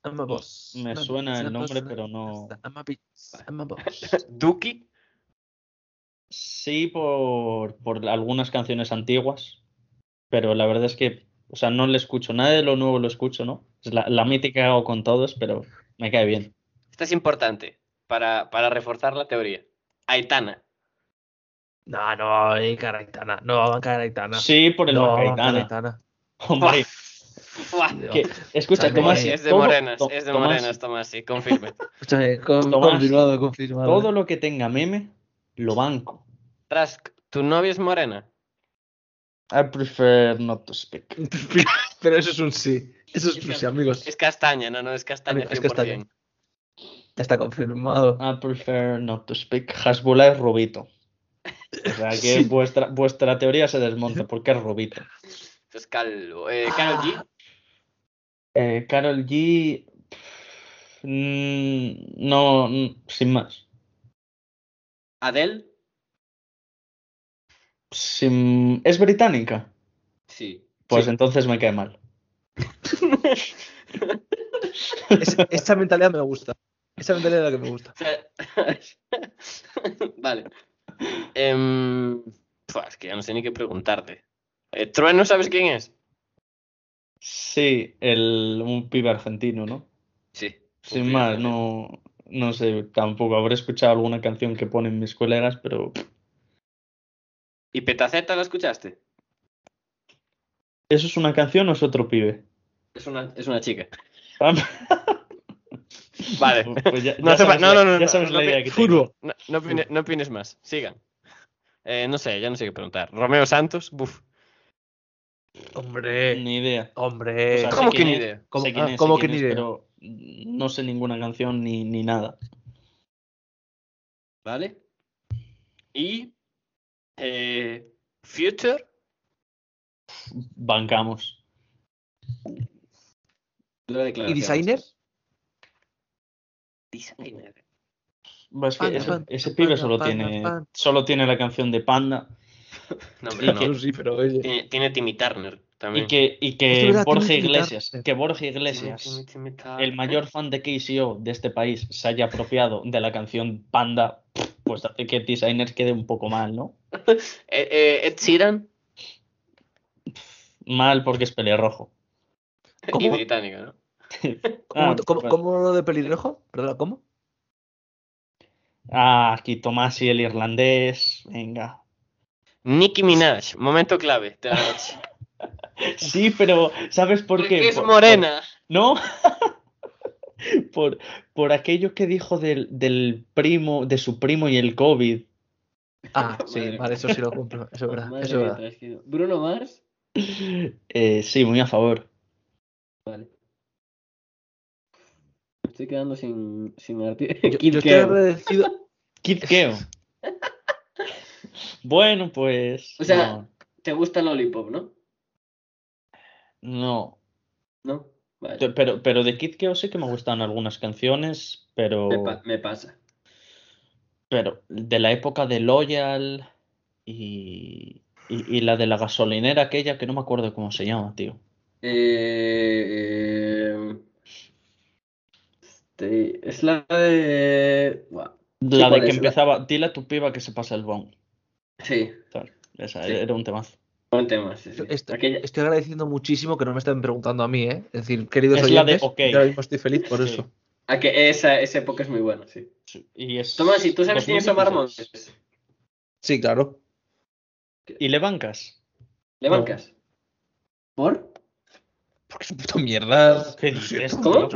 I'm a boss. Me I'm a suena el a nombre, pero no- I'm a bitch. I'm a boss. Duki. Sí, por, por algunas canciones antiguas. Pero la verdad es que, o sea, no le escucho. Nada de lo nuevo lo escucho, ¿no? Es la, la mítica que hago con todos, pero me cae bien. Esta es importante para, para reforzar la teoría. Aitana. No, no, eh, Caraitana. No, van Caraitana. Sí, por el no, Macaitana. Caraitana. Hombre, Escucha, Tomás. es de todo- morenas, es de Tomás, morenas, Tomás, sí, confirme. Escúchame, con- Tomás, confirmado, confirmado. Todo lo que tenga meme, lo banco. Trask, ¿tu novia es morena? I prefer not to speak. Pero eso es un sí. Eso es un sí, amigos. Es castaña, no, no, es castaña. Amigo, es 100%. castaña. Ya está confirmado. I prefer not to speak. Hasbullah es Rubito. O sea que Sí. vuestra, vuestra teoría se desmonta porque es Rubito. Es calvo. Eh, G. Eh, Carol G. mm, no, sin más. Adele. Sin- ¿Es británica? Sí. Pues Sí. entonces me cae mal. Es- esa mentalidad me gusta. Esa mentalidad es la que me gusta. Vale. Pua, es que ya no sé ni qué preguntarte. Eh, Trueno, ¿sabes quién es? Sí, el, un pibe argentino, ¿no? Sí. Sin más, no, no sé, tampoco habré escuchado alguna canción que ponen mis colegas, pero ¿Y Petaceta la escuchaste? ¿eso es una canción o es otro pibe? Es una, es una chica. Ah, Vale. pues ya, No, ya sabes no, no, no, ya no, sabes no, la idea que tengo. No, no opines más. Sigan. Eh, no sé, ya no sé qué preguntar. Romeo Santos, buf. Hombre, Ni idea. hombre. O sea, ¿Cómo que ni idea? ¿Cómo- sé quién ah, es, cómo sé que ni idea? pero no sé ninguna canción ni, ni nada. ¿Vale? Y. eh, Future. Bancamos. ¿Y designer? Designer. Es que Panda, ese, panda, ese pibe panda, solo panda, tiene, panda. solo tiene la canción de Panda No, Y hombre, no. que- sí, pero oye. Tiene, tiene Timmy Turner también. y que, y que verdad, Borja Iglesias, que Borja Iglesias, Timmy, Timmy Turner. el mayor fan de KCO de este país, se haya apropiado de la canción Panda, pues hace que Designers quede un poco mal, ¿no? Eh, eh, Ed Sheeran. Mal porque es pelirrojo. Y ¿Cómo? británica, ¿no? ¿Cómo, Ah, cómo- bueno. cómo lo de pelirrojo? ¿Perdón, cómo? Ah, aquí Tomás y el irlandés, venga. Nicki Minaj. Momento clave. de la noche. Sí, pero ¿sabes por Porque qué? es Por- morena. por- ¿No? por, por aquello que dijo del, del primo, de su primo y el COVID. Ah, sí, Madre vale, eso sí lo compro. Eso es verdad. Eso. Bruno Mars. Eh, sí, muy a favor. Vale. Me estoy quedando sin, sin Yo, yo estoy agradecido. Kid Keo. Bueno, pues. O sea- no, ¿Te gusta Lollipop, no? no. No. Vale. Pero, pero de Kid Keo sí que me gustan algunas canciones, pero. Me, pa- me pasa. Pero de la época de Loyal y, y, y la de la gasolinera aquella que no me acuerdo cómo se llama, tío. Eh, este, es la de. Buah, La de que es, empezaba, dile a tu piba que se pasa el bon. Sí, Esa Sí. era un temazo. buen tema. sí, sí. Estoy, Aquella- estoy agradeciendo muchísimo que no me estén preguntando a mí, ¿eh? Es decir, queridos Es la de oyentes, OK. yo ahora mismo estoy feliz por Sí. eso. a que esa, esa época es muy buena, sí. Y es Tomás, ¿y tú sabes quién es Omar 2016. Montes? Sí, claro. ¿Y le bancas? ¿Le No. bancas? ¿Por? Porque es un puto mierdas. ¿Qué dices, ¿Cómo?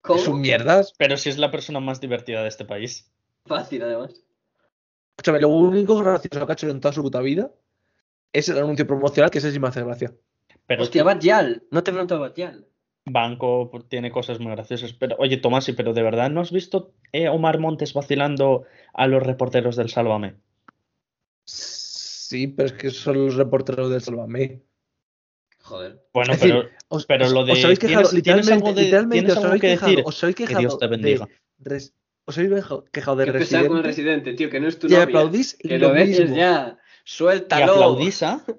¿Cómo? Es un mierdas. Pero si es la persona más divertida de este país. Fácil, además. Escúchame, lo único gracioso que ha hecho en toda su puta vida es el anuncio promocional, que ese sí me hace gracia. Pero Hostia, Batjal. No te pregunto a Batjal. Banco tiene cosas muy graciosas. Pero, oye, Tomás, pero de verdad no has visto eh, Omar Montes vacilando a los reporteros del Sálvame? Sí, pero es que son los reporteros del Sálvame. Joder. Bueno, Es decir, pero Os, Pero os- lo de- os habéis quejado, ¿tienes- tienes literalmente, algo de- literalmente tienes os algo habéis que quejado, decir? os habéis Que Dios te de bendiga. res- os habéis queja- quejado de con Residente tío, que no es tu y novia. aplaudís Que lo lo mismo. ya. y Suéltalo. aplaudís a...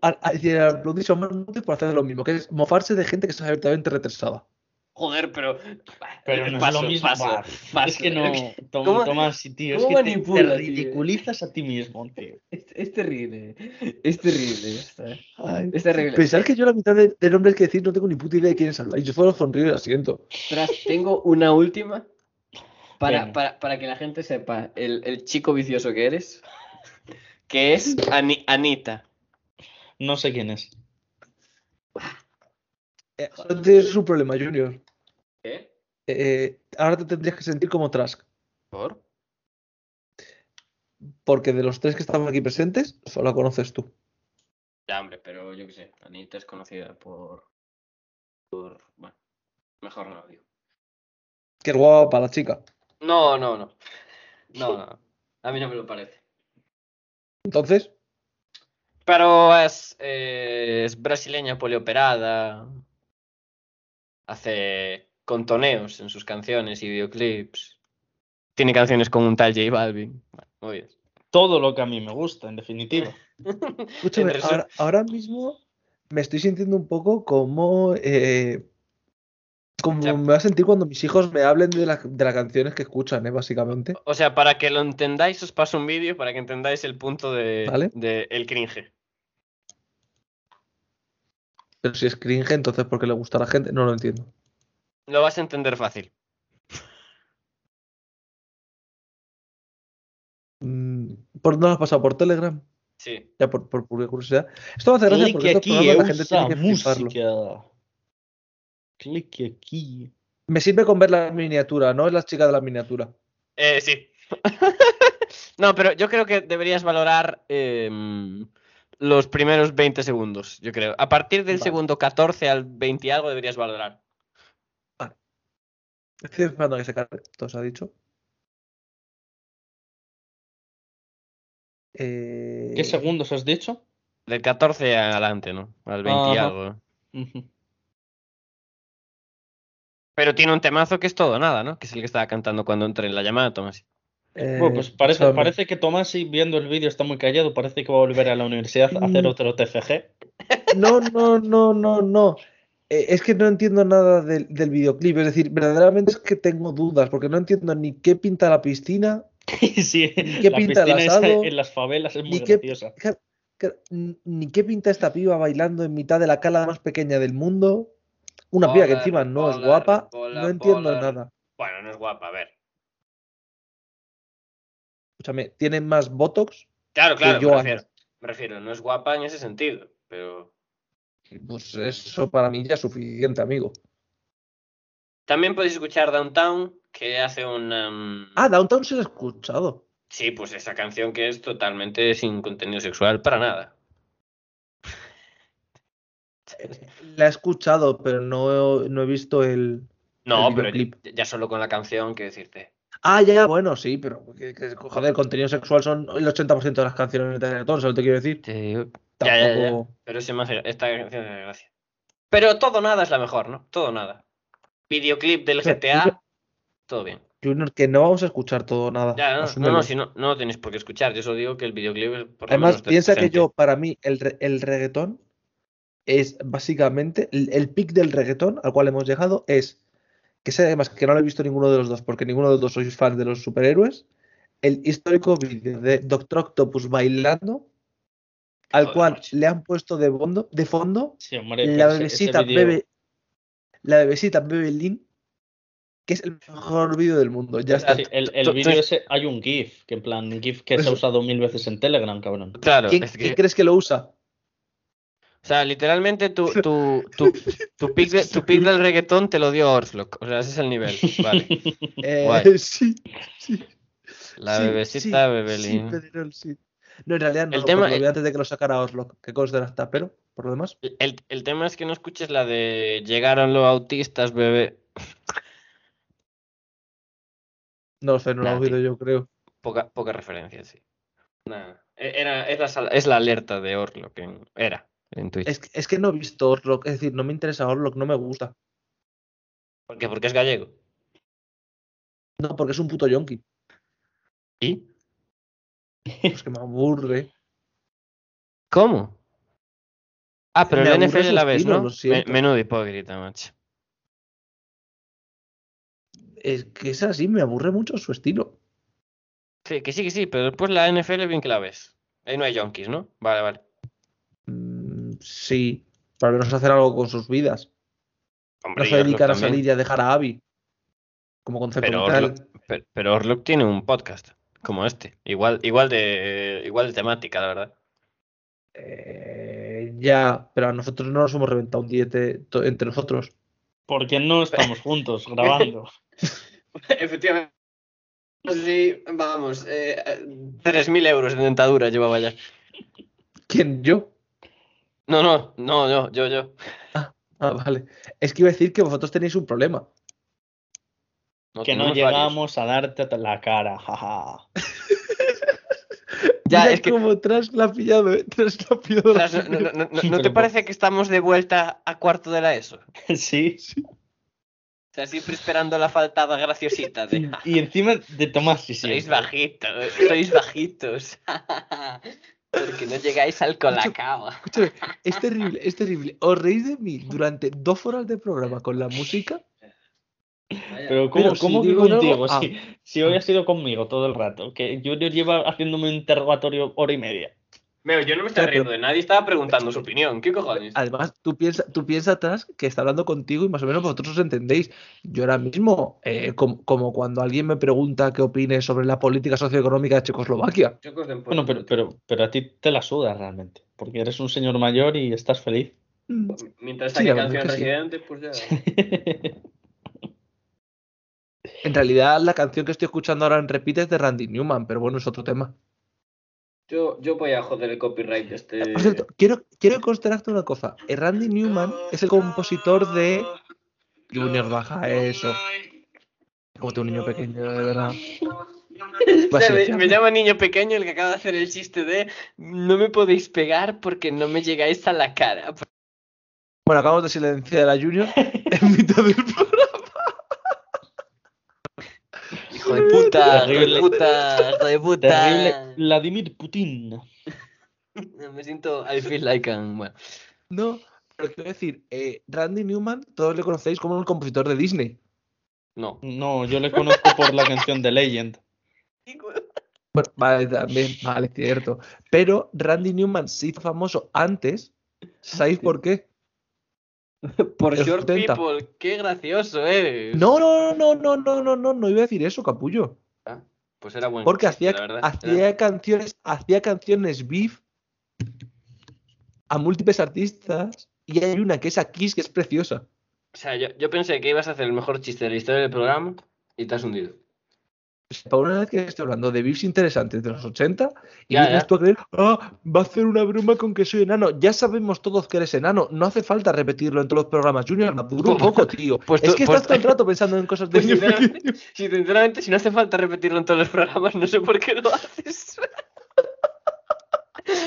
A- a- y aplaudís a Omar Montes por hacer lo mismo, que es mofarse de gente que está abiertamente retrasada. Joder, pero. Pero no paso, es lo mismo. paso, paso. Es que no, Tom- ¿Cómo- Tomás, tío, es que te- te, tío? ridiculizas a ti mismo, tío. Es, es terrible. Es terrible. eh. Ay, Es terrible. Pensar que yo la mitad de, de nombres que decir no tengo ni puta idea de quiénes habláis. Yo solo sonrío y lo siento. Ostras, tengo una última para, para, para que la gente sepa el, el chico vicioso que eres. Que es Ani- Anita. No sé quién es. Eh, solo tienes un problema, Junior. ¿Qué? Eh, ahora te tendrías que sentir como Trask. ¿Por? Porque de los tres que estaban aquí presentes, solo la conoces tú. Ya, hombre, pero yo qué sé. Anita es conocida por. por. Bueno, mejor no lo digo. Es guapa la chica. No, no, no. No, no. A mí no me lo parece. Entonces, Pero es, eh, es brasileña polioperada. Hace contoneos en sus canciones y videoclips. Tiene canciones con un tal J Balvin. Bueno. Todo lo que a mí me gusta, en definitiva. escúchame, ahora mismo me estoy sintiendo un poco como. eh, como Ya. me va a sentir cuando mis hijos me hablen de, la- de las canciones que escuchan, ¿eh? Básicamente. O sea, para que lo entendáis, os paso un vídeo para que entendáis el punto de, Vale. de el cringe. Pero si es cringe, entonces ¿por qué le gusta a la gente? No lo entiendo. Lo vas a entender fácil. Mm, ¿Por dónde lo has pasado? ¿Por Telegram? Sí. Ya por, por pura curiosidad. Esto me hace gracia porque aquí, la gente usa tiene que fliparlo. Clique aquí. Me sirve con ver la miniatura, no es la chica de la miniatura. Eh, sí. no, pero yo creo que deberías valorar em, los primeros 20 segundos, yo creo. A partir del Vale. segundo 14 al 20 y algo deberías valorar. Estoy esperando a que se cargue. Todo se ha dicho. Eh, ¿Qué segundos has dicho? Del 14 adelante, ¿no? Al 20 y algo. Ujú. Pero tiene un temazo que es todo nada, ¿no? Que es el que estaba cantando cuando entré en la llamada, Tomás. eh, Bueno, pues parece, parece que Tomasi, viendo el vídeo, está muy callado. Parece que va a volver a la universidad a hacer Mm. otro TFG. No, no, no, no, no. Eh, es que no entiendo nada del, del videoclip. Es decir, verdaderamente es que tengo dudas, porque no entiendo ni qué pinta la piscina, sí, qué la pinta el asado? en las favelas es muy ni qué, graciosa. ni qué pinta esta piba bailando en mitad de la cala más pequeña del mundo. Una piba que Polar, encima no es polar, guapa. polar, No entiendo polar. nada. Bueno, no es guapa, a ver. Escúchame, tiene más Botox. Claro, claro, yo me años. refiero, me refiero. No es guapa en ese sentido, pero... Pues eso para mí ya es suficiente, amigo. También podéis escuchar Downtown, que hace una... mm, Ah, Downtown se lo he escuchado. Sí, pues esa canción que es totalmente sin contenido sexual para nada. La he escuchado, pero no he, no he visto el. No, El pero videoclip. ya- ya solo con la canción, que decirte. Ah, ya, bueno, sí, pero que, que, joder, contenido sexual son el 80% de las canciones de reggaetón, ¿sabes lo que te quiero decir? Te- Ya, ya, ya. Pero ese me hace- esta canción es gracia. Pero todo nada es la mejor, ¿no? Todo nada. Videoclip del GTA, todo bien. Junior, que no vamos a escuchar todo nada. Ya, no, no, no, si no, no lo tenéis por qué escuchar. Yo solo digo que el videoclip es por Además, piensa que yo, para mí, el, el reggaetón es básicamente el, el pic del reggaetón al cual hemos llegado es que sé además que no lo he visto ninguno de los dos porque ninguno de los dos sois fans de los superhéroes el histórico vídeo de Doctor Octopus bailando al Joder, cual macho. le han puesto de fondo de fondo Sí, hombre, la pero ese- ese bebecita bebe la bebecita bebe Lin que es el mejor vídeo del mundo ya está Sí, el, el vídeo ese, hay un GIF, que en plan, GIF que se ha Eso. usado mil veces en Telegram, cabrón. Claro, ¿Quién, es que- quién crees que lo usa? O sea, literalmente tu, tu, tu, tu, pick de- tu pick del reggaetón te lo dio Orslock. O sea, ese es el nivel. Vale. Eh, sí, sí. La Sí, bebecita sí, Bebelín. Sí, Pedrerol, sí. No, en realidad no, El tema lo vi es- antes de que lo sacara Oslo, que conste está, pero por lo demás. El, el tema es que no escuches la de llegaron los autistas, bebé. No sé, no lo he oído yo, creo. Poca, poca referencia, sí. Nada. E- Era, es, la, es la alerta de Orlock. en- era en Twitch. Es, que- es que no he visto Oslo, es decir, no me interesa Oslo, no me gusta. ¿Por qué? Porque es gallego. No, porque es un puto yonki. ¿Y? Pues que me aburre. ¿Cómo? Ah, pero Me el NFL la ves, ¿no? Me- menudo hipócrita, macho. Es que es así, me aburre mucho su estilo. Sí, que sí, que sí, pero después la NFL bien que la ves. Ahí no hay junkies, ¿no? Vale, vale. Sí, para menos hacer algo con sus vidas. Hombre, No se dedican a salir y a dejar a Abby. Como concepto Pero. Orlock, pero, tiene un podcast como este. Igual, igual de igual de temática, la verdad. Eh, ya, pero a nosotros no nos hemos reventado un diete entre nosotros. Porque no estamos juntos grabando. Efectivamente. Sí, vamos, eh, 3.000 euros de dentadura llevaba ya. ¿Quién? ¿Yo? No, no, no, no, yo, yo. Ah, vale. Es que iba a decir que vosotros tenéis un problema. No, que no varios. llegamos a darte la cara, jaja. Ya, Mira es que- cómo tras la ha pillado, ¿eh? Tras la ha pillado. O la sea, no, no- no- no- ¿no te parece que estamos de vuelta a cuarto de la ESO? O sí. sea, siempre esperando la faltada graciosita de... Y, y encima de Tomás, sí, sí. Sois bajitos, sois bajitos. Porque no llegáis al colacao. Escúchame, es terrible, es terrible. Os reís de mí durante dos horas de programa con la música. Pero ¿cómo, Pero si cómo que digo algo- contigo? ah. Si, si hoy has sido conmigo todo el rato, que Junior lleva haciéndome un interrogatorio hora y media. Meo, yo no me estaba riendo de nadie, estaba preguntando su opinión. ¿Qué cojones? Además, tú piensas tú piensa atrás que está hablando contigo y más o menos vosotros os entendéis. Yo ahora mismo, eh, com- como, cuando alguien me pregunta qué opine sobre la política socioeconómica de Checoslovaquia. Bueno, pero, pero, pero a ti te la suda realmente, porque eres un señor mayor y estás feliz. Mm, Mientras Sí, canción que sí. residente, pues ya. En realidad, la canción que estoy escuchando ahora en repeat es de Randy Newman, pero bueno, es otro tema. Yo, yo voy a joder el copyright de este. Por cierto, quiero, quiero considerarte una cosa. Eh, Randy Newman es el compositor de Junior Baja eso. Como tu niño pequeño, de verdad. O sea, me, llama niño pequeño el que acaba de hacer el chiste de no me podéis pegar porque no me llegáis a la cara. Bueno, acabamos de silenciar a Junior en mitad del programa. Hijo de puta, hijo de Terrible. puta, hijo de puta. Terrible Vladimir Putin. Me siento I feel like I'm- bueno. No, pero quiero decir, eh, Randy Newman, todos le conocéis como el compositor de Disney. No. No, yo le conozco por la canción de Legend. Bueno, vale, también, vale, cierto. Pero Randy Newman se hizo famoso antes. ¿Sabéis por qué? Por Short 70. People, qué gracioso eres. No, no, no, no, no, no, no, no iba a decir eso, capullo. Pues era bueno. Porque hacía, hacía canciones, hacía canciones beef a múltiples artistas y hay una que es a Kiss que es preciosa. O sea, yo, yo pensé que ibas a hacer el mejor chiste de la historia del programa y te has hundido. Para una vez que estoy hablando de beefs interesantes de los 80 y Ya, vienes ya. tú a creer, ah, va a hacer una broma con que soy enano. Ya sabemos todos que eres enano, no hace falta repetirlo en todos los programas. Junior, madura un poco, tío. Pues es que pues- estás todo el rato pensando en cosas de Pues sinceramente, si sinceramente, si no hace falta repetirlo en todos los programas, no sé por qué lo haces.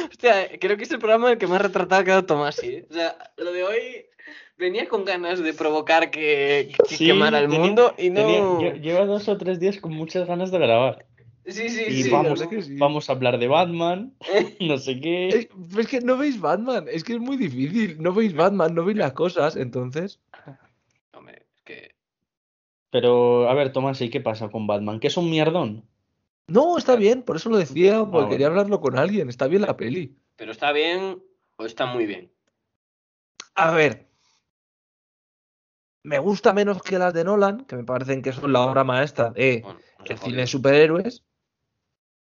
Hostia, creo que es el programa en el que más retratado ha quedado Tomasi. ¿eh? O sea, lo de hoy venía con ganas de provocar que, que Sí, quemara el mundo y no. Tenía- lle- lleva dos o tres días con muchas ganas de grabar. Sí, sí, Y sí. vamos, sí. vamos a hablar de Batman, no sé qué. Es, es que no veis Batman, es que es muy difícil. No veis Batman, no veis las cosas, entonces. Hombre, es que. Pero, a ver, Tomás, ¿y qué pasa con Batman? ¿Que es un mierdón? No, está bien, por eso lo decía, porque bueno. quería hablarlo con alguien. Está bien la peli. Pero está bien o está muy bien. A ver. Me gusta menos que las de Nolan, que me parecen que son la obra maestra de Bueno, el cine de superhéroes.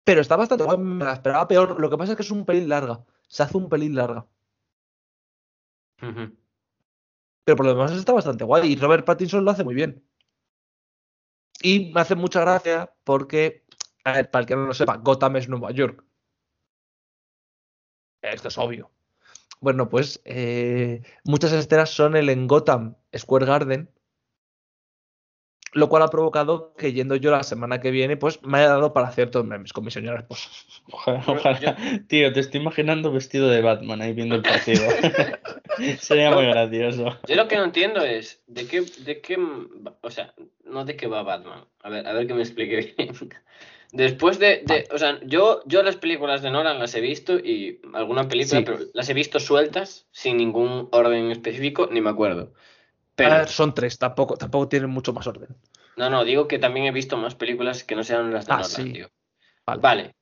Pero está bastante guay, me la esperaba peor. Lo que pasa es que es un pelín larga. Se hace un pelín larga. Pero por lo demás está bastante guay. Y Robert Pattinson lo hace muy bien. Y me hace mucha gracia porque, a ver, para el que no lo sepa, Gotham es Nueva York. Esto es obvio. Bueno, pues eh, muchas escenas son el en Gotham Square Garden. Lo cual ha provocado que yendo yo la semana que viene, pues me haya dado para ciertos memes con mi señora esposa. Ojalá, ojalá. Tío, te estoy imaginando vestido de Batman ahí viendo el partido. Sería muy gracioso. Yo lo que no entiendo es de qué, de qué, o sea, no de qué va Batman. A ver, a ver que me explique bien. Después de, de- o sea, yo, yo las películas de Nolan las he visto y alguna película, Sí. pero las he visto sueltas, sin ningún orden específico, ni me acuerdo. Pero, A ver, son tres, tampoco, tampoco tienen mucho más orden. no, no, digo que también he visto más películas que no sean las de Ah, Nolan, sí. tío. Vale. Vale.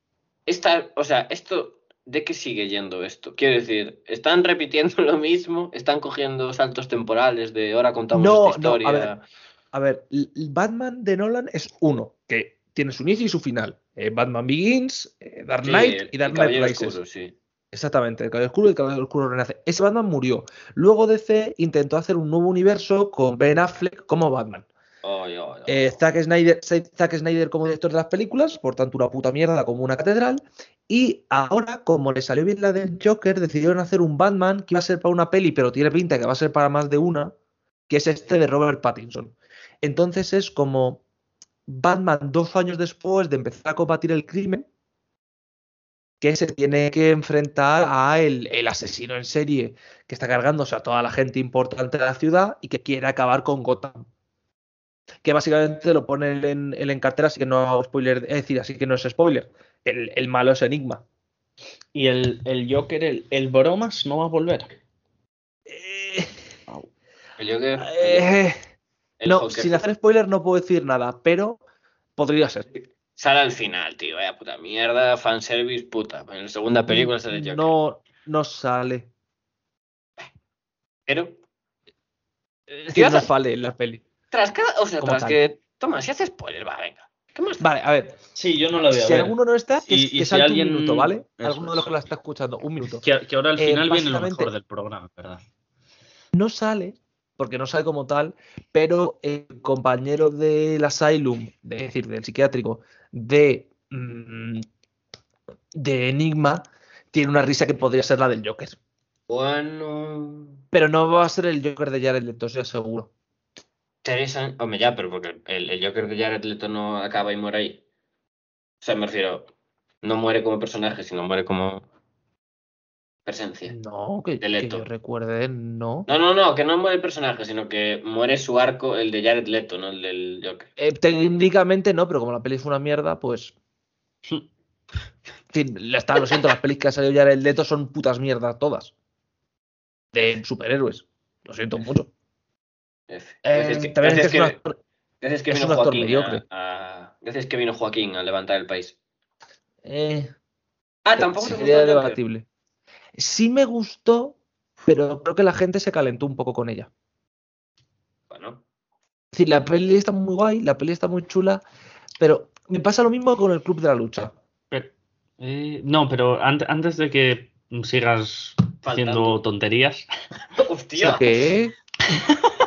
Esta, o sea, esto, ¿de qué sigue yendo esto? Quiero decir, ¿están repitiendo lo mismo? ¿Están cogiendo saltos temporales de ahora contamos No, esta no, a historia? ver. A ver, Batman de Nolan es uno, que tiene su inicio y su final. Eh, Batman Begins, eh, Dark Knight y Dark Knight Rises. Oscuro, sí. Exactamente, el Caballero Oscuro y el Caballero Oscuro renace. Ese Batman murió. Luego DC intentó hacer un nuevo universo con Ben Affleck como Batman. Eh, Zack, Snyder, Zack Snyder como director de las películas, por tanto una puta mierda como una catedral. Y ahora, como le salió bien la del Joker, decidieron hacer un Batman que iba a ser para una peli, pero tiene pinta que va a ser para más de una, que es este de Robert Pattinson. Entonces es como Batman dos años después de empezar a combatir el crimen, que se tiene que enfrentar a el, el asesino en serie que está cargándose a toda la gente importante de la ciudad y que quiere acabar con Gotham que básicamente lo pone en, en, en cartera, así que no hago spoiler, es decir, así que no es spoiler. El, el malo es Enigma. Y el, el Joker, el, el Bromas, no va a volver. Eh, El Joker, el- eh, el no, Joker. sin hacer spoiler no puedo decir nada, pero podría ser. Sale al final, tío. Vaya puta mierda. Fanservice, puta. En la segunda película sale Joker. No, no sale. Pero, Tío, decir, no sale en la peli. tras cada. O sea, Como tras tal. que. Toma, si hace spoiler, va, venga. ¿Qué más? Vale, a ver. Sí, yo no voy a Si ver. alguno no está, que, Y- y que si alguien- un minuto, ¿vale? Eso Alguno de los que la está escuchando, un minuto. Que, que ahora al Eh, final viene lo mejor del programa, ¿verdad? No sale, porque no sale como tal, pero el compañero del Asylum, de- es decir, del psiquiátrico, de, mm, de Enigma, tiene una risa que podría ser la del Joker. Bueno. Pero no va a ser el Joker de Jared Leto, estoy seguro. Teresa. Hombre, ya, pero porque el, el Joker de Jared Leto no acaba y muere ahí. O sea, me refiero. No muere como personaje, sino muere como. Presencia. No, que, que yo recuerde, no. No, no, no, que no muere el personaje, sino que muere su arco, el de Jared Leto, no el del Joker. Eh, técnicamente no, pero como la peli fue una mierda, pues. En fin, ya está, lo siento, las pelis que ha salido Jared Leto son putas mierdas todas. De superhéroes. Lo siento mucho. F. Eh, Gracias que, también es gracias que es un que- actor- gracias que es vino un actor Joaquín mediocre. a, a- gracias que vino Joaquín a levantar el país. eh, Ah, tampoco te gustó sería debatible. Sí me gustó, pero creo que la gente se calentó un poco con ella. Bueno, Es decir, la peli está muy guay, la peli está muy chula, pero me pasa lo mismo con el Club de la Lucha. Pero- eh, no, pero ante- antes de que sigas haciendo tonterías. hostia. ¿Por qué?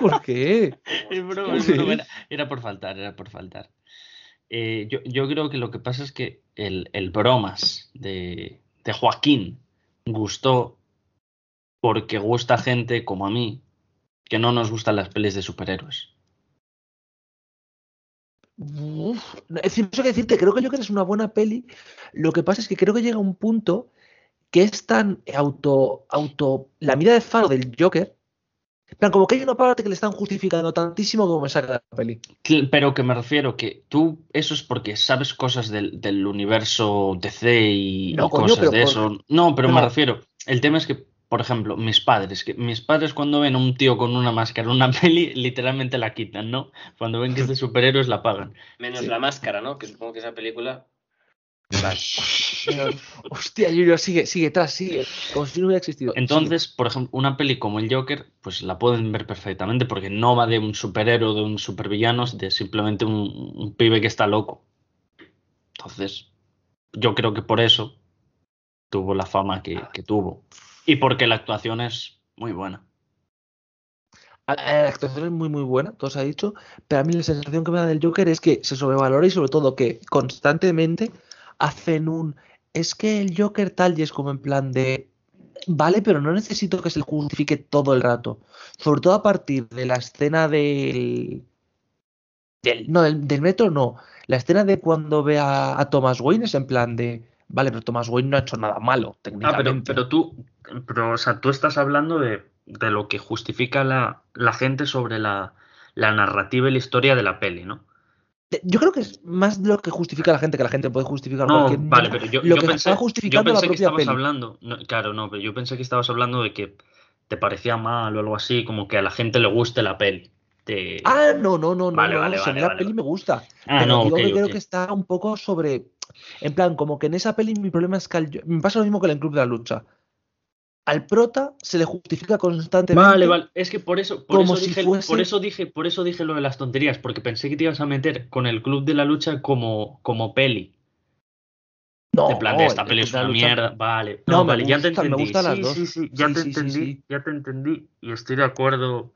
¿Por qué? Es broma, es Sí. broma, Era, era por faltar, era por faltar. Eh, yo, yo creo que lo que pasa es que el, el bromas de, de Joaquín gustó porque gusta gente como a mí que no nos gustan las pelis de superhéroes. Es decir, no sé decirte, creo que Joker es una buena peli. Lo que pasa es que creo que llega un punto que es tan auto, auto, la mira de faro del Joker. Plan, como que hay una parte que le están justificando tantísimo como me saca de la peli. Pero que me refiero que tú, eso es porque sabes cosas del, del universo DC y, No, y coño, cosas pero de por- eso. No, pero me refiero, el tema es que, por ejemplo, mis padres, que mis padres cuando ven a un tío con una máscara en una peli, literalmente la quitan, ¿no? Cuando ven que es de superhéroes la apagan. Menos Sí. la máscara, ¿no? Que supongo que esa película. Pero, hostia, Julio, sigue, sigue, atrás, sigue. Como si no hubiera existido. Entonces, por ejemplo, una peli como el Joker, pues la pueden ver perfectamente porque no va de un superhéroe, de un supervillano, de simplemente un, un pibe que está loco. Entonces, yo creo que por eso tuvo la fama que, que tuvo. Y porque la actuación es muy buena. A- a- La actuación es muy, muy buena, todo se ha dicho, pero a mí la sensación que me da del Joker es que se sobrevalora y sobre todo que constantemente hacen un... Es que el Joker tal y es como en plan de... Vale, pero no necesito que se le justifique todo el rato. Sobre todo a partir de la escena del... del no, del, del metro no. La escena de cuando ve a, a Thomas Wayne es en plan de... Vale, pero Thomas Wayne no ha hecho nada malo, Ah, pero, técnicamente. pero tú, pero, o sea, tú estás hablando de, de lo que justifica la, la gente sobre la, la narrativa y la historia de la peli, ¿no? Yo creo que es más lo que justifica a la gente que la gente puede justificar No, cualquier vale, pero yo, lo yo que pensé, yo justificando pensé la que propia estabas peli. hablando, no, claro, no, pero yo pensé que estabas hablando de que te parecía mal o algo así, como que a la gente le guste la peli. Te- Ah, no, no, no, no, Vale, no, vale, si a mí vale, la vale, peli vale. me gusta. Ah, pero no, digo ok, que creo ok. que está un poco sobre. En plan, como que en esa peli mi problema es que al- me pasa lo mismo que en el Club de la Lucha. Al prota se le justifica constantemente. Vale, vale, es que por eso, por eso si dije, fuese- por eso dije, por eso dije lo de las tonterías, porque pensé que te ibas a meter con el Club de la Lucha como, como peli. No, En plan de esta el peli es una Lucha- mierda, vale. No, vale, ya te me entendí. gustan las sí, dos. sí, sí, ya Sí, te sí, entendí, ya te entendí y estoy de acuerdo.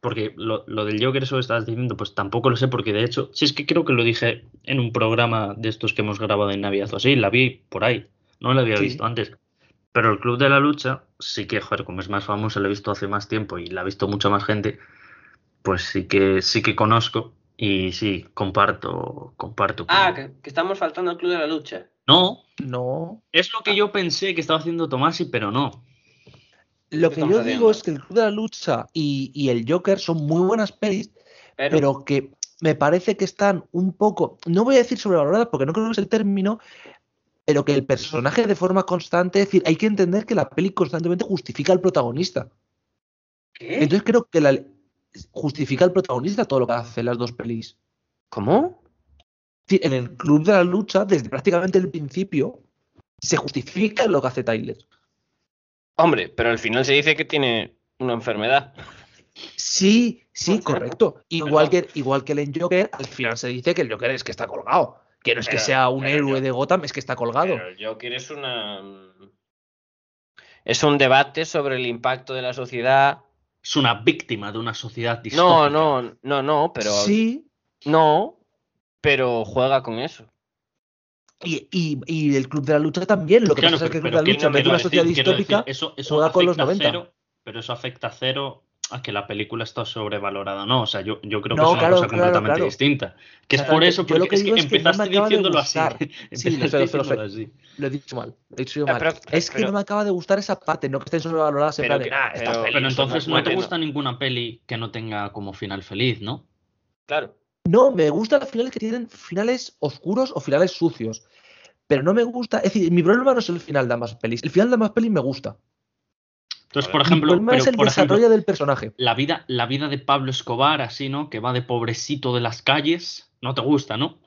Porque lo, lo del Joker, eso que estabas diciendo, pues tampoco lo sé, porque de hecho, sí es que creo que lo dije en un programa de estos que hemos grabado en Navidad o así, la vi por ahí, no la había visto antes. Pero el Club de la Lucha, sí que, joder, como es más famoso, lo he visto hace más tiempo y la ha visto mucha más gente, pues sí que sí que conozco y sí, comparto, comparto. Ah, que, que estamos faltando al Club de la Lucha. No, No. es lo que yo pensé que estaba haciendo Tomasi, pero no. Lo ¿Qué que yo haciendo? digo es que el Club de la Lucha y, y el Joker son muy buenas pelis, Pero, pero que me parece que están un poco, no voy a decir sobrevaloradas porque no creo que es el término, pero que el personaje de forma constante, es decir, hay que entender que la peli constantemente justifica al protagonista. ¿qué? Entonces creo que la, justifica al protagonista todo lo que hace las dos pelis. ¿Cómo? Sí, En el club de la lucha, desde prácticamente el principio, se justifica lo que hace Tyler. Hombre, pero al final se dice que tiene una enfermedad. Sí, sí, correcto. Igual que, igual que el Joker, al final se dice que el Joker es que está colgado. Que no es que sea un héroe yo- de Gotham, es que está colgado. Pero el Joker es una. Es un debate sobre el impacto de la sociedad. Es una víctima de una sociedad No, distópica. no, no, no, pero. Sí, No, pero juega con eso. y, y- y el club de la lucha también. Lo que Claro, pasa es que el club de la pero ¿quién lucha, en no vez de una sociedad decir, distópica, eso, eso juega con los afecta 90. cero, pero eso afecta cero a que la película está sobrevalorada, ¿no? O sea, yo, yo creo que No, es una claro, cosa claro, completamente claro. distinta. Que es por eso, porque que es que es empezaste diciéndolo así. Sí, lo diciéndolo así. he dicho mal. Lo he dicho yo Ah, mal. pero- es que pero- no me acaba de gustar esa parte, no que estén sobrevaloradas en Pero plan de, que- "Ah, entonces no te gusta ninguna peli que no tenga como final feliz, ¿no? Claro. No, me gustan las finales que tienen finales oscuros o finales sucios. Pero no me gusta. Es decir, mi problema no es el final de ambas pelis. El final de ambas pelis me gusta. Entonces, por ejemplo, problema pero, es el por ejemplo, desarrollo del personaje. la vida, la vida de Pablo Escobar, así, ¿no? Que va de pobrecito de las calles, no te gusta, ¿no?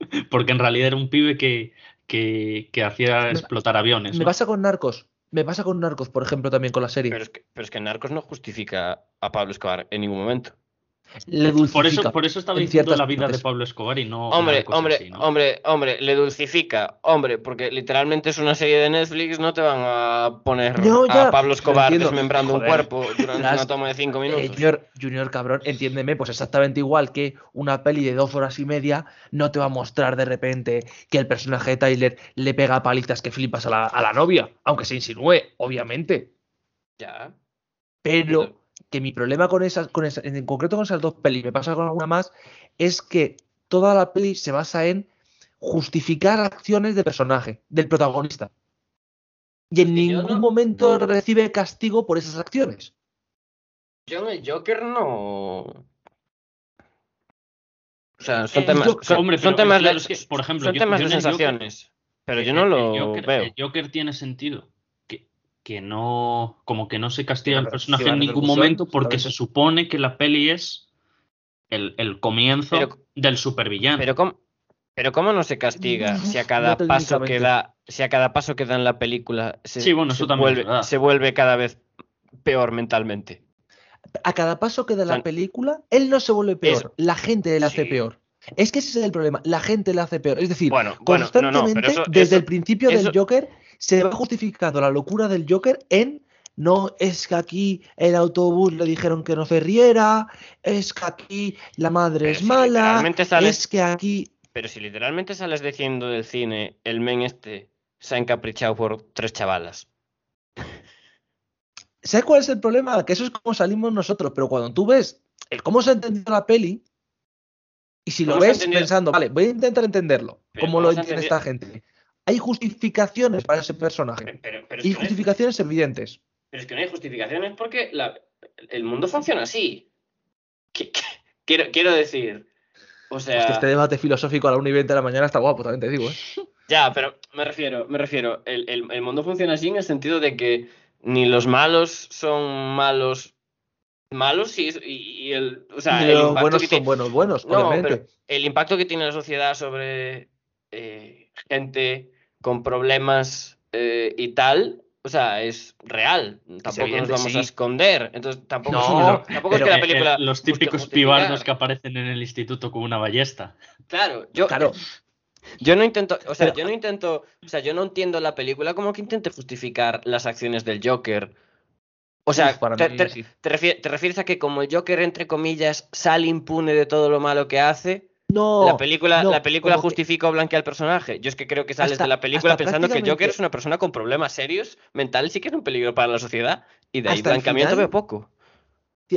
Porque en realidad era un pibe que, que, que hacía explotar aviones. Me ¿no? pasa con Narcos. Me pasa con Narcos, por ejemplo, también con la serie. Pero es, que, pero es que Narcos no justifica a Pablo Escobar en ningún momento. Le Por eso, dulcifica. por eso estaba en diciendo la vida de. Pablo Escobar y no. Hombre, hombre, hombre, hombre, le dulcifica. Hombre, porque literalmente es una serie de Netflix, no te van a poner No, ya, a Pablo lo Escobar desmembrando un cuerpo durante Las- una toma de cinco Eh, minutos. junior, Junior, cabrón, entiéndeme, pues exactamente igual que una peli de dos horas y media no te va a mostrar de repente que el personaje de Tyler le pega palitas que flipas a la, a la novia, aunque se insinúe, obviamente. Ya. Pero que mi problema con esas, con esas, en concreto con esas dos pelis, me pasa con alguna más, es que toda la peli se basa en justificar acciones de personaje, del protagonista. Y en ningún no- momento recibe castigo por esas acciones. Yo en el Joker no. O sea, son El temas, Joker- son, Hombre, son pero temas de, es que, por ejemplo, son yo- temas yo de Joker- sensaciones. pero yo no el lo Joker, veo. el Joker tiene sentido. Que, no. Como que no se castiga al personaje en ningún momento porque se supone que la peli es el, el comienzo Pero- del supervillano. Pero cómo, pero cómo no se castiga si a No cada paso que da, si a cada paso que da en la película se, Sí, bueno, se eso también es vuelve, verdad. se vuelve cada vez peor mentalmente. A cada paso que da O sea, la película, él no se vuelve peor, eso. la gente le hace Sí. peor. Es que ese es el problema, la gente le hace peor. Es decir, Bueno, bueno, no, constantemente, no, pero eso, desde eso- el principio eso- del Joker, se va justificando la locura del Joker en no es que aquí el autobús le dijeron que no se riera, es que aquí la madre es si mala, sales- es que aquí. Pero si literalmente sales diciendo del cine, el men este se ha encaprichado por tres chavalas. ¿Sabes cuál es el problema? Que eso es como salimos nosotros, pero cuando tú ves el cómo se ha entendido la peli, y si lo ¿Cómo se ha ves entendido? pensando, vale, voy a intentar entenderlo, como ¿cómo lo entiende esta gente. Hay justificaciones para ese personaje. Pero, pero Y es que no hay, justificaciones evidentes. pero es que no hay justificaciones porque la- el mundo funciona así. ¿Qué- qué- Quiero, quiero decir. O sea. Hostia, este debate filosófico a la 1 y 20 de la mañana está guapo, también te digo, ¿eh? Ya, pero me refiero, me refiero, el, el- el mundo funciona así en el sentido de que ni los malos son malos malos y, y- el, o sea, el impacto buenos que son buenos, buenos, No, obviamente. pero el impacto que tiene la sociedad sobre eh, gente con problemas eh, y tal, o sea, es real. Tampoco nos vamos sí. a esconder. Entonces tampoco, No, es, tampoco pero es que la eh, película los típicos pibardos que aparecen en el instituto con una ballesta. Claro, yo, Claro, Yo no intento, o sea, Pero- yo no intento, o sea, yo no entiendo la película como que intente justificar las acciones del Joker. O sea, Uf, para te, mí te- sí. te refie- te refieres a que como el Joker, entre comillas, sale impune de todo lo malo que hace, no. la película, no, la película como que- justifica o blanquea al personaje. Yo es que creo que sales Hasta- de la película pensando que el Joker prácticamente- es una persona con problemas serios mentales y que es un peligro para la sociedad. Y de ahí Hasta blanqueamiento final- veo poco.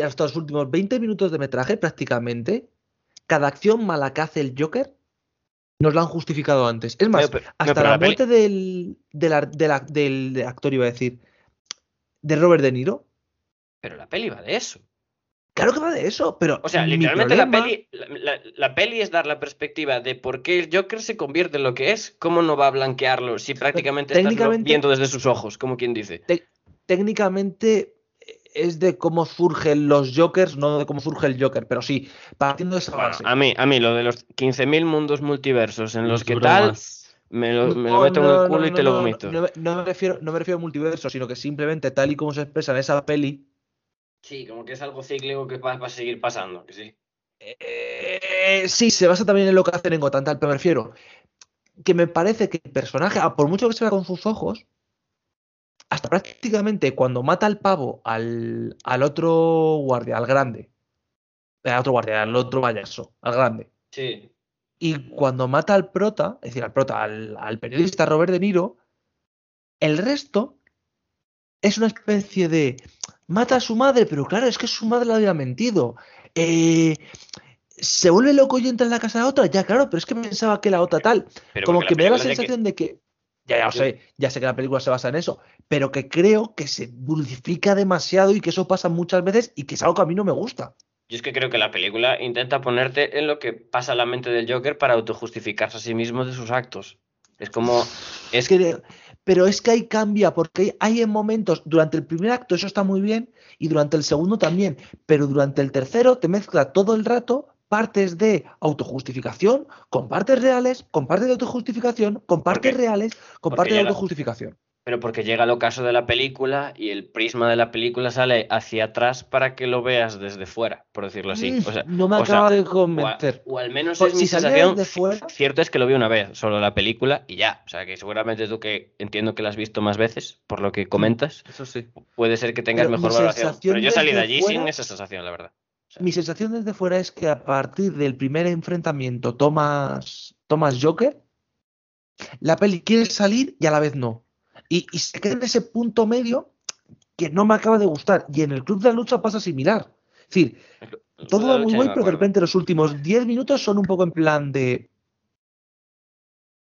Hasta los últimos 20 minutos de metraje, prácticamente, cada acción mala que hace el Joker nos la han justificado antes. Es más, pero- hasta la, muerte del, del, del del actor, iba a decir, de Robert De Niro. Pero la peli va de eso. Claro que va de eso, pero. O sea, literalmente la peli, la, la- la peli es dar la perspectiva de por qué el Joker se convierte en lo que es, cómo no va a blanquearlo si prácticamente estás técnicamente- viendo desde sus ojos, como quien dice. técnicamente es de cómo surgen los Jokers, no de cómo surge el Joker, pero sí, partiendo de esa Bueno, base. a mí, a mí lo de los 15.000 mundos multiversos en los que tal, me lo, me lo No, meto en el culo no, y no, te lo vomito. No, me- no me refiero, no me refiero a multiverso, sino que simplemente tal y como se expresa en esa peli, Sí, como que es algo cíclico que va, va a seguir pasando, que sí. eh, sí, se basa también en lo que hacen en Gotham, tal, pero me refiero que me parece que el personaje, a por mucho que se vea con sus ojos, hasta prácticamente cuando mata al pavo al, al otro guardia, al grande, eh, al otro guardia, al otro payaso, al grande, Sí. y cuando mata al prota, es decir, al prota, al, al periodista Robert De Niro, el resto es una especie de mata a su madre, pero claro, es que su madre le había mentido. Eh, se vuelve loco y entra en la casa de otra, ya claro, pero es que pensaba que la otra tal. Pero Como que me da la de sensación de que. Ya, ya sé, ya sé que la película se basa en eso, pero que creo que se dulcifica demasiado y que eso pasa muchas veces y que es algo que a mí no me gusta. Yo es que creo que la película intenta ponerte en lo que pasa en la mente del Joker para autojustificarse a sí mismo de sus actos. Es como. Es que, pero es que ahí cambia, porque hay, en momentos, durante el primer acto eso está muy bien, y durante el segundo también, pero durante el tercero te mezcla todo el rato partes de autojustificación con partes reales, con partes de autojustificación, con partes reales, con partes de autojustificación. Pero porque llega el ocaso de la película y el prisma de la película sale hacia atrás para que lo veas desde fuera, por decirlo así. O sea, no me o sea, acaba de o, a- convencer. o al menos Pues es mi si saliera sensación. fuera- Cierto es que lo vi una vez, solo la película y ya. O sea, que seguramente tú que entiendo que la has visto más veces, por lo que comentas, Eso sí. puede ser que tengas Pero mejor mi valoración. Pero yo salí de allí fuera- sin esa sensación, la verdad. Mi sensación desde fuera es que a partir del primer enfrentamiento Thomas, Thomas Joker, la peli quiere salir y a la vez no. Y, y se queda en ese punto medio que no me acaba de gustar. Y en el Club de la Lucha pasa similar. Es decir, todo va muy bueno, pero de repente los últimos 10 minutos son un poco en plan de.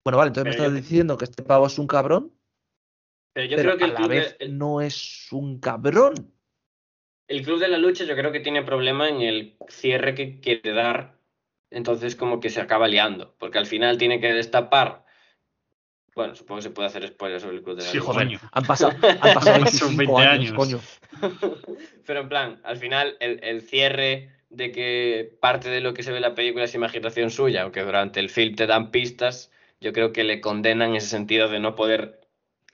Bueno, vale, entonces me estás yo- diciendo que este pavo es un cabrón, Pero yo pero creo que a el la club, vez de, el- no es un cabrón. el club de la lucha yo creo que tiene problema en el cierre que quiere dar. Entonces como que se acaba liando. Porque al final tiene que destapar. Bueno, supongo que se puede hacer spoilers sobre el club de la Sí, lucha. joder. Coño. Han pasado, han pasado Son 25 20 años, años. coño. Pero en plan, al final el, el cierre de que parte de lo que se ve en la película es imaginación suya, aunque durante el film te dan pistas, yo creo que le condenan en ese sentido de no poder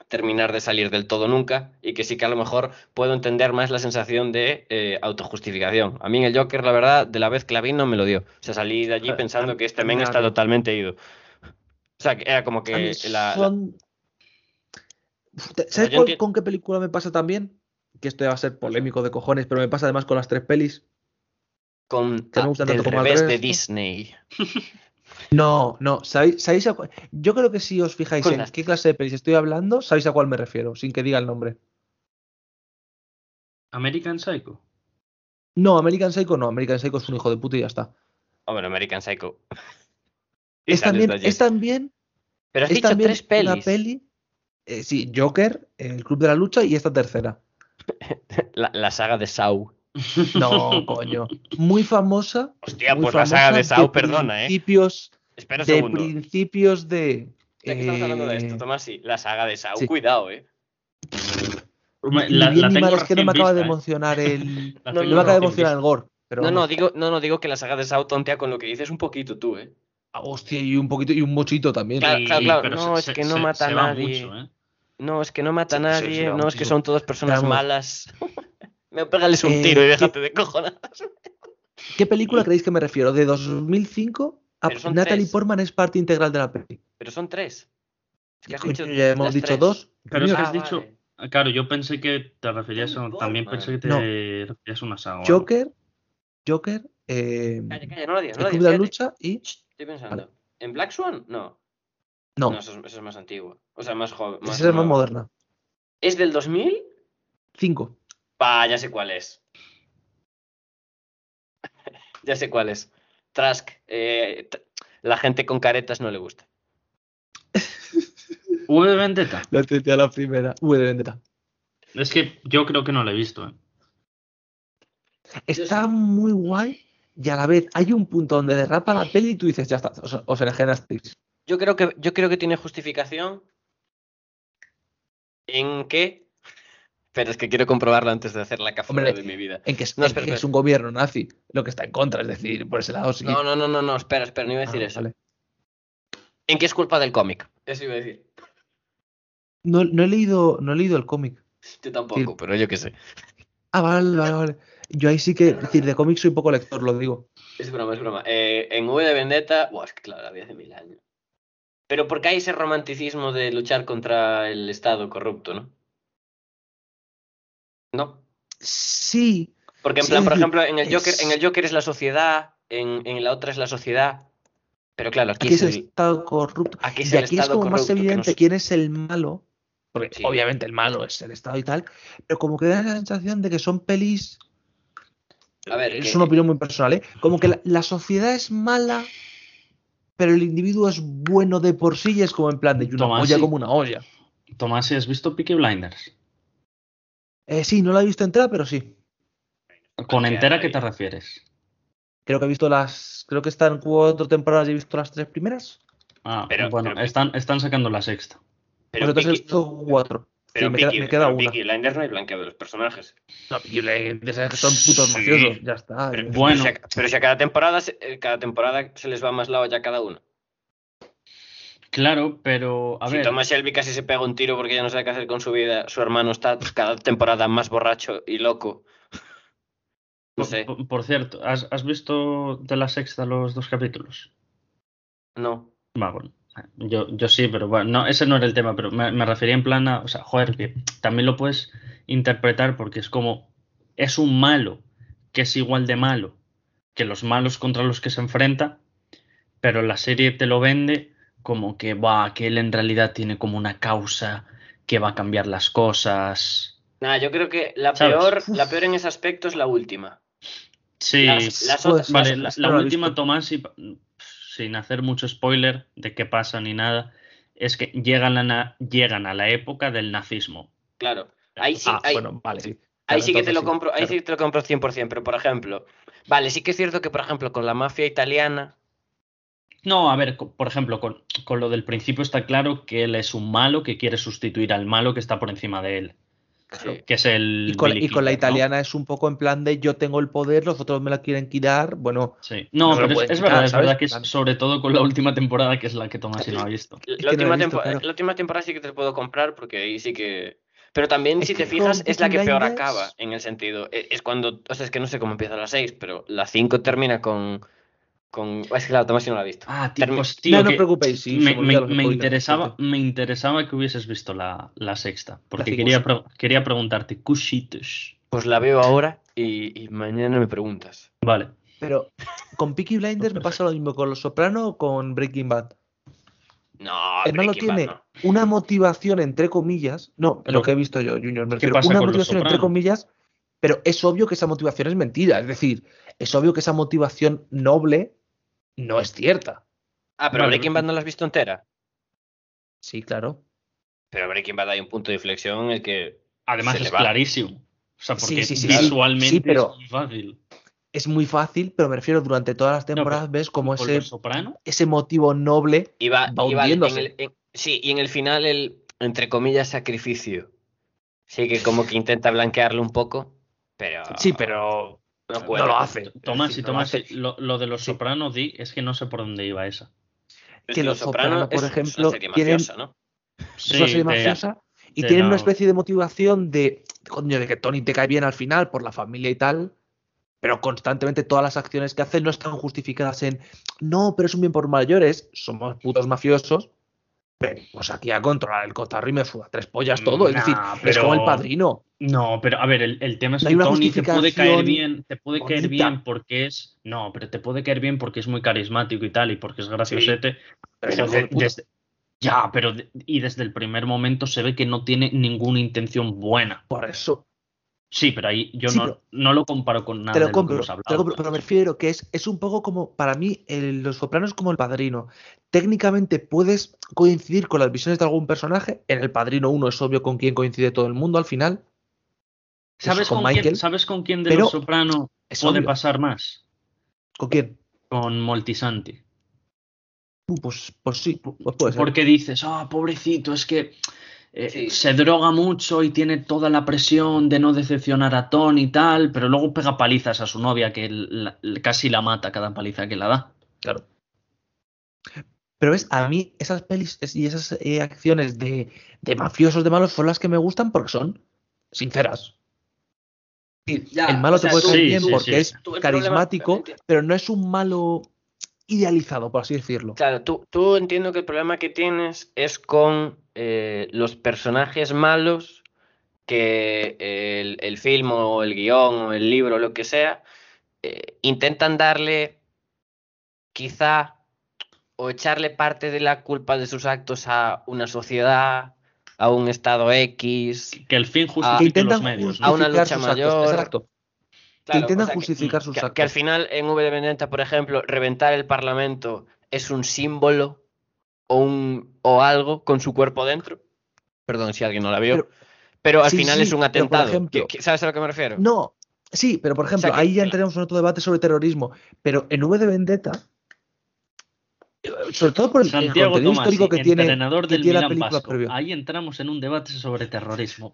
terminar de salir del todo nunca y que sí que a lo mejor puedo entender más la sensación de eh, autojustificación. A mí en el Joker, la verdad, de la vez que la vi no me lo dio. O sea, salí de allí pensando que este men está totalmente ido. O sea, que era como que la, son- ¿Sabes cuál- con qué película me pasa también? Que esto ya va a ser polémico de cojones, pero me pasa además con las tres pelis. con que me gustan tanto como revés de. Disney. No, no, ¿sabéis, sabéis a cu- Yo creo que si os fijáis Con en las- qué clase de pelis estoy hablando, sabéis a cuál me refiero, sin que diga el nombre. American Psycho. No, American Psycho no, American Psycho es un hijo de puta y ya está. Hombre, American Psycho. Es también, es también, Pero has es dicho también tres pelis. una peli. eh, sí, Joker, El Club de la Lucha y esta tercera. La, la saga de Saw. No, coño. Muy famosa. Hostia, muy pues la saga de Saw, perdona, ¿eh? Principios, Espera un de segundo. principios de. Ya que estamos hablando de esto, eh, Tomás, sí. La saga de Saw, sí. cuidado, ¿eh? La, la tengo mal, es que no me acaba de ¿eh? emocionar el. No, me acaba de emocionar el gore. Pero No, no, digo, no, no, digo que la saga de Saw tontea con lo que dices un poquito tú, ¿eh? Hostia, y un poquito, y un mochito también. Claro, Y- claro, claro. pero No, se- es que no se- mata a se nadie. mucho, ¿eh? No, es que no mata a nadie. no, es que son todas personas Vamos. malas. me pégales un Eh, tiro y ¿qué- déjate de cojones. ¿Qué película creéis que me refiero? De 2005 a Pero son Natalie tres. Portman es parte integral de la peli. Pero son tres. Es que has dicho ya hemos dicho tres. dos. Pero es que Ah, has dicho. vale. Ah, Claro, yo pensé que te referías a. También pensé que te No. referías a una saga. Joker, Joker, eh, Calla, calla, no lo digas, no El lo Club de la. Lucha y. Estoy pensando. ¿En Black Swan? No. No, No, eso, es, eso es más antiguo. O sea, más joven. esa es más moderna. ¿Es del 2000? Cinco. Pa, ya sé cuál es. ya sé cuál es. Trask. eh, la gente con caretas no le gusta. V de Vendetta. La a la primera. V de Vendetta. Es que yo creo que no la he visto. ¿eh? Está muy guay y a la vez hay un punto donde derrapa la peli y tú dices, ya está, os, os enajenasteis. Yo creo que, yo creo que tiene justificación en que Pero es que quiero comprobarlo antes de hacer la café de mi vida. En que, es, No, en espera, que es un gobierno nazi lo que está en contra, es decir, por ese lado sí. No, no, no, no, no, espera, espera, no iba a decir Ah, eso. vale. ¿En qué es culpa del cómic? Eso iba a decir. No, no he leído, no he leído el cómic. Yo tampoco, Sí. pero yo qué sé. Ah, vale, vale, vale. Yo ahí sí que, es decir, de cómics soy poco lector, lo digo. Es broma, es broma. Eh, en V de Vendetta, buah, es que claro, la vi hace mil años. Pero porque hay ese romanticismo de luchar contra el Estado corrupto, ¿no? No. Sí, Porque en Sí, plan, es por ejemplo, en el Joker, es- en el Joker es la sociedad, en, en la otra es la sociedad. Pero claro, aquí, aquí es es el el, estado corrupto. aquí es Y el aquí es Estado como más corrupto. que evidente nos- quién es el malo. Porque Sí. obviamente el malo es el Estado y tal. Pero como que da la sensación de que son pelis. A ver, es que- una opinión muy personal, ¿eh? Como que la, la sociedad es mala, pero el individuo es bueno de por sí y es como en plan de una Tomás, olla sí. como una olla. Tomás, ¿has visto Peaky Blinders? Eh, sí, no la he visto entera, pero sí. ¿Con entera qué te refieres? Creo que he visto las. Creo que están cuatro temporadas y he visto las tres primeras. Ah, Pero- bueno, pero- están, están sacando la sexta. Pero entonces he Peaky- visto cuatro. pero Sí, me queda, Peaky- me queda pero una. Peaky Blinders no hay blanqueo de los personajes. No, Peaky Blinders, es que son putos Sí. mafiosos, ya está. Pero, eh. Bueno. pero si a, pero si a cada temporada se- eh, cada temporada se les va más la olla a cada uno. Claro, pero a si ver, Thomas Shelby casi se pega un tiro porque ya no sabe qué hacer con su vida, su hermano está cada temporada más borracho y loco. No por, sé, por- por cierto, ¿has, has visto de la sexta los dos capítulos? no. Va, bueno, yo, yo sí, pero bueno, no, ese no era el tema, pero me, me refería en plan a, o sea, joder, que también lo puedes interpretar porque es como, es un malo que es igual de malo que los malos contra los que se enfrenta, pero la serie te lo vende como que, va, que él en realidad tiene como una causa que va a cambiar las cosas. Nada, yo creo que la ¿Sabes? peor, la peor en ese aspecto es la última. Sí, Las, las otras. Vale, las- la, las- la última. Tomás, y- sin hacer mucho spoiler de qué pasa ni nada, es que llegan a, na- llegan a la época del nazismo. claro. Ahí sí, Ah, ahí, bueno, vale, sí. ahí Claro, sí que te lo sí, compro, ahí sí que te lo compro 100%, pero por ejemplo, vale, sí que es cierto que por ejemplo con la mafia italiana, No, a ver, por ejemplo, con, con lo del principio está claro que él es un malo que quiere sustituir al malo que está por encima de él, Claro. sí. que es el. Y con, Billy y con la italiana es un poco en plan de yo tengo el poder, los otros me la quieren quitar. Bueno, Sí. No, pero es, quitar, verdad, es verdad que es sobre todo con la última temporada, que es la que Tomás y no ha visto. La, no última visto, tempo- claro. la última temporada sí que te puedo comprar porque ahí sí que... Pero también, Es si te fijas, es la que peor acaba, en el sentido. e- Es cuando... O sea, es que no sé cómo empieza la 6, pero la 5 termina con... con... Es que claro, Tomás sí no la ha visto. Ah, tío, pues, no, no que os preocupéis. Sí, me, me interesaba, me interesaba que hubieses visto la, la sexta, porque quería, pre- quería preguntarte, cuchitos. Pues la veo ahora y, y mañana me preguntas. Vale. Pero con Peaky Blinders me pasa lo mismo con Los Soprano o con Breaking Bad. No, El malo Breaking Bad tiene no. una motivación entre comillas. No, Pero, lo que he visto yo, Junior. Me ¿qué refiero, pasa una motivación entre comillas, pero es obvio que esa motivación es mentira. Es decir, es obvio que esa motivación noble no es cierta. Ah, pero Breaking Bad no la has visto entera. Sí, claro. Pero Breaking Bad hay un punto de inflexión en el que... Además Se es clarísimo. O sea, porque sí, sí, sí. visualmente Sí, pero- es muy fácil. Es muy fácil, pero me refiero durante todas las temporadas ves como ¿Con ese, Soprano? ese motivo noble Iba, Va iba en hundiéndose. el- en- sí, y en el final el, entre comillas, sacrificio. Sí que como que intenta blanquearlo un poco, pero... Sí, pero no, lo hace. Tomás, Es y decir, no lo Tomás, hace. lo, lo de los Sí. Soprano di, es que no sé por dónde iba esa. Es que Los Soprano, por es- ejemplo, es una serie tienen- mafiosa, ¿no? es una serie de- mafiosa y de tienen una especie de motivación de, coño, de que Tony te cae bien al final por la familia y tal, pero constantemente todas las acciones que hace no están justificadas en, no, pero es un bien por mayores, somos putos mafiosos, venimos aquí a controlar el cotarro y me fuda tres pollas todo, es decir, es como el padrino. No, pero a ver, el, el tema es que Tony te puede caer bien, te puede caer bien porque es. No, pero te puede caer bien porque es muy carismático y tal, y porque es graciosete. Pero de desde- ya, pero de- y desde el primer momento se ve que no tiene ninguna intención buena. Por eso, Sí, pero ahí yo Sí, no, pero- no lo comparo con nada te de lo lo que hemos te lo hablado. compro, pero me refiero que es, es un poco como, para mí, el- Los Sopranos como el padrino. Técnicamente puedes coincidir con las visiones de algún personaje. En el padrino 1 es obvio con quién coincide todo el mundo al final. ¿Sabes con con, quién, ¿Sabes con quién de los Soprano Es puede obvio. pasar más? ¿Con quién? Con Moltisanti. Uh, pues, pues sí, pu- pues puede ser. Porque dices, ah, pobrecito, es que eh, Sí. se droga mucho y tiene toda la presión de no decepcionar a Tony y tal, pero luego pega palizas a su novia que la- casi la mata cada paliza que la da. Claro. Pero ves, a mí esas pelis y esas eh, acciones de, de mafiosos, de malos, son las que me gustan porque son sinceras. Ya, el malo o sea, te puede caer sí, bien sí, porque sí. es problema- carismático, pero no es un malo idealizado, por así decirlo. Claro, tú, tú entiendo que el problema que tienes es con eh, los personajes malos que el, el film o el guion o el libro o lo que sea eh, intentan darle quizá o echarle parte de la culpa de sus actos a una sociedad, a un estado X. Que el fin intentan los medios. ¿no? a una lucha actos, mayor. Exacto. Claro, intentan o sea, que- justificar sus que, actos. que al final en V de Vendetta, por ejemplo, reventar el Parlamento es un símbolo o, un, o algo con su cuerpo dentro. Perdón si alguien no la vio. Pero, Pero- al sí, final sí, es un atentado. ejemplo- ¿Qué- qué- ¿Sabes a lo que me refiero? No, sí, pero por ejemplo, que- ahí ya que- entraremos en otro debate sobre terrorismo. Pero en V de Vendetta, sobre todo por el, Santiago contenido Tomasi, histórico que tiene, entrenador que del tiene la película previo. Ahí entramos en un debate sobre terrorismo.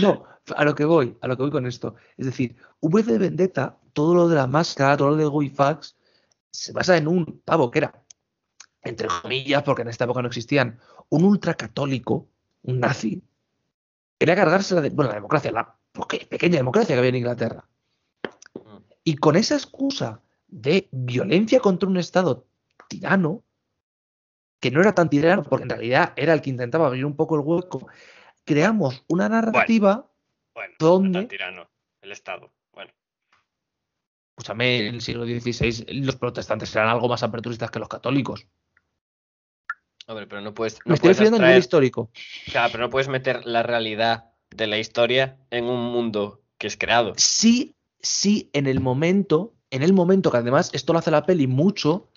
No, a lo que voy, a lo que voy con esto. Es decir, V de Vendetta, todo lo de la máscara, todo lo de Guifax, se basa en un pavo que era, entre comillas, porque en esta época no existían, un ultracatólico, un nazi. Quería cargarse la, de- bueno, la democracia, la pequeña democracia que había en Inglaterra. Y con esa excusa de violencia contra un Estado tirano, que no era tan tirano, porque en realidad era el que intentaba abrir un poco el hueco, creamos una narrativa Bueno, ¿Dónde? tan tirano el Estado. Bueno. Escúchame, en el siglo XVI los protestantes eran algo más aperturistas que los católicos. Hombre, pero no puedes. Me No estoy puedes refiriendo a nivel histórico. Claro, pero no puedes meter la realidad de la historia en un mundo que es creado. Sí, sí, en el momento, en el momento que además esto lo hace la peli mucho,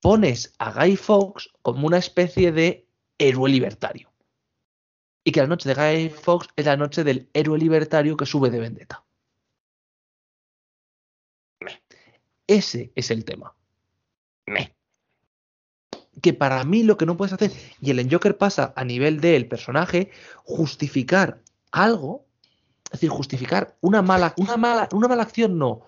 pones a Guy Fawkes como una especie de héroe libertario. Y que la noche de Guy Fawkes es la noche del héroe libertario que sube de vendetta. Ese es el tema. Me. que para mí lo que no puedes hacer, y el en Joker pasa a nivel del personaje, justificar algo, es decir, justificar una mala, una mala, una mala acción, no,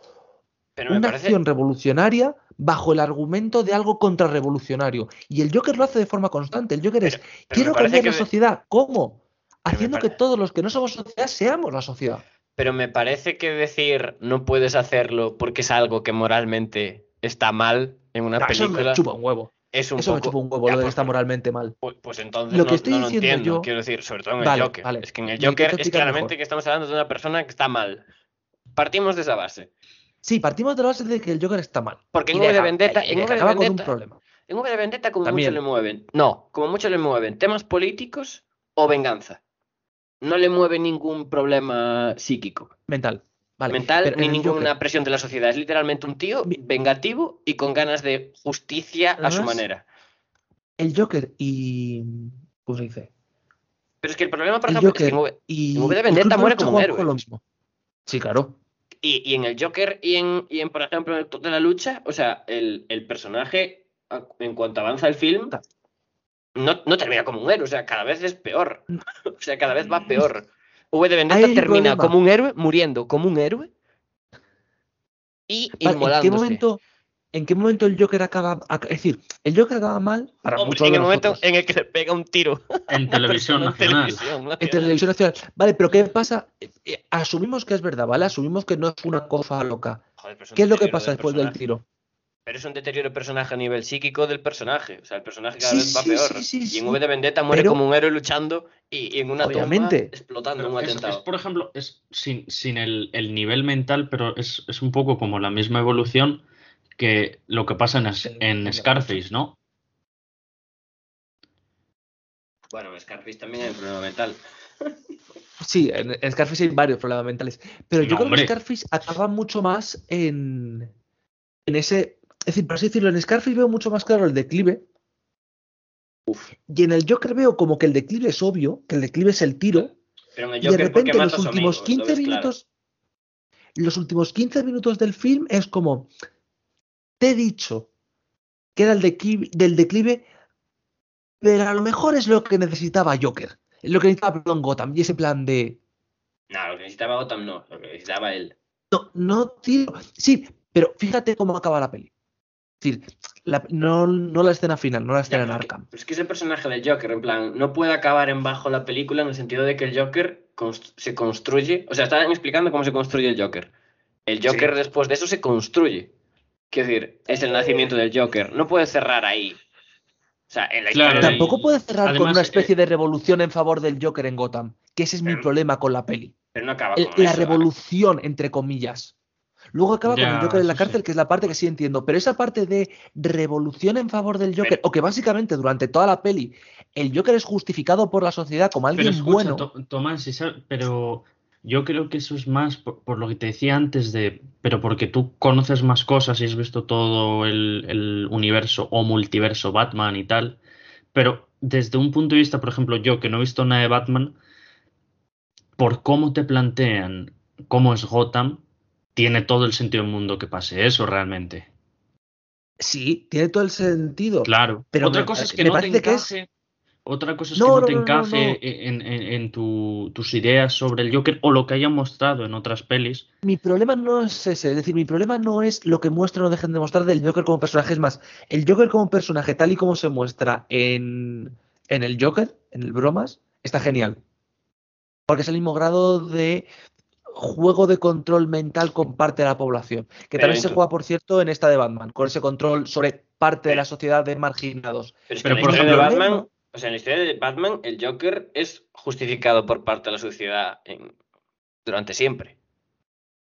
Pero una parece. acción revolucionaria bajo el argumento de algo contrarrevolucionario. Y el Joker lo hace de forma constante. El Joker es, pero quiero cambiar la sociedad. ¿Cómo? Haciendo que todos los que no somos sociedad seamos la sociedad. Pero me parece que decir no puedes hacerlo porque es algo que moralmente está mal en una Ah, eso película me chupa un huevo. es un Eso me chupa un huevo, Ya, lo de que pues, está moralmente mal. Pues, pues entonces Lo no, que estoy no lo diciendo entiendo, yo- quiero decir, sobre todo en Vale, el Joker. vale. Es que en el Joker es claramente mejor. que estamos hablando de una persona que está mal. Partimos de esa base. Sí, partimos de la base de que el Joker está mal. Porque Y en V de Vendetta, en V de un Vendetta, problema. en V de Vendetta como También. mucho le mueven. No, como mucho le mueven temas políticos o venganza. No le mueve ningún problema psíquico. Mental. Vale. mental pero ni ninguna Joker- presión de la sociedad. Es literalmente un tío vengativo y con ganas de justicia a su manera. el Joker y. ¿Cómo se dice? Pero es que el problema, por el ejemplo, es que en y. en V de Vendetta muere como un héroe. Sí, claro. y, y en el Joker y en, y en, por ejemplo, en el de la lucha, o sea, el, el personaje, en cuanto avanza el film, no, no termina como un héroe, o sea, cada vez es peor. o sea, cada vez va peor. V de Vendetta termina problema. como un héroe, muriendo como un héroe y Vale, ¿En qué momento? ¿En qué momento el Joker acaba.? ac- Es decir, el Joker acaba mal para Hombre, muchos en el momento en el que le pega un tiro En televisión en nacional. televisión En televisión nacional. Vale, pero ¿qué pasa? Eh, eh, asumimos que es verdad, ¿vale? Asumimos que no es una cosa loca. Joder, ¿Qué es lo que pasa del después del tiro? Pero es un deterioro de personaje a nivel psíquico del personaje. O sea, el personaje cada Sí, vez va sí, peor. sí, sí, y en V de Vendetta muere Pero- como un héroe luchando y, y en una Obviamente. explotando Pero un es, es, atentado. por ejemplo, es sin, sin el, el nivel mental, pero es, es un poco como la misma evolución que lo que pasa en, en Scarface, ¿no? Bueno, en Scarface también hay un problema mental. Sí, en, Scarface hay varios problemas mentales. Pero yo No, creo hombre. que Scarface acaba mucho más en. En ese. Es decir, por así decirlo, en Scarface veo mucho más claro el declive. Y en el Joker veo como que el declive es obvio, que el declive es el tiro. Pero en el Y de Joker, repente los últimos amigo, 15 lo ves claro. minutos. Los últimos 15 minutos del film es como. Te he dicho que era el declive, del declive pero a lo mejor es lo que necesitaba Joker. Es lo que necesitaba, perdón, Gotham. Y ese plan de. No, lo que necesitaba Gotham no, lo que necesitaba él. No, no, tío. Sí, pero fíjate cómo acaba la peli. Es decir, la- no, no la escena final, no la escena en Arkham. que- es que ese personaje del Joker, en plan, no puede acabar en bajo la película en el sentido de que el Joker const- se construye. O sea, están explicando cómo se construye el Joker. El Joker Sí. después de eso se construye. Quiero decir, es el nacimiento del Joker. No puede cerrar ahí. O sea, en la Claro, historia. Tampoco puede cerrar con una especie de revolución en favor del Joker en Gotham. Que ese es mi problema con la peli. Pero no acaba El- con la revolución, entre comillas. Luego acaba con el Joker en la cárcel, sí. que es la parte que sí entiendo. Pero esa parte de revolución en favor del Joker, Pero- o que básicamente durante toda la peli el Joker es justificado por la sociedad como Pero alguien escucha, bueno. To- Tomás, pero yo creo que eso es más por, por lo que te decía antes de, pero porque tú conoces más cosas y has visto todo el, el universo o multiverso Batman y tal. Pero desde un punto de vista, por ejemplo, yo que no he visto nada de Batman, por cómo te plantean cómo es Gotham, tiene todo el sentido del mundo que pase eso realmente. Sí, tiene todo el sentido. Claro. Pero Otra me- cosa es que no te parece que es- encaje. Otra cosa es No, que no no, te encaje en, en- en tu- tus ideas sobre el Joker o lo que hayan mostrado en otras pelis. Mi problema no es ese, es decir, mi problema no es lo que muestran o dejen de mostrar del Joker como personaje, es más, el Joker como personaje tal y como se muestra en, en el Joker, en el Bromas, está genial. Porque es el mismo grado de juego de control mental con parte de la población, que Pero también se juega, por cierto, en esta de Batman, con ese control sobre parte de la Pero- sociedad de marginados. Pero es que Pero, en la por historia de ejemplo, Batman, o sea, en la historia de Batman, el Joker es justificado por parte de la sociedad en- durante siempre.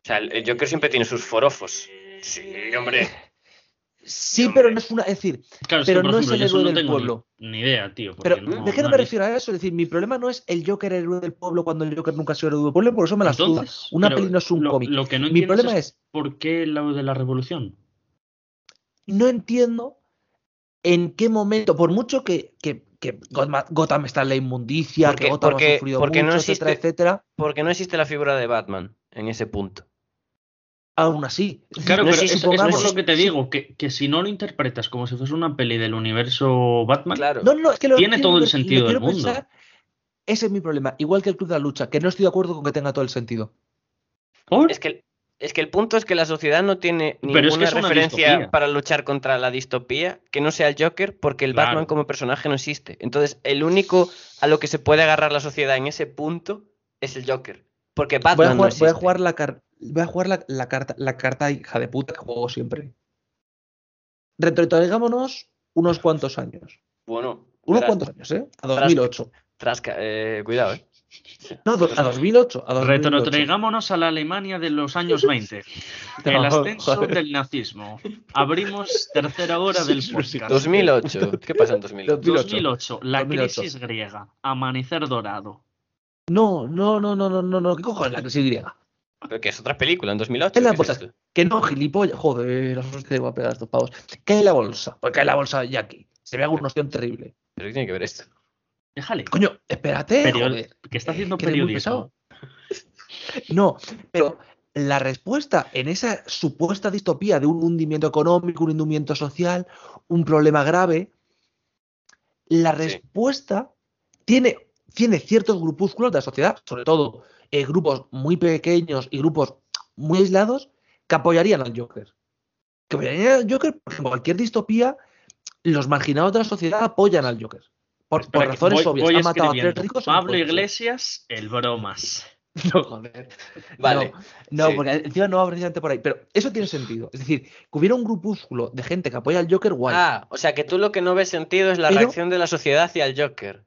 O sea, el, el Joker siempre tiene sus forofos. Sí, hombre. Sí, pero no es una, es decir, Claro, es Pero que, no es el héroe no del tengo pueblo. Ni, idea, tío. Pero, no- ¿de qué no me refiero a eso? Es decir, mi problema no es el Joker héroe del pueblo cuando el Joker nunca ha sido héroe del pueblo, por eso me la suda. Entonces, Una peli no es un lo, cómic. Lo que no Mi problema es, es, por qué lo de la revolución. no entiendo en qué momento, por mucho que, que, que Gotham, está en la inmundicia, Porque- que Gotham porque- ha sufrido porque no mucho, etcétera, etcétera, Porque no existe la figura de Batman en ese punto. Aún así. Claro, No pero existe- es, es por supongamos- lo que te digo, que, que si no lo interpretas como si fuese una peli del universo Batman, Claro. No, no, es que lo Tiene quiero todo el sentido del mundo. pensar, Ese es mi problema. Igual que el Club de la Lucha, que no estoy de acuerdo con que tenga todo el sentido. ¿por? Es que, es que el punto es que la sociedad no tiene Pero es que ninguna referencia distopía. para luchar contra la distopía que no sea el Joker, porque el Claro. Batman como personaje no existe. Entonces, el único a lo que se puede agarrar la sociedad en ese punto es el Joker. Porque Voy a Batman no jugar, voy a existe. jugar la, car- voy a jugar la, la carta, la carta hija de puta que juego siempre. Retrotraigámonos unos cuantos años. Bueno, Unos verás, cuantos años, ¿eh? A 2008. trasca- eh, cuidado, ¿eh? No, a 2008. A 2008. Retrotraigámonos a la Alemania de los años 20. El ascenso joder. del nazismo. Abrimos tercera hora del podcast. 2008. ¿Qué pasa en 2008? 2008. 2008, la 2008. crisis griega. Amanecer dorado. No, no, no, no, no, no, no. ¿Qué cojones la crisis griega? Pero que es otra película, en 2008. En la ¿qué es bolsa. esto? Que no, gilipollas. Joder, los hostias que voy a pegar estos pavos. ¿Qué hay en la bolsa? Porque hay en la bolsa de Jackie. Se ve alguna opción terrible. ¿Pero qué tiene que ver esto? Déjale. Coño, espérate. Period- joder. que está haciendo periodismo. No, pero la respuesta en esa supuesta distopía de un hundimiento económico, un hundimiento social, un problema grave, la Sí. respuesta tiene, tiene ciertos grupúsculos de la sociedad, sobre todo eh, grupos muy pequeños y grupos muy aislados, que apoyarían al Joker. Que apoyarían al Joker porque en cualquier distopía los marginados de la sociedad apoyan al Joker. Por, razones voy- obvias. voy Han matado a tres ricos. Pablo Iglesias, el bromas. No, joder. Vale. No, Sí. porque encima no va precisamente por ahí. Pero eso tiene sentido. Es decir, que hubiera un grupúsculo de gente que apoya al Joker, guay. Ah, o sea que tú lo que no ves sentido es la Pero- reacción de la sociedad hacia el Joker.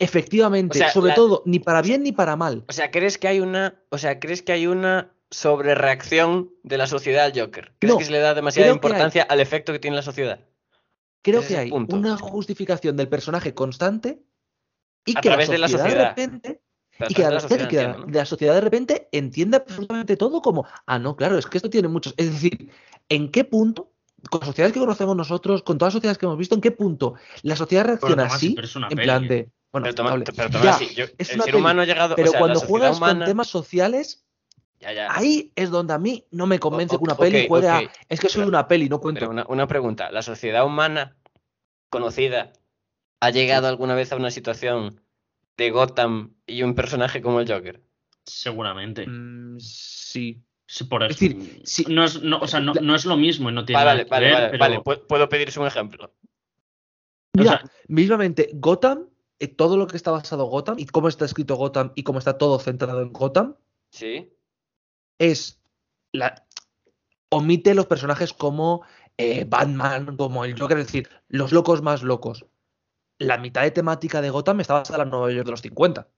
Efectivamente, o sea, sobre la- todo, ni para bien ni para mal. O sea, ¿crees que hay una, o sea, crees que hay una sobrereacción de la sociedad al Joker? ¿Crees No, que se le da demasiada importancia al efecto que tiene la sociedad? Creo que hay punto. una justificación del personaje constante y A que la través de la sociedad de repente y que, la, de la sociedad, que la- entiendo, ¿no? de la sociedad de repente entiende absolutamente todo como, ah, no, claro, es que esto tiene muchos. Es decir, ¿en qué punto, con las sociedades que conocemos nosotros, con todas las sociedades que hemos visto, en qué punto la sociedad reacciona Tomás, así? pero es una En peli, plan ¿eh? de. Bueno, Pero, toma- Ya, Tomás, sí, yo- es el ser humano ha llegado, pero o sea, cuando juegas humana, con temas sociales, ya, ya. ahí es donde a mí no me convence O- que una peli juegue a. Es que soy Pero- una peli, no cuento. Pero una, una pregunta, la sociedad humana conocida ha llegado alguna vez a una situación de Gotham y un personaje como el Joker? Seguramente. Mm, sí. Sí, por Es eso. decir, sí. no, es, no, o sea, no, no es lo mismo y no tiene Vale, nada vale, que vale, ver, vale, pero- ¿Puedo- ¿Puedo pedirse un ejemplo? Mira, sea- mismamente, Gotham, todo lo que está basado en Gotham y cómo está escrito Gotham y cómo está todo centrado en Gotham, Sí. es la omite los personajes como eh, Batman, como el Joker, es decir, los locos más locos. La mitad de temática de Gotham está basada en la Nueva York de los 50.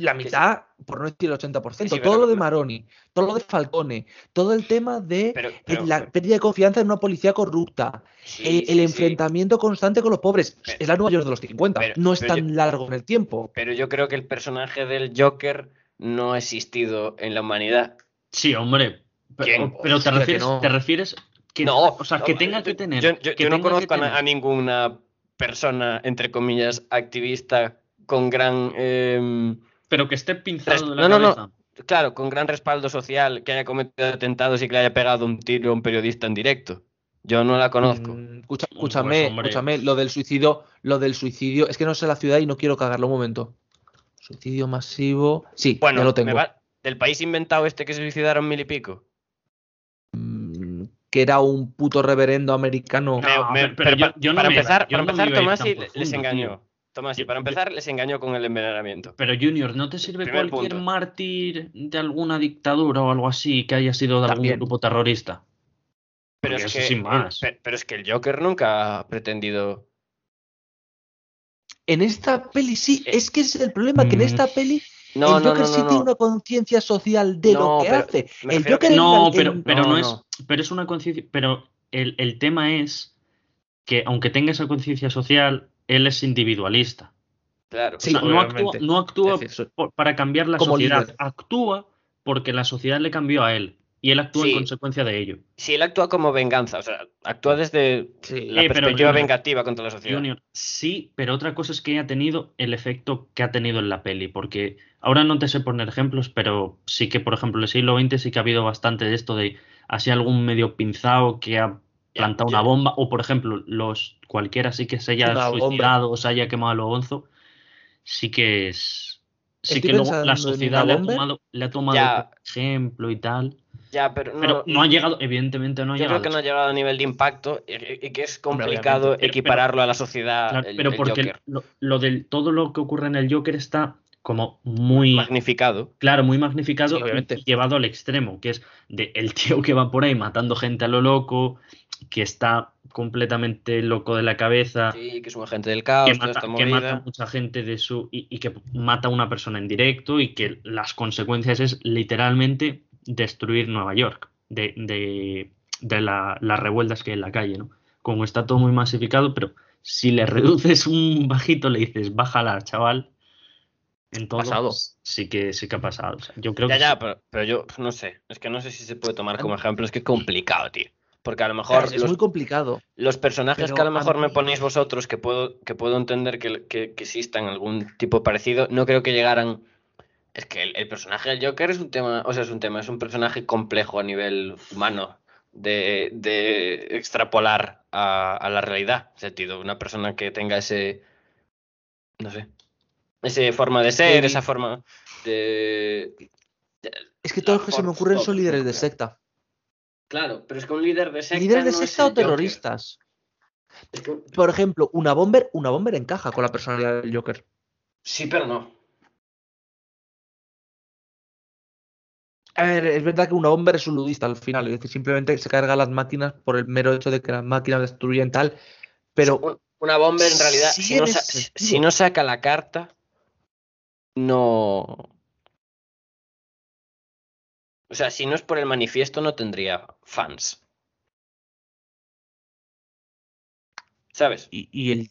La mitad, por no decir el 80%, sí, todo pero- lo de Maroni, todo lo de Falcone, todo el tema de Pero, eh, pero- la pérdida de confianza en una policía corrupta, sí, eh, el sí. enfrentamiento constante con los pobres. Pero- es la Nueva York de los 50, pero- no es tan yo- largo en el tiempo. Pero yo creo que el personaje del Joker no ha existido en la humanidad. Sí, hombre. ¿Quién? Pero, te, que refieres, no. te refieres que, no, o sea, no, que tenga yo- que tener. Yo, yo- que yo no conozco a ninguna persona, entre comillas, activista con gran. em, Pero que esté pinzado de la No, no, no. claro, con gran respaldo social, que haya cometido atentados y que le haya pegado un tiro a un periodista en directo. Yo no la conozco. Mm, escucha- Pues, escúchame, escúchame, lo del suicidio, lo del suicidio, es que no sé la ciudad y no quiero cagarlo un momento. Suicidio masivo. Sí, bueno, ya lo me tengo. va- del país inventado este que se suicidaron mil y pico. Mm, Que era un puto reverendo americano. No, Me- me- pero- pero yo- pa- yo no para me- empezar, para no empezar Tomás les engañó. tío. Tomás, y para empezar, les engañó con el envenenamiento. Pero Junior, ¿no te sirve Primer cualquier punto. mártir de alguna dictadura o algo así que haya sido de algún grupo terrorista? Pero Porque es, eso que, sin el- más. pe- pero es que el Joker nunca ha pretendido. En esta peli sí, Eh, es que ese es el problema, que en mm. esta peli No, el Joker no, sí no, tiene una conciencia social de No, lo que pero hace. El Joker que- No, pero, pero no, No, es. no. Pero es una conciencia. Pero el, el tema es que, aunque tenga esa conciencia social, él es individualista. Claro. O Sí, sea, no actúa, obviamente. no actúa Es decir, so- por- para cambiar la Como sociedad. líder. Actúa porque la sociedad le cambió a él. Y él actúa Sí. en consecuencia de ello. Si él actúa como venganza, o sea, actúa desde sí. la Eh, pero perspectiva Junior, vengativa contra la sociedad. Junior, sí, pero otra cosa es que haya tenido el efecto que ha tenido en la peli, porque ahora no te sé poner ejemplos, pero sí que, por ejemplo, en el siglo XX sí que ha habido bastante de esto de así algún medio pinzado que ha plantado ya. una bomba, o por ejemplo, los cualquiera sí que se haya Una bomba. suicidado o se haya quemado a lo gonzo, sí que es sí Estoy que luego la sociedad le ha tomado, le ha tomado Ya. como ejemplo y tal, Ya, pero no, pero no ha llegado, evidentemente no ha yo llegado. creo que no ha llegado a nivel de impacto y, y que es complicado. Pero- equipararlo a la sociedad. Claro, el- pero el porque Joker. lo, lo del todo lo que ocurre en el Joker está como muy magnificado. claro, muy magnificado Sí, obviamente. y llevado al extremo, que es de el tío que va por ahí matando gente a lo loco, que está completamente loco de la cabeza, Sí, que es un agente del caos, que mata, que mata a mucha gente de su y, y que mata a una persona en directo y que las consecuencias es literalmente destruir Nueva York de, de, de la- las revueltas que hay en la calle, ¿no? Como está todo muy masificado, pero si le reduces un bajito, le dices, bájala, chaval, entonces Pasado. sí que sí que ha pasado. O sea, yo creo Ya, que ya, sí. pero, pero yo no sé. Es que no sé si se puede tomar como ejemplo. Es que es complicado, tío. Porque a lo mejor es los, muy complicado. los personajes que a lo a mejor me ponéis vosotros, que puedo, que puedo entender que, que, que existan algún tipo parecido, no creo que llegaran. Es que el, el personaje del Joker es un tema, o sea, es un tema, es un personaje complejo a nivel humano de, de extrapolar a, a la realidad. En sentido, una persona que tenga ese, no sé, esa forma de ser, esa forma de... Es que todos los que se me ocurren son líderes de secta. Claro, pero es que un líder de secta ¿Líderes de no secta o terroristas? Es que- Por ejemplo, una bomber, una bomber encaja con la personalidad del Joker. sí, pero no. A ver, es verdad que una bomber es un ludista al final, es decir, simplemente se carga las máquinas por el mero hecho de que las máquinas destruyen tal, pero Un- Una bomba en realidad, Sí, no si no saca la carta, no... O sea, si no es por el manifiesto, no tendría fans. ¿Sabes? y, y el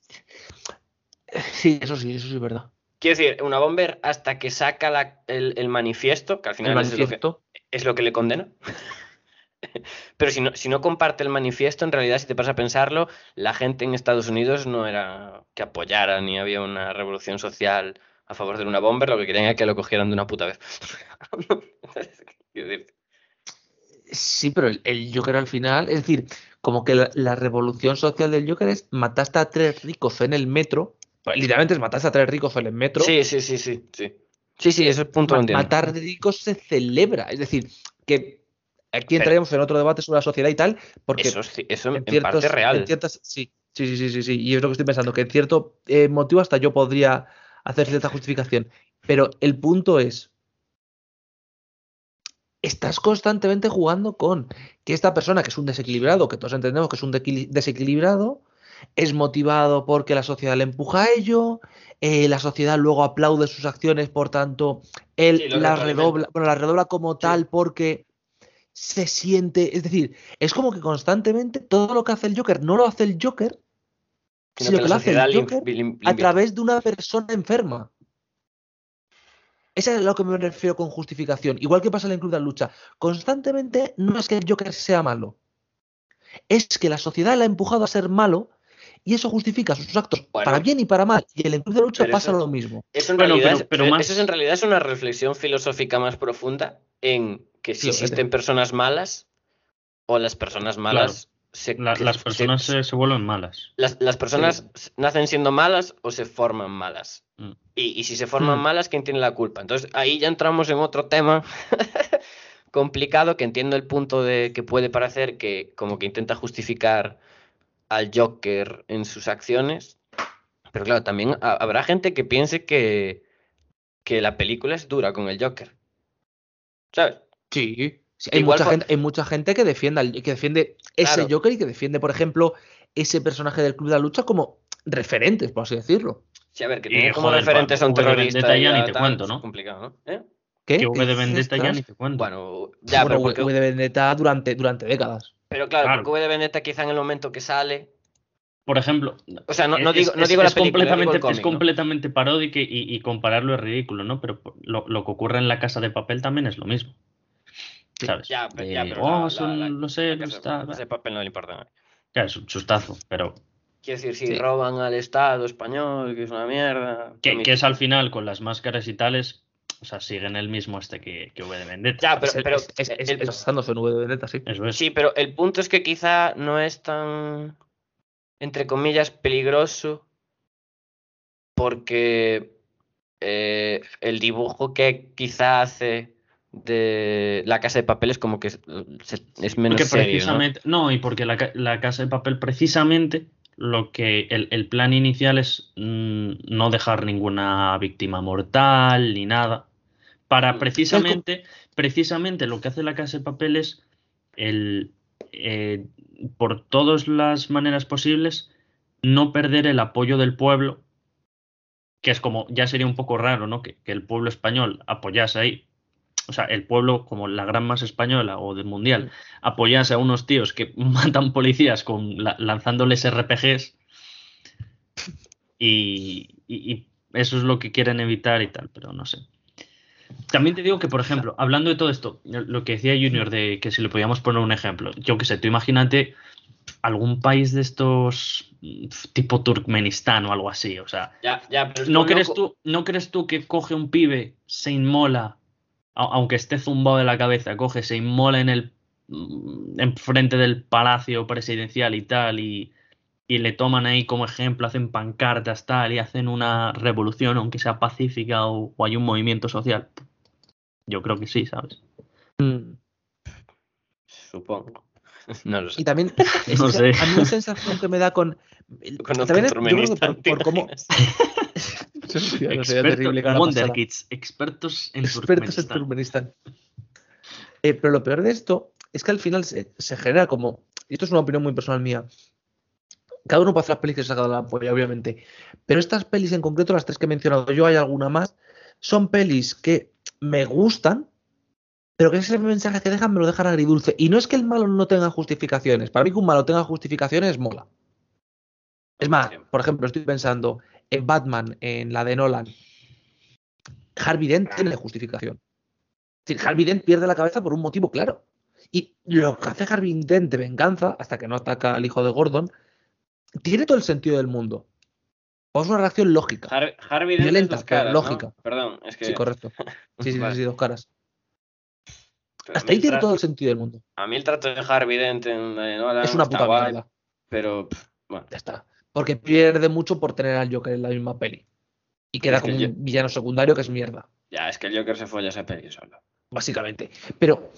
sí, eso sí, eso sí es verdad. Quiero decir, una bomber hasta que saca la- el, el manifiesto, que al final es lo, que, es lo que le condena. Pero si no, si no comparte el manifiesto, en realidad, si te pasas a pensarlo, la gente en Estados Unidos no era que apoyara ni había una revolución social a favor de una bomber, lo que querían era que lo cogieran de una puta vez. Sí, pero el, el Joker al final, es decir, como que la, la revolución social del Joker es mataste a tres ricos en el metro. Pues, literalmente es mataste a tres ricos en el metro. Sí, sí, sí, sí, sí. Sí, sí, ese punto lo Ma- matar ricos se celebra. Es decir, que aquí Pero- entraríamos en otro debate sobre la sociedad y tal, porque Eso, eso en, en, ciertos, parte es real. en ciertas, sí, sí, sí, sí, sí, sí, y es lo que estoy pensando, que en cierto eh, motivo hasta yo podría hacer cierta justificación. Pero el punto es, estás constantemente jugando con que esta persona, que es un desequilibrado, que todos entendemos que es un desequilibrado, es motivado porque la sociedad le empuja a ello, eh, la sociedad luego aplaude sus acciones, por tanto, él Sí, redobla, bueno, la redobla como tal porque se siente, es decir, es como que constantemente todo lo que hace el Joker no lo hace el Joker, Sino sino que lo hace el Joker a través de una persona enferma. Eso es a lo que me refiero con justificación. Igual que pasa en el Club de la Lucha. Constantemente no es que el Joker sea malo. Es que la sociedad le ha empujado a ser malo y eso justifica sus actos Bueno. para bien y para mal. Y en el Club de la Lucha pasa eso- lo mismo. Eso en, Bueno, realidad, pero- eh, más- eso es en realidad es una reflexión filosófica más profunda en que si Sí, existen personas malas o las personas malas se, La- las personas se, se vuelven malas. las, las personas nacen siendo malas o se forman malas. Mm. Y, y si se forman Mm. malas, ¿quién tiene la culpa? Entonces ahí ya entramos en otro tema complicado que entiendo el punto de que puede parecer que como que intenta justificar al Joker en sus acciones. Pero claro, también ha- habrá gente que piense que, que la película es dura con el Joker. ¿Sabes? Sí. Sí, hay, Igual mucha por- gente, hay mucha gente que defiende, al- que defiende ese Claro. Joker y que defiende, por ejemplo, ese personaje del Club de la Lucha como referentes, por así decirlo. Sí, a ver, que Y, tiene como joder, referentes a un de terrorista. Ya ni te cuento, es ¿no? complicado, ¿no? ¿Eh? ¿Qué? Que V de ¿Qué Vendetta ya ni te cuento. Bueno, ya, Bueno, pero, V- porque, V de Vendetta durante, durante décadas. pero claro, Claro. porque V de Vendetta quizá en el momento que sale. Por ejemplo, O sea, no, no es- digo, no es- digo la es película, digo el completamente, cómic, es ¿no? completamente paródico y, y compararlo es ridículo, ¿no? Pero lo, lo que ocurre en la casa de papel también es lo mismo. Ya, pero, ya, De, pero oh, la- son la- la- los la héroes, casa- tal, ese papel no le importa a nadie. Ya, es un chustazo, pero Quiero decir, si Sí. roban al Estado español, que es una mierda. que, es al final con las máscaras y tales, o sea, siguen el mismo este que, que V de Vendetta. Ya, pero, es, pero es, es, es- el- es basándose en V de Vendetta, sí. Eso es. Sí, pero el punto es que quizá no es tan, entre comillas, peligroso porque eh, el dibujo que quizá hace de la casa de papel es como que es, menos Porque precisamente, ¿no? y porque la, la casa de papel precisamente lo que el, el plan inicial es mm, no dejar ninguna víctima mortal ni nada. Para Mm. precisamente, precisamente lo que hace la casa de papel es el eh, por todas las maneras posibles no perder el apoyo del pueblo, que es como, ya sería un poco raro, ¿no? Que, que el pueblo español apoyase ahí, o sea, el pueblo como la gran masa española o del mundial, apoyase a unos tíos que matan policías con la- lanzándoles RPGs y, y- y eso es lo que quieren evitar y tal, pero no sé. También te digo que, por ejemplo, hablando de todo esto, lo que decía Junior de que si le podíamos poner un ejemplo, yo que sé, tú imagínate algún país de estos mm, tipo Turkmenistán o algo así, o sea, Ya, ya, pero es ¿No crees, tú, ¿No crees tú que coge un pibe, se inmola, a- aunque esté zumbado de la cabeza, coge, se inmola en el mm, enfrente del palacio presidencial y tal, y, y le toman ahí como ejemplo, hacen pancartas tal, y hacen una revolución, aunque sea pacífica o, o hay un movimiento social? Yo creo que sí, ¿sabes? Mm. Supongo. No lo sé. Y también, No que sé. a mí la sensación que me da con. También es- yo creo que Turkmenistán, por, ¿te por cómo. No sería Expertos, terrible Wonder. Kids, expertos en expertos en Turkmenistán. Turkmenistán. Eh, pero lo peor de esto es que al final se, se genera como. Y esto es una opinión muy personal mía. Cada uno puede hacer las pelis que se ha sacado la polla, obviamente. Pero estas pelis en concreto, las tres que he mencionado yo, hay alguna más, son pelis que me gustan, pero que ese mensaje que dejan me lo dejan agridulce. Y no es que el malo no tenga justificaciones. Para mí que un malo tenga justificaciones mola. Es más, por ejemplo, estoy pensando en Batman, en la de Nolan. Harvey Dent tiene justificación. Es decir, Harvey Dent pierde la cabeza por un motivo claro. Y lo que hace Harvey Dent de venganza, hasta que no ataca al hijo de Gordon, tiene todo el sentido del mundo. Es una reacción lógica. Har- Harvey Dent es Violenta, lógica. Perdón, es que... Sí, correcto. Sí, sí, sí, Vale. sí, dos caras. Pero Hasta ahí tiene todo el sentido del mundo. A mí el trato de Harvey Dent en la de Nolan Es una puta guay, mierda. pero bueno. Ya está. Porque pierde mucho por tener al Joker en la misma peli. Y queda Es que como yo- un villano secundario que es mierda, Ya, es que el Joker se folla esa peli solo. básicamente. Pero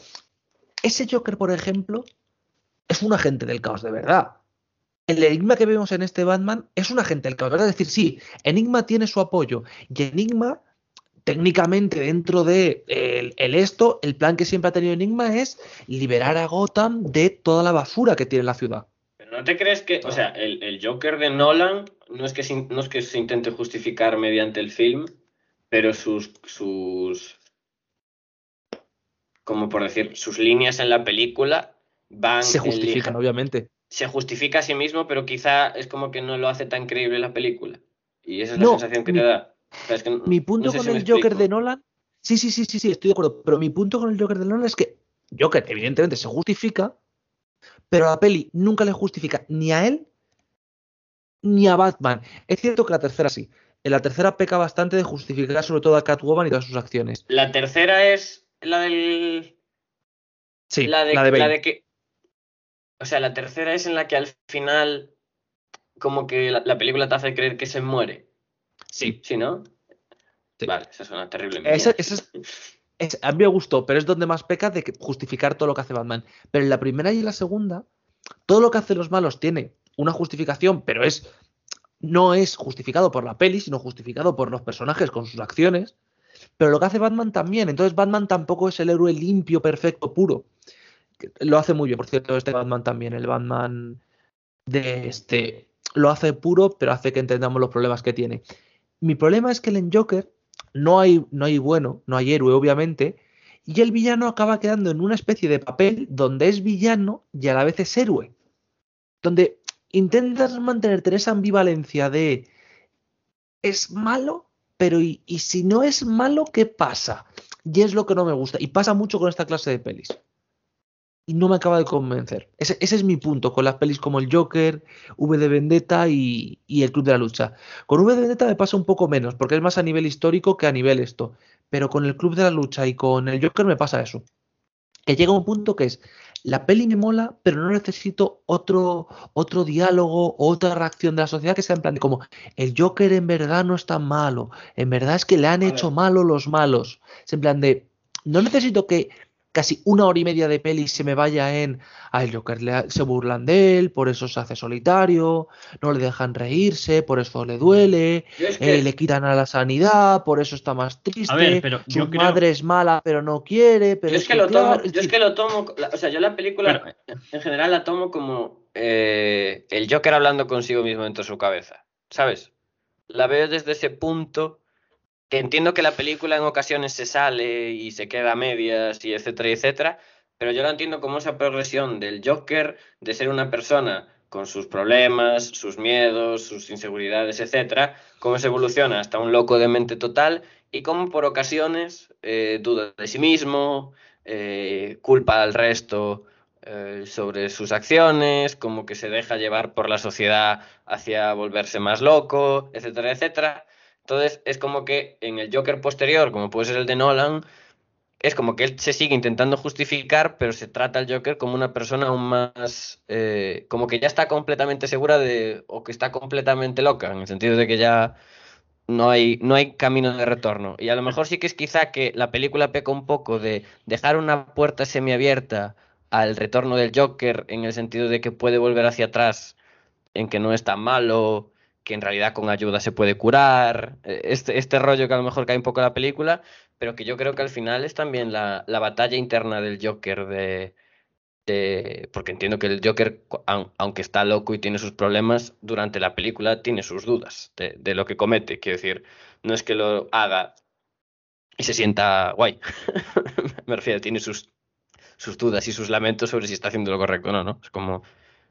ese Joker, por ejemplo, es un agente del caos de verdad. El enigma que vemos en este Batman es un agente del caos, ¿verdad? Es decir, sí, Enigma tiene su apoyo. Y Enigma, técnicamente, dentro de el, el esto, el plan que siempre ha tenido Enigma es liberar a Gotham de toda la basura que tiene la ciudad. No te crees que, o sea, el, el Joker de Nolan no es que se, no es que se intente justificar mediante el film, pero sus, sus, como por decir, sus líneas en la película van Se justifican, lija- obviamente. se justifica a sí mismo, pero quizá es como que no lo hace tan creíble la película. Y esa es No, la sensación que mi- te da. O sea, es que n- Mi punto no sé con si el Joker explico. de Nolan. Sí, sí, sí, sí, sí, estoy de acuerdo. Pero mi punto con el Joker de Nolan es que Joker, evidentemente, se justifica, pero la peli nunca le justifica ni a él ni a Batman. Es cierto que la tercera sí. En la tercera peca bastante de justificar sobre todo a Catwoman y todas sus acciones. La tercera es la del Sí, la de, la de la Bane. de que. O sea, la tercera es en la que al final. Como que la, la película te hace creer que se muere. Sí. ¿Sí, no? Sí. Vale, esa suena terrible. Esa- esa es- Es- a mí me gustó, pero es donde más peca de justificar todo lo que hace Batman. Pero en la primera y en la segunda, todo lo que hacen los malos tiene una justificación, pero es no es justificado por la peli, sino justificado por los personajes con sus acciones. Pero lo que hace Batman también. Entonces Batman tampoco es el héroe limpio, perfecto, puro. Lo hace muy bien, por cierto, este Batman también. El Batman de este lo hace puro, pero hace que entendamos los problemas que tiene. Mi problema es que en Joker no hay, no hay bueno, no hay héroe, obviamente, y el villano acaba quedando en una especie de papel donde es villano y a la vez es héroe. Donde intentas mantenerte esa ambivalencia de es malo, pero y, y si no es malo, ¿qué pasa? Y es lo que no me gusta. Y pasa mucho con esta clase de pelis. Y no me acaba de convencer. Ese, ese es mi punto con las pelis como el Joker, V de Vendetta y, y el Club de la Lucha. Con V de Vendetta me pasa un poco menos, porque es más a nivel histórico que a nivel esto. Pero con el Club de la Lucha y con el Joker me pasa eso. Que llega un punto que es, la peli me mola, pero no necesito otro, otro diálogo, otra reacción de la sociedad que sea en plan de como, el Joker en verdad no es tan malo, en verdad es que le han hecho malo los malos. Es en plan de, no necesito que casi una hora y media de peli se me vaya en, a el Joker le- se burlan de él, por eso se hace solitario, no le dejan reírse, por eso le duele, es que- eh, le quitan a la sanidad, por eso está más triste. A ver, pero su yo creo- madre es mala, pero no quiere. Pero yo es que lo claro, tomo, yo es que lo tomo, la- o sea, yo la película Pero- en general la tomo como eh, el Joker hablando consigo mismo dentro de su cabeza, ¿sabes? La veo desde ese punto que entiendo que la película en ocasiones se sale y se queda a medias y etcétera, etcétera, pero yo la entiendo como esa progresión del Joker de ser una persona con sus problemas, sus miedos, sus inseguridades, etcétera, cómo se evoluciona hasta un loco de mente total y cómo por ocasiones eh, duda de sí mismo, eh, culpa al resto eh, sobre sus acciones, como que se deja llevar por la sociedad hacia volverse más loco, etcétera, etcétera. Entonces es como que en el Joker posterior, como puede ser el de Nolan, es como que él se sigue intentando justificar, pero se trata al Joker como una persona aún más, eh, como que ya está completamente segura de, o que está completamente loca, en el sentido de que ya no hay, no hay camino de retorno. Y a lo mejor sí que es quizá que la película peca un poco de dejar una puerta semiabierta al retorno del Joker, en el sentido de que puede volver hacia atrás, en que no es tan malo, que en realidad con ayuda se puede curar, eh, este, este rollo que a lo mejor cae un poco en la película, pero que yo creo que al final es también la, la batalla interna del Joker de, porque entiendo que el Joker, aunque está loco y tiene sus problemas, durante la película tiene sus dudas de, de lo que comete. Quiero decir, no es que lo haga y se sienta guay. Me refiero, tiene sus, sus dudas y sus lamentos sobre si está haciendo lo correcto o no, ¿no? Es como.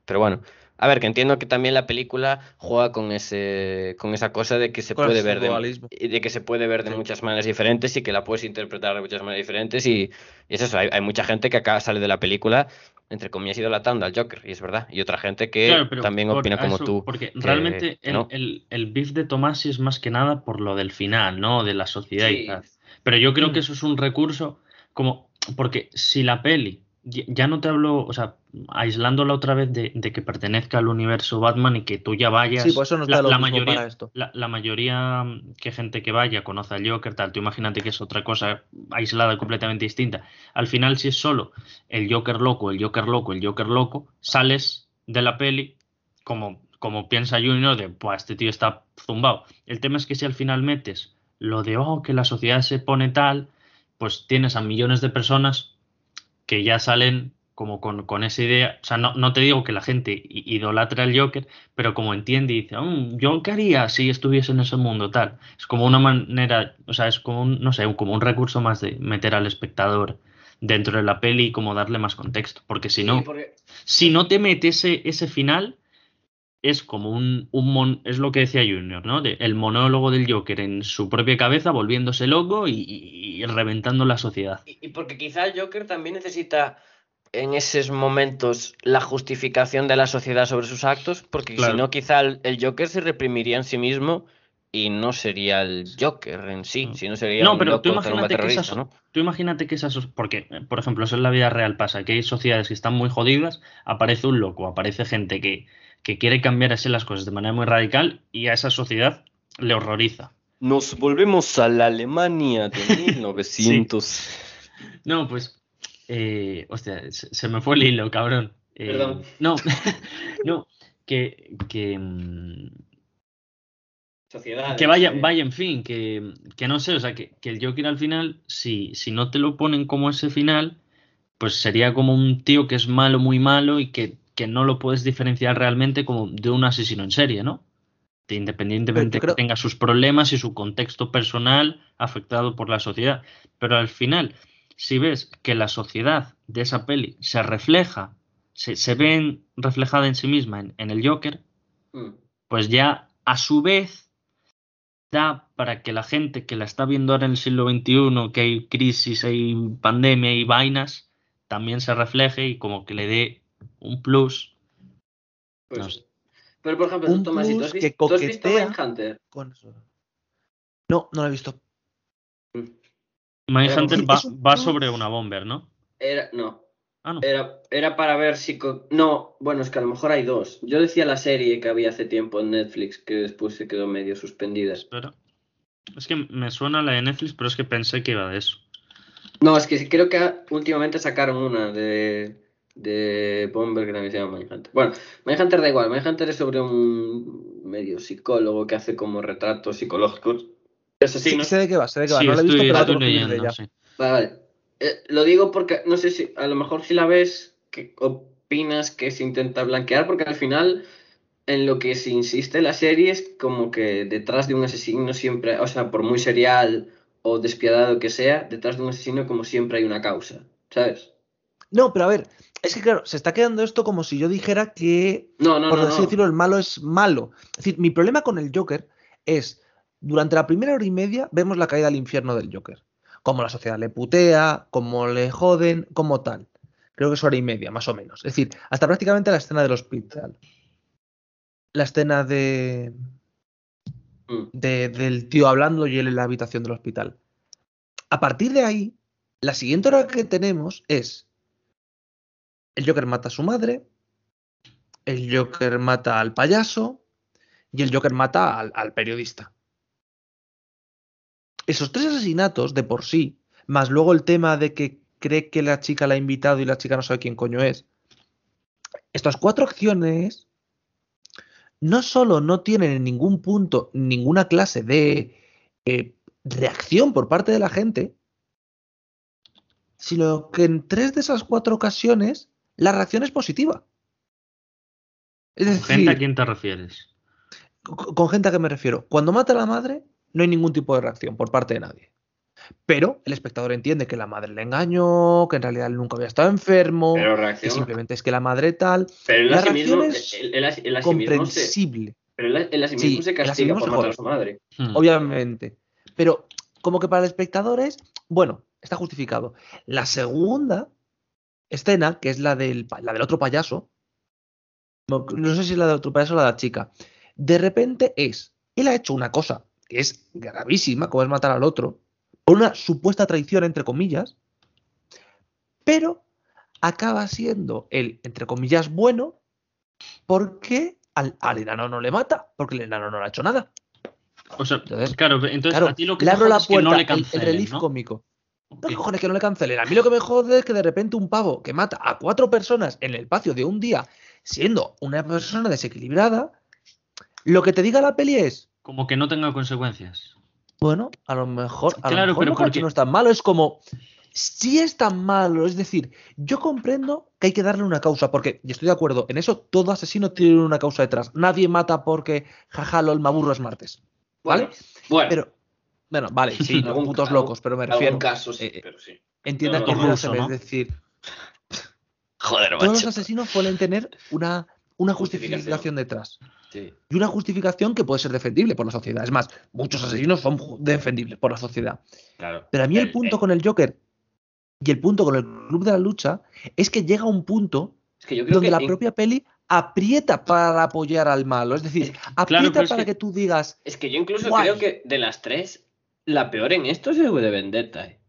Pero bueno. A ver, que entiendo que también la película juega con ese, con esa cosa de que se puede ver de, de que se puede ver de Sí. muchas maneras diferentes y que la puedes interpretar de muchas maneras diferentes y, y es eso, hay, hay mucha gente que acá sale de la película, entre comillas, idolatrando al Joker, y es verdad, y otra gente que Claro, también opina como eso, tú. Porque que- realmente el, no. el, el beef de Tomasi es más que nada por lo del final, ¿no? De la sociedad Sí. y tal. Pero yo creo Mm. que eso es un recurso como porque si la peli, ya no te hablo, o sea, aislándola otra vez de, de que pertenezca al universo Batman y que tú ya vayas. Sí, por eso nos la, da lo la mismo mayoría, para esto. la, la mayoría mm, que gente que vaya conoce al Joker, tal, tú imagínate que es otra cosa aislada completamente distinta. Al final, si es solo el Joker loco, el Joker loco, el Joker loco, sales de la peli como, como piensa Junior de, pues este tío está zumbado. El tema es que si al final metes lo de, oh, que la sociedad se pone tal, pues tienes a millones de personas que ya salen como con, con esa idea. O sea, no, no te digo que la gente i- idolatre al Joker, pero como entiende y dice, "Mm, yo qué haría si estuviese en ese mundo tal. Es como una manera, o sea, es como un, no sé, como un recurso más de meter al espectador dentro de la peli y como darle más contexto. Porque si no, Sí, porque- si no te mete ese, ese final, es como un, un mon- es lo que decía Junior, ¿no? De- el monólogo del Joker en su propia cabeza, volviéndose loco y, y- y reventando la sociedad. Y, y porque quizá el Joker también necesita en esos momentos la justificación de la sociedad sobre sus actos, porque Claro. si no, quizá el, el Joker se reprimiría en sí mismo y no sería el Joker en sí, Mm. sino sería No, un pero loco tú imagínate que esas, ¿no? tú imagínate que esas, porque, por ejemplo, eso en la vida real pasa, que hay sociedades que están muy jodidas, aparece un loco, aparece gente que, que quiere cambiar así las cosas de manera muy radical y a esa sociedad le horroriza. Nos volvemos a la Alemania de 1900. No, pues, eh, hostia, se, se me fue el hilo, cabrón. Eh, Perdón. No, no, que, que, mm, Sociedad. que vaya, vaya, en fin, que, que no sé, o sea, que, que el Joker al final, si, si no te lo ponen como ese final, pues sería como un tío que es malo, muy malo y que, que no lo puedes diferenciar realmente como de un asesino en serie, ¿no? De independientemente creo- que tenga sus problemas y su contexto personal afectado por la sociedad. Pero al final, si ves que la sociedad de esa peli se refleja, se, se ve reflejada en sí misma en, en el Joker, Mm. pues ya a su vez da para que la gente que la está viendo ahora en el siglo XXI, que hay crisis, hay pandemia y vainas, también se refleje y como que le dé un plus. Pues- No sé. Pero por ejemplo, Un tú, Tomás, ¿tú plus que ¿tú has visto coquetea. Mindhunter? Con eso. No, no lo he visto. Mindhunter Pero va, va sobre una bomber, ¿no? Era, no, Ah, no. Era, era para ver si... No, bueno, es que a lo mejor hay dos. Yo decía la serie que había hace tiempo en Netflix, que después se quedó medio suspendida. Espera. Es que me suena la de Netflix, pero es que pensé que iba de eso. No, es que creo que últimamente sacaron una de, de Bomber que también se llama Mindhunter. Bueno, Mindhunter da igual. Mindhunter es sobre un medio psicólogo que hace como retratos psicológicos. Es Sí, ¿no? sé de qué va, sé de qué va. Sí, no lo he visto, estoy, pero estoy otros vídeos de leyendo, ella. sí. Vale, vale. Eh, lo digo porque no sé si a lo mejor si la ves, ¿qué opinas que se intenta blanquear? Porque al final en lo que se insiste la serie es como que detrás de un asesino siempre, o sea, por muy serial o despiadado que sea, detrás de un asesino como siempre hay una causa, ¿sabes? No, pero a ver, es que claro, se está quedando esto como si yo dijera que, No, no, por no, así decirlo, el malo es malo. Es decir, mi problema con el Joker es, durante la primera hora y media vemos la caída al infierno del Joker. Cómo la sociedad le putea, cómo le joden, como tal. Creo que es hora y media, más o menos. Es decir, hasta prácticamente la escena del hospital. La escena de, Mm. de- del tío hablando y él en la habitación del hospital. A partir de ahí, la siguiente hora que tenemos es el Joker mata a su madre, el Joker mata al payaso y el Joker mata al, periodista. Esos tres asesinatos de por sí, más luego el tema de que cree que la chica la ha invitado y la chica no sabe quién coño es. Estas cuatro acciones no solo no tienen en ningún punto ninguna clase de eh, reacción por parte de la gente, sino que en tres de esas cuatro ocasiones la reacción es positiva. Es ¿Con decir, gente a quién te refieres? con con gente a que me refiero. Cuando mata a la madre, no hay ningún tipo de reacción por parte de nadie. Pero el espectador entiende que la madre le engañó, que en realidad él nunca había estado enfermo, Pero que reacciona. simplemente es que la madre tal, Pero la mismo, reacción es se, comprensible, pero él, él a sí Sí, mismo se castiga mismo por se matar a su madre. Hmm. obviamente. Pero como que para el espectador es, bueno, está justificado. La segunda escena, que es la del, la del otro payaso, no, no sé si es la del otro payaso o la de la chica, de repente es, él ha hecho una cosa que es gravísima, como es matar al otro, por una supuesta traición, entre comillas, pero acaba siendo el, entre comillas, bueno, porque al, al enano no le mata, porque el enano no le ha hecho nada. O sea, Entonces, claro, entonces Claro, a ti lo que le abro la es que puerta, no le el- el, cancelen, relief ¿no? cómico. Que- cojones que no le cancelen. A mí lo que me jode es que de repente un pavo que mata a cuatro personas en el espacio de un día, siendo una persona desequilibrada, lo que te diga la peli es, Como que no tenga consecuencias. bueno, a lo mejor, a lo Claro, mejor pero no, porque- no es tan malo. Es como, si es tan malo, es decir, yo comprendo que hay que darle una causa, porque, y estoy de acuerdo, en eso todo asesino tiene una causa detrás. Nadie mata porque, jaja, lol, me aburro es martes. ¿Vale? Bueno, bueno, Pero, bueno, vale, sí, Algún- putos locos, pero me refiero. caso sí, eh, pero sí. Entiendan no, que no, no, ruso, ¿no? es decir, Joder, todos los asesinos suelen tener una, una Justificación. justificación detrás. Sí. Y una justificación que puede ser defendible por la sociedad. Es más, muchos asesinos son defendibles por la sociedad. Claro. Pero a mí el El- punto el- con el Joker y el punto con el Club de la Lucha es que llega un punto Es que yo creo donde que la en- propia peli aprieta para apoyar al malo. Es decir, aprieta es para que- que... tú digas, es que yo incluso Guay. creo que de las tres, la peor en esto es el V de Vendetta. eh.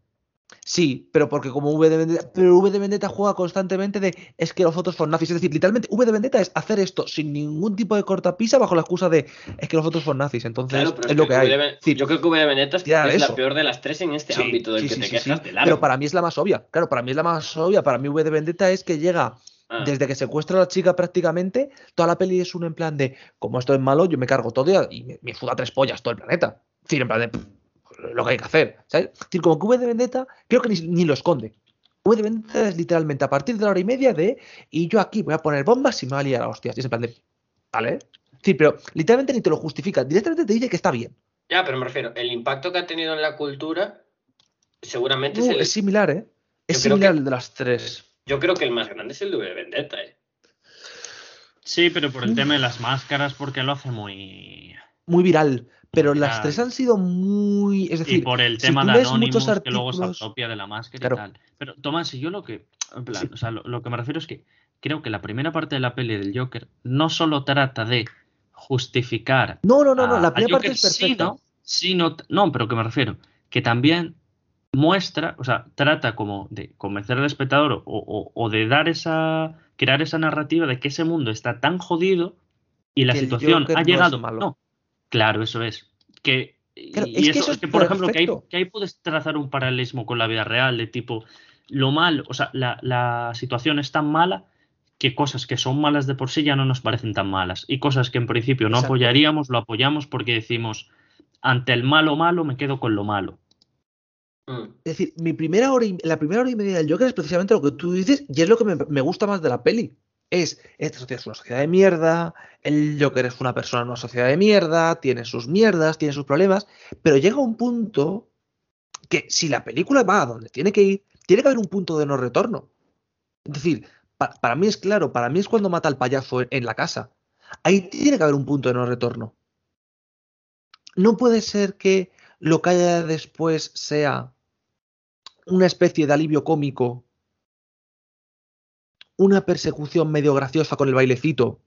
sí, pero porque como V de Vendetta, pero V de Vendetta juega constantemente de es que los otros son nazis. Es decir, literalmente V de Vendetta es hacer esto sin ningún tipo de cortapisa bajo la excusa de es que los otros son nazis. Entonces Claro, es, lo que hay. de yo creo que V de Vendetta es, la peor de las tres en este Sí, ámbito del sí, que te quejas de largo. Pero para mí es la más obvia. Claro, para mí es la más obvia. Para mí V de Vendetta es que llega Ah, desde que secuestra a la chica prácticamente, toda la peli es un en plan de, como esto es malo, yo me cargo todo y, me, me suda tres pollas todo el planeta. Es decir, en plan de, lo que hay que hacer. ¿sabes? Es decir, como que V de Vendetta, creo que ni, ni lo esconde. V de Vendetta es literalmente a partir de la hora y media de, y yo aquí voy a poner bombas y me va a liar a hostias. Y es en plan de, ¿vale? Es decir, pero literalmente ni te lo justifica, directamente te dice que está bien. Ya, pero me refiero, el impacto que ha tenido en la cultura seguramente es Uh, el... es similar, ¿eh? Es Yo creo similar que- al de las tres. Yo creo que el más grande es el de V de Vendetta, eh. Sí, pero por el tema de las máscaras, porque lo hace muy. Muy viral. Pero las tres han sido muy. Es decir, y por el tema de Anonymous, muchos que luego se artículos- apropia de la máscara Claro. y tal. Pero, Tomás, si yo lo que. en plan, Sí. o sea, lo, lo que me refiero es que creo que la primera parte de la peli del Joker no solo trata de justificar. No, no, no, no. La primera parte es perfecta. sino- sino- no, pero que me refiero. Que también muestra, o sea, trata como de convencer al espectador o, o- o de dar esa. crear esa narrativa de que ese mundo está tan jodido y la Que situación ha llegado. No, claro, eso es. Que. Claro, y es que eso, es que, por ejemplo, que ahí, que ahí puedes trazar un paralelismo con la vida real, de tipo, lo mal, o sea, la, la situación es tan mala que cosas que son malas de por sí ya no nos parecen tan malas. Y cosas que en principio no Exacto. apoyaríamos, lo apoyamos porque decimos, ante el malo malo me quedo con lo malo. Mm. Es decir, mi primera hora y, la primera hora y media del Joker es precisamente lo que tú dices y es lo que me, me gusta más de la peli. Es, esta sociedad es una sociedad de mierda, el Joker es una persona en una sociedad de mierda, tiene sus mierdas, tiene sus problemas, pero llega un punto que si la película va a donde tiene que ir, tiene que haber un punto de no retorno. Es decir, pa- para mí es claro, para mí es cuando mata al payaso en la casa. Ahí tiene que haber un punto de no retorno. No puede ser que lo que haya después sea una especie de alivio cómico, una persecución medio graciosa con el bailecito.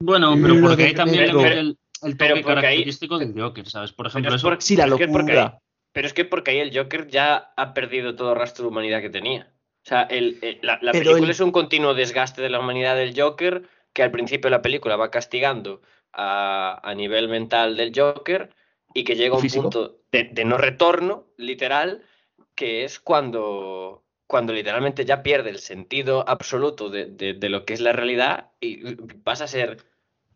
Bueno, pero Lo porque ahí también el, el pero toque porque ahí- característico del Joker, ¿sabes? Por ejemplo, eso, Sí, la pero es que porque locura. ahí- pero es que porque ahí el Joker ya ha perdido todo rastro de humanidad que tenía. O sea, el- el- la, película el- es un continuo desgaste de la humanidad del Joker que al principio de la película va castigando a, a nivel mental del Joker y que llega a un punto de, de no retorno, literal, que es cuando, cuando literalmente ya pierde el sentido absoluto de, de- de lo que es la realidad y pasa a ser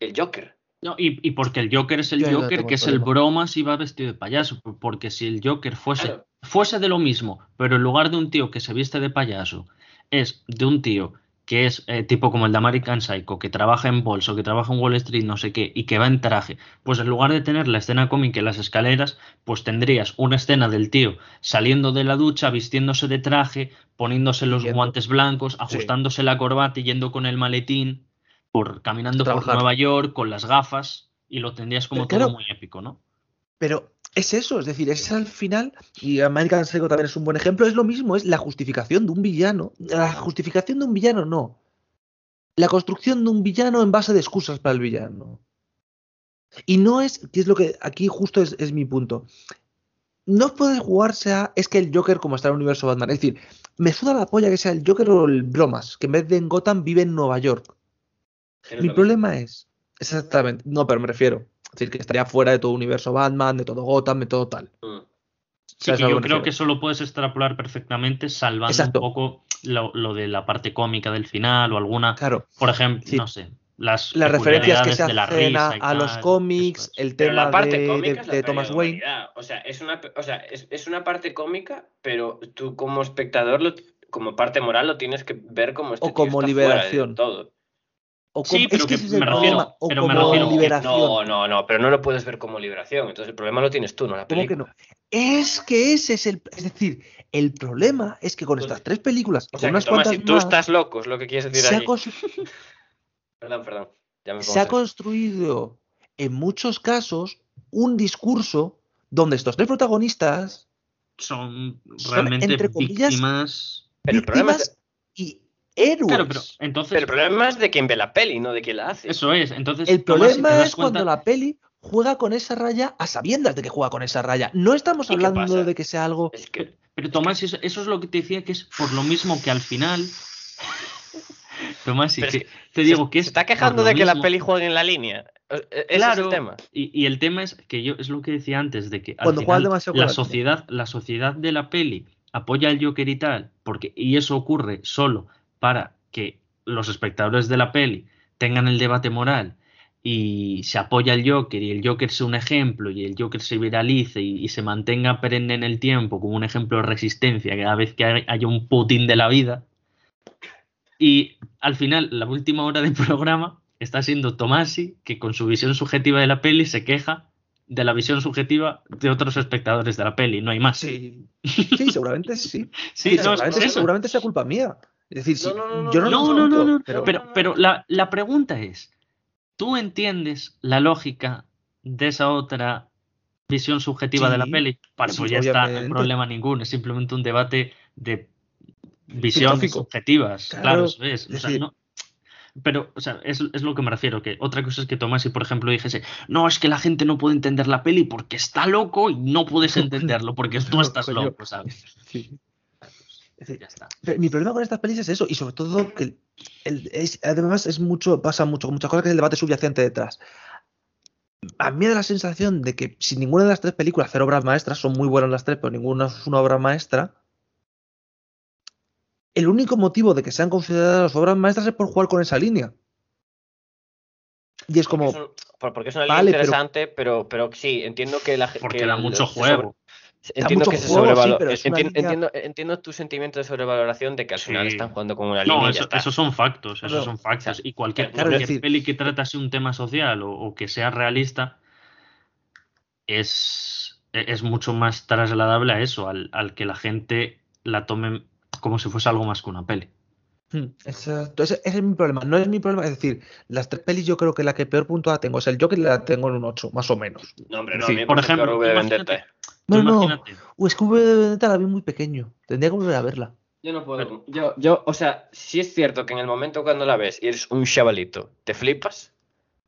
el Joker. No, y, y porque el Joker es el Yo ahí no Joker, que es el bromas y va vestido de payaso. Porque si el Joker fuese, Claro. fuese de lo mismo, pero en lugar de un tío que se viste de payaso, es de un tío que es eh, tipo como el de American Psycho, que trabaja en bolso, que trabaja en Wall Street, no sé qué, y que va en traje, pues en lugar de tener la escena cómica en las escaleras, pues tendrías una escena del tío saliendo de la ducha, vistiéndose de traje, poniéndose los Yendo. guantes blancos, Sí. ajustándose la corbata y yendo con el maletín, por caminando por. Nueva York con las gafas, y lo tendrías como Pero todo claro, muy épico, ¿no? Pero es eso, es decir, es al final, y American Psycho también es un buen ejemplo, es lo mismo, es la justificación de un villano. La justificación de un villano no. La construcción de un villano en base de excusas para el villano. Y no es, que es lo que aquí justo es, es mi punto. no puede jugarse a. Es que el Joker, como está en el universo Batman. Es decir, me suda la polla que sea el Joker o el Bromas, que en vez de en Gotham vive en Nueva York. Mi problema es. Exactamente. No, pero me refiero. Es decir, que estaría fuera de todo universo Batman, de todo Gotham, de todo tal. Mm. Sí, ¿Sabes que yo creo que eso lo puedes extrapolar perfectamente salvando Exacto. un poco lo, lo de la parte cómica del final o alguna, Claro. por ejemplo, Sí. no sé, las, Las referencias que se de la hacen a, risa y a los cómics, el Pero tema la parte de, cómica de- es la de Thomas Wayne. O sea, es una, o sea, es, es una parte cómica, pero tú como espectador, lo- como parte moral, lo tienes que ver como este O como está fuera de liberación. todo. O Sí, pero es que me refiero- problema. O pero me como refiero liberación. No, no, no, pero no lo puedes ver como liberación. Entonces el problema lo tienes tú, no la ¿Cómo que película. no? Es que ese es el. Es decir, el problema es que con estas tres películas, O sea, unas Tomás, cuantas si tú más, estás loco, es lo que quieres decir se allí. Perdón, perdón. Ya me se ha construido en muchos casos un discurso donde estos tres protagonistas, Son Son, realmente entre comillas, víctimas. Pero el problema es- y héroes. Claro, pero entonces, Pero el problema es de quien ve la peli, no de quien la hace. eso es. Entonces, El Tomás, si te problema es cuando la peli juega con esa raya a sabiendas de que juega con esa raya. No estamos ¿Y qué hablando de que sea algo. Es que Pero Tomás, eso, eso es lo que te decía que es por lo mismo que al final. Tomás, sí, te digo que es. se está quejando de que la peli juegue en la línea. E- e- es Claro, el tema. Y, y el tema es que yo es lo que decía antes, de que al Cuando juegas final demasiado la la sociedad, la sociedad de la peli apoya al Joker y tal, porque, y eso ocurre solo para que los espectadores de la peli tengan el debate moral y se apoya al Joker y el Joker sea un ejemplo y el Joker se viralice y, y se mantenga perenne en el tiempo como un ejemplo de resistencia cada vez que hay- haya un Putin de la vida. Y al final, la última hora del programa está siendo Tomasi, que con su visión subjetiva de la peli se queja de la visión subjetiva de otros espectadores de la peli, no hay más. Sí, sí seguramente sí. Sí, Sí, no, es seguramente, eso. seguramente sea culpa mía. Es decir, si- No, no, no, yo no, No, lo no, no, pero, Pero, pero la, la pregunta es, ¿tú entiendes la lógica de esa otra visión subjetiva de la peli? Vale, sí, pues ya está, no hay problema ninguno, es simplemente un debate de visiones subjetivas. Claro, Claro, eso es. es O sea, decir- no- pero, o sea, es, es lo que me refiero, que otra cosa es que Tomás, y por ejemplo dijese, no, es que la gente no puede entender la peli porque está loco y no puedes entenderlo porque tú estás loco, ¿sabes? Sí. Es decir, Ya está. Pero mi problema con estas pelis es eso, y sobre todo que el- el- es- además es mucho, pasa mucho, con muchas cosas que es el debate subyacente detrás. A mí me da la sensación de que si ninguna de las tres películas, hacer obras maestras, son muy buenas las tres, pero ninguna es una obra maestra. El único motivo de que sean consideradas obras maestras es por jugar con esa línea. Y es como, Porque es, un- porque es una línea Vale, interesante, pero... pero, sí, entiendo que la gente. Porque da mucho juego. Entiendo que se sí, sobrevalora. entiendo, línea- entiendo, entiendo tu sentimiento de sobrevaloración de que al final Sí. están jugando con una línea No, eso- esos son factos, esos son factos. Y cualquier, Claro, cualquier decir- peli que tratase un tema social o, o que sea realista es, es mucho más trasladable a eso, al, al que la gente la tome como si fuese algo más que una peli. Hmm, Exacto, ese, ese es mi problema. No es mi problema, es decir, las tres pelis yo creo que la que peor puntuada tengo es el Joker y la tengo en un 8, más o menos. No, hombre, no, Sí, a mí me por ejemplo, de Vendetta. No, no, imagínate, es que V de Vendetta la vi muy pequeño. Tendría que volver a verla. Yo no puedo. Yo, yo, o sea, sí es cierto que en el momento cuando la ves y eres un chavalito, te flipas,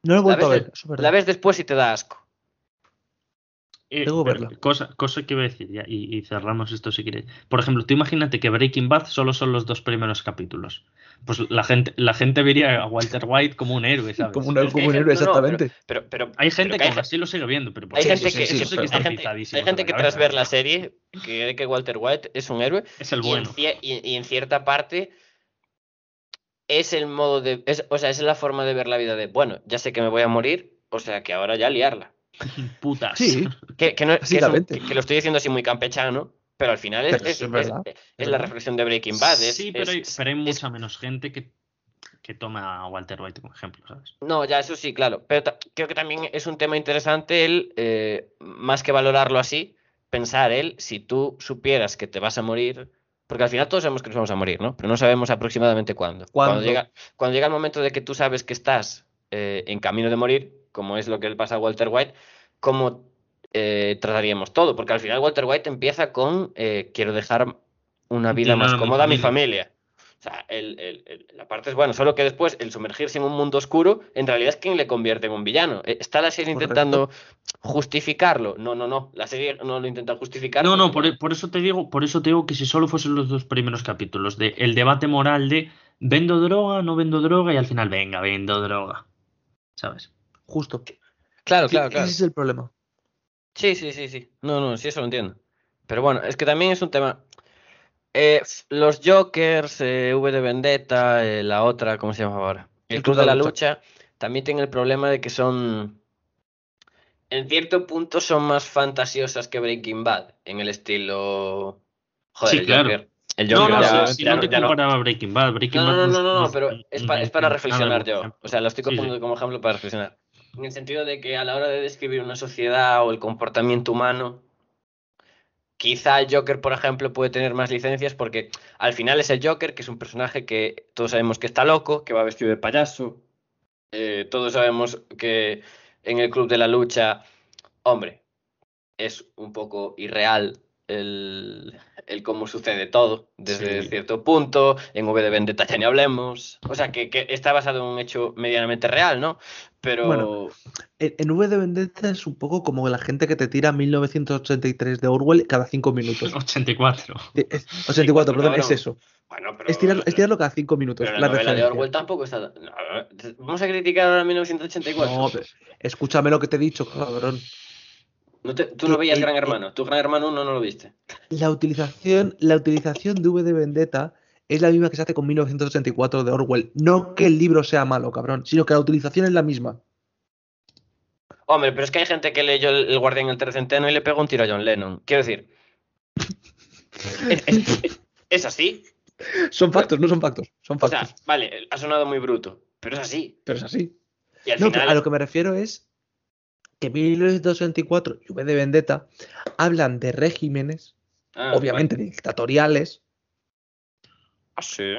No la he vuelto a ves ver, eso la ves después y te da asco. eh, tengo que verla. cosa, cosa que iba a decir ya, y, y cerramos esto si queréis. Por ejemplo, tú imagínate que Breaking Bad solo son los dos primeros capítulos. Pues la gente, la gente vería a Walter White como un héroe, ¿sabes? Como un, como héroe, gente- no, no, exactamente. Pero, pero, Hay gente pero que hay, aún así lo sigue viendo, pero hay gente que, hay está gente, que tras ver la serie cree que Walter White es un héroe Es el y, en, bueno. y- y en cierta parte es el modo de. es- o sea, es la forma de ver la vida de. Bueno, ya sé que me voy a morir, o sea que ahora ya liarla. Putas. Sí, Que, que no, que, es un- Básicamente. que- que lo estoy diciendo así muy campechano, pero al final es, Pero es, la reflexión de Breaking Bad. es- sí, pero, hay, es- pero hay es- mucha menos gente que, que toma a Walter White como ejemplo, ¿sabes? No, ya eso sí, claro. Pero creo que también es un tema interesante el, eh, más que valorarlo así, pensar el, si tú supieras que te vas a morir, porque al final todos sabemos que nos vamos a morir, ¿no? Pero no sabemos aproximadamente cuándo. ¿Cuándo? Cuando llega, cuando llega el momento de que tú sabes que estás eh, en camino de morir, como es lo que le pasa a Walter White, ¿cómo eh, trataríamos todo? Porque al final Walter White empieza con, eh, quiero dejar una vida más cómoda a mi familia. O sea, el, el- el- la parte es buena, solo que después el sumergirse en un mundo oscuro, en realidad es quien le convierte en un villano. Eh, ¿Está la serie Correcto. intentando justificarlo? No, no, no. La serie no lo intenta justificar. No, no, porque- por, por eso te digo, por eso te digo que si solo fuesen los dos primeros capítulos de el debate moral de vendo droga, no vendo droga, y al final, venga, vendo droga. ¿Sabes? Justo. Claro, claro, claro. Ese es el problema. Sí, sí, sí, sí. No, no, sí, eso lo entiendo. Pero bueno, es que también es un tema. Eh, los Jokers, eh, V de Vendetta, eh, la otra, ¿cómo se llama ahora? El Club de la Lucha, también tienen el problema de que son. En cierto punto son más fantasiosas que Breaking Bad, en el estilo. Joder, Sí, el claro. Joker. El No, Joker no, ya- si, ya no te ya no- comparaba Breaking Bad, Breaking No, Bad no, no, no, no, pero es, pa- es para reflexionar yo. O sea, lo estoy Sí, sí. cogiendo como ejemplo para reflexionar. En el sentido de que a la hora de describir una sociedad o el comportamiento humano, quizá el Joker, por ejemplo, puede tener más licencias porque al final es el Joker, que es un personaje que todos sabemos que está loco, que va vestido de payaso. Eh, todos sabemos que en el Club de la Lucha, hombre, es un poco irreal el, el cómo sucede todo desde Sí. cierto punto. En V de Vendetta ya ni hablemos. O sea, que, que está basado en un hecho medianamente real, ¿no? Pero. Bueno. En, V de Vendetta es un poco como la gente que te tira 1983 de Orwell cada 5 minutos. 84. Eh, es- 84, perdón, cabrón. es eso. bueno, pero. Es tirarlo, es tirarlo cada 5 minutos. pero la, la novela de. Orwell tampoco está. no, vamos a criticar ahora 1984. No, pero escúchame lo que te he dicho, cabrón. No te- tú no veías Gran Hermano. Tu Gran Hermano 1 no lo viste. La utilización, la utilización de V de Vendetta es la misma que se hace con 1984 de Orwell. No que el libro sea malo, cabrón, sino que la utilización es la misma. Hombre, pero es que hay gente que leyó El, el Guardián del Tercenteno y le pegó un tiro a John Lennon. Quiero decir. es, es- es- es así. Son factos, no son factos, son O sea, factos. vale, ha sonado muy bruto, pero es así. pero es así. Y al No, final. a lo que me refiero es que 1984 y V de Vendetta hablan de regímenes, Ah, obviamente dictatoriales. Ah, sí.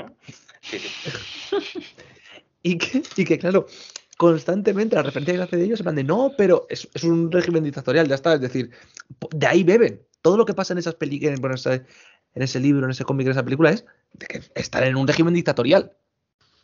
Y que, y que, claro, constantemente la referencia que hace de ellos es de no, pero es, es un régimen dictatorial, ya está. Es decir, de ahí beben. Todo lo que pasa en esas películas, en ese, en ese libro, en ese cómic, en esa película, es de que están en un régimen dictatorial.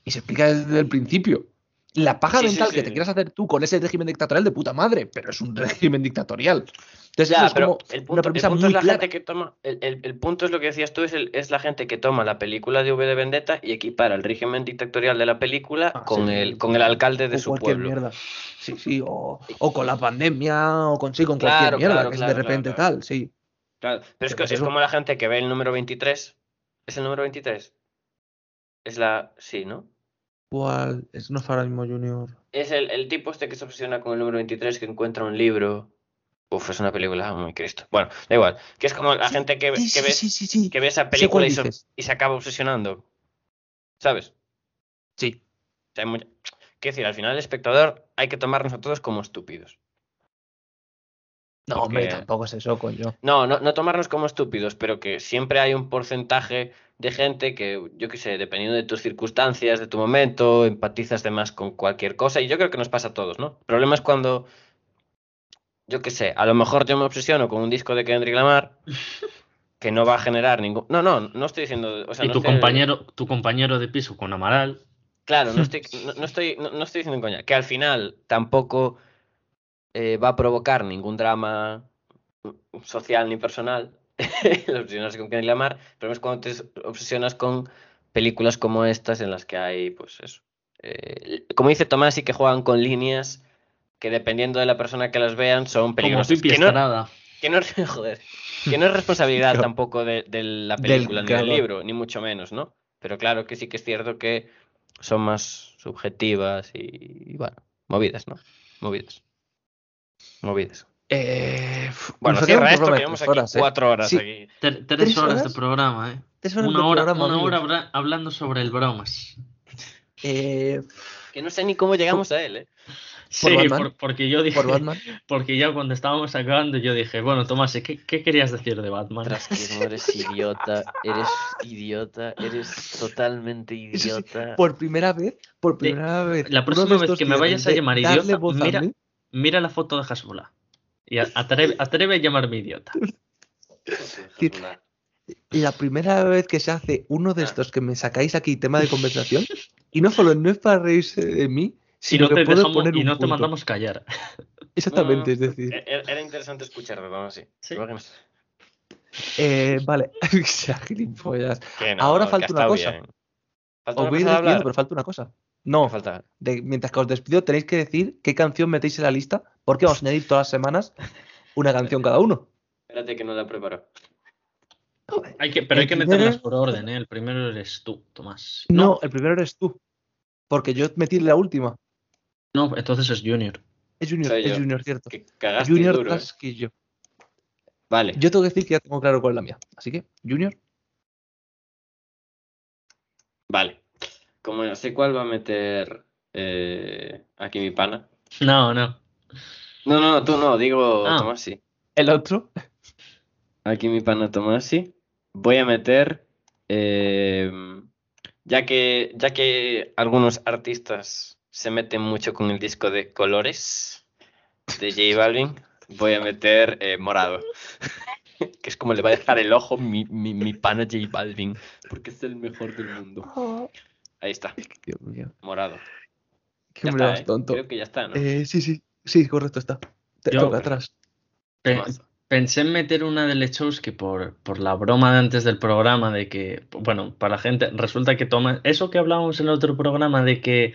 Y se explica desde el principio. La paja Sí, mental sí. que te quieras hacer tú con ese régimen dictatorial de puta madre, pero es un régimen dictatorial. Entonces, Ya, eso es pero como el una punto, el premisa punto muy es la clara. gente que toma. El, el- el punto es lo que decías tú, es, el- es la gente que toma la película de V de Vendetta y equipara el régimen dictatorial de la película Ah, con, el, con el alcalde de o su cualquier pueblo. mierda. Sí, sí, o, o con la pandemia, o con sí, con Claro, cualquier mierda, claro, que claro, es de repente tal, sí. Claro, pero es, que es es eso. como la gente que ve el número 23. ¿Es el número 23? Es la. Sí, ¿no? ¿Cuál? Es no ahora mismo Junior. Es el, el tipo este que se obsesiona con el número 23 que encuentra un libro. Uf, es una película muy cristo. Bueno, da igual. Que es como la gente que, Sí, que, ve, sí, que ve esa película y se, y se acaba obsesionando. ¿Sabes? Sí. O sea, Quiero decir, al final el espectador hay que tomarnos a todos como estúpidos. No, hombre, tampoco es eso, coño. No, no, no tomarnos como estúpidos, pero que siempre hay un porcentaje de gente que, yo qué sé, dependiendo de tus circunstancias, de tu momento, empatizas de más con cualquier cosa. Y yo creo que nos pasa a todos, ¿no? El problema es cuando, yo qué sé, a lo mejor yo me obsesiono con un disco de Kendrick Lamar que no va a generar ningún... No, no, no estoy diciendo... O sea, y no tu estoy- compañero, tu compañero de piso con Amaral. Claro, no estoy, no, no estoy, no, no estoy diciendo en coña, que al final tampoco eh, va a provocar ningún drama social ni personal el obsesionarse con Kendrick Lamar, pero es cuando te obsesionas con películas como estas en las que hay, pues eso. eh, como dice Tomás, sí que juegan con líneas que dependiendo de la persona que las vean son Como peligrosas. Pipi Que no, Estrada. que no, joder, que no es responsabilidad Claro. tampoco de, de la Del película ni del creador. libro, ni mucho menos, ¿no? Pero claro que sí que es cierto que son más subjetivas y, y bueno, movidas, ¿no? Movidas. Movidas. Eh, Bueno, cierra esto, que de llevamos aquí horas, ¿eh? cuatro horas Sí. aquí. Tre- ¿Tres Tres horas de programa, ¿eh? Tres horas de Una hora, programa, una hora hablando sobre el bromas. Eh, Que no sé ni cómo llegamos a él, ¿eh? Sí, por- porque yo dije, por Batman. porque ya cuando estábamos acabando yo dije, bueno, Tomás, ¿qué, qué querías decir de Batman? Tras que no eres idiota, eres idiota, eres totalmente Eso sí, idiota. Por primera vez, por primera vez. la próxima de vez que me vayas a de llamar idiota, mira- mí, Mira la foto de Hasbula. Y atreve, atreve a llamarme idiota. La primera vez que se hace uno de Ah. estos que me sacáis aquí tema de conversación y no solo no es para reírse de mí, Y sino no que puedo dejamos- poner y un no te punto. mandamos callar. Exactamente, No, es decir, E- Era interesante escucharte, vamos así. Sí. Eh, vale, gilipollas. Ahora falta una cosa. bien. Falta Os voy despidiendo, pero falta una cosa. ¿Qué No, falta? de- mientras que os despido tenéis que decir qué canción metéis en la lista, porque vamos a añadir todas las semanas una canción cada uno. Espérate que no la preparo. Hay que, pero El hay que primero- meterlas por orden, ¿eh? El primero eres tú, Tomás. No, el primero eres tú, porque yo metí la última. No, entonces es Junior. Es Junior, Soy es yo. Junior, cierto. Que cagaste Junior duro. ¿eh? Casquillo. Vale. Yo tengo que decir que ya tengo claro cuál es la mía. Así que, Junior. Vale. Como no sé cuál va a meter eh, aquí mi pana. No, no. No, no, tú no, digo Ah. Tomás sí. El otro. Aquí mi pana Tomás sí. Voy a meter. eh, ya que, ya que algunos artistas se meten mucho con el disco de colores de J Balvin, voy a meter eh, morado. que es como le va a dejar el ojo mi, mi, mi pana J Balvin. Porque es el mejor del mundo. Ahí está, Dios mío. morado. Qué Ya hombre está, ¿eh? tonto. Creo que ya está, ¿no? Eh, sí, sí. Sí, correcto, está. Te Yo- toca atrás. Pe- pensé en meter una de Lechowski por, por la broma de antes del programa de que, bueno, para la gente, resulta que Tomás, eso que hablábamos en el otro programa de que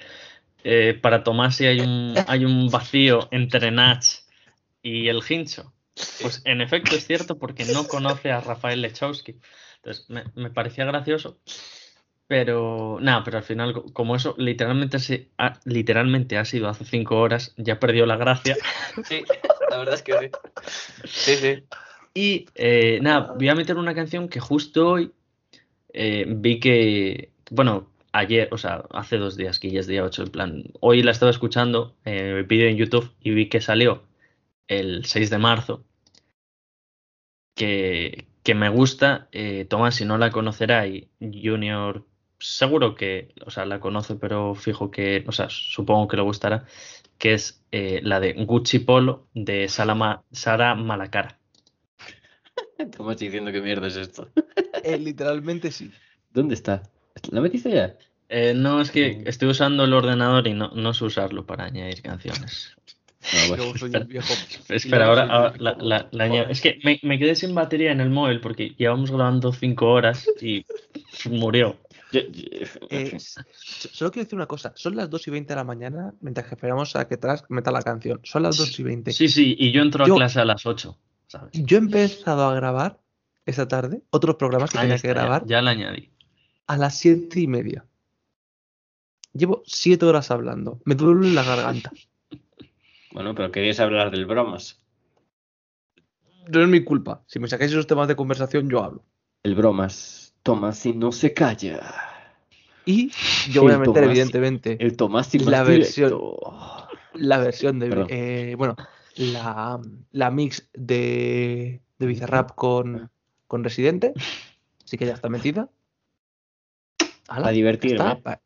eh, para Tomás sí hay un, hay un vacío entre Nach y el Hincho. Pues en efecto es cierto porque no conoce a Rafael Lechowski. Entonces me, me parecía gracioso. Pero nada, pero al final, co- como eso literalmente, se ha, literalmente ha sido hace cinco horas, ya perdió la gracia. Sí, la verdad es que sí. Sí, sí. Y eh, nada, voy a meter una canción que justo hoy eh, vi que, bueno, ayer, o sea, hace dos días, que ya es día 8, en plan, hoy la estaba escuchando, eh, vídeo en YouTube y vi que salió el 6 de marzo, que, que me gusta, eh, Tomás, si no la conocerá, y Junior seguro que, o sea, la conoce, pero fijo que, o sea, supongo que le gustará, que es eh, la de Gucci Polo de Salama, Sara Malacara. Tomás diciendo que mierda es esto. Eh, literalmente sí. ¿Dónde está? ¿La metiste ya? Eh, no, es que Mm. estoy usando el ordenador y no, no sé usarlo para añadir canciones. No, soy espera. viejo. Ahora, la, la- la añado. joder. Es que me, me quedé sin batería en el móvil porque llevamos grabando cinco horas y murió. Eh, solo quiero decir una cosa. Son las 2 y 20 de la mañana mientras que esperamos a que Trask meta la canción. Son las 2 y 20. Sí, sí, y yo entro a clase a las 8, ¿sabes? Yo he empezado a grabar esta tarde otros programas que Ahí tenía está, que ya- grabar Ya, la añadí. a las 7 y media. Llevo 7 horas hablando. Me duele la garganta. Bueno, pero querías hablar del bromas. No es mi culpa. Si me sacáis esos temas de conversación, yo hablo. El bromas. Tomás y no se calla. Y yo voy a meter, evidentemente, El Tomás y La versión- directo. la versión de. Eh, bueno, la, la mix de, de Bizarrap con, con Residente. Así que ya está metida. Ala, A divertirme. está.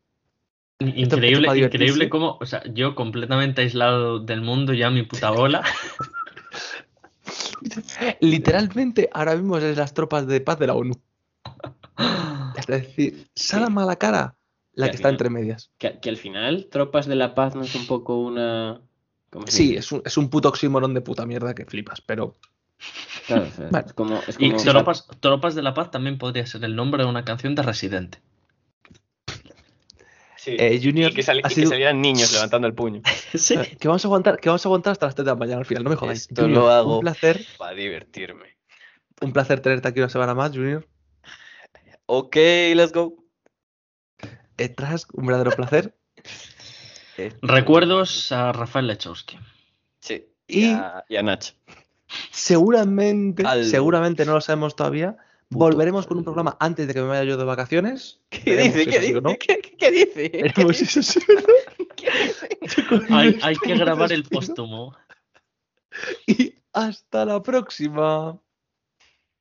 Increíble, increíble cómo, o sea, yo completamente aislado del mundo, ya mi puta bola. Literalmente, ahora mismo es las tropas de paz de la ONU. Es decir, Sara Malacara, la Que está final- entre medias. Que, que al final, Tropas de la Paz no es un poco una. ¿cómo se Sí, es un, es un puto oxímoron de puta mierda que flipas, pero Claro, o sea, Vale. es como. Es Y Tropas, Tropas de la Paz también podría ser el nombre de una canción de Residente. Sí. eh, Junior y que, salieran niños levantando el puño. Sí. Eh, que vamos a aguantar, que vamos a aguantar hasta las 3 de la mañana al final, no me jodáis. Esto Junior, lo hago. Un placer, Para divertirme. un placer tenerte aquí una semana más, Junior. Ok, let's go. Trask, un verdadero placer. Eh, Recuerdos a Rafael Lechowski. Sí. Y- Y a, y a Nach. seguramente, seguramente no lo sabemos todavía. Volveremos con un programa antes de que me vaya yo de vacaciones. ¿Qué Veremos dice? si ¿Qué dice? no. ¿Qué, qué- qué dice? Si. ¿Qué dice? Hay, hay que grabar el póstumo. Y hasta la próxima.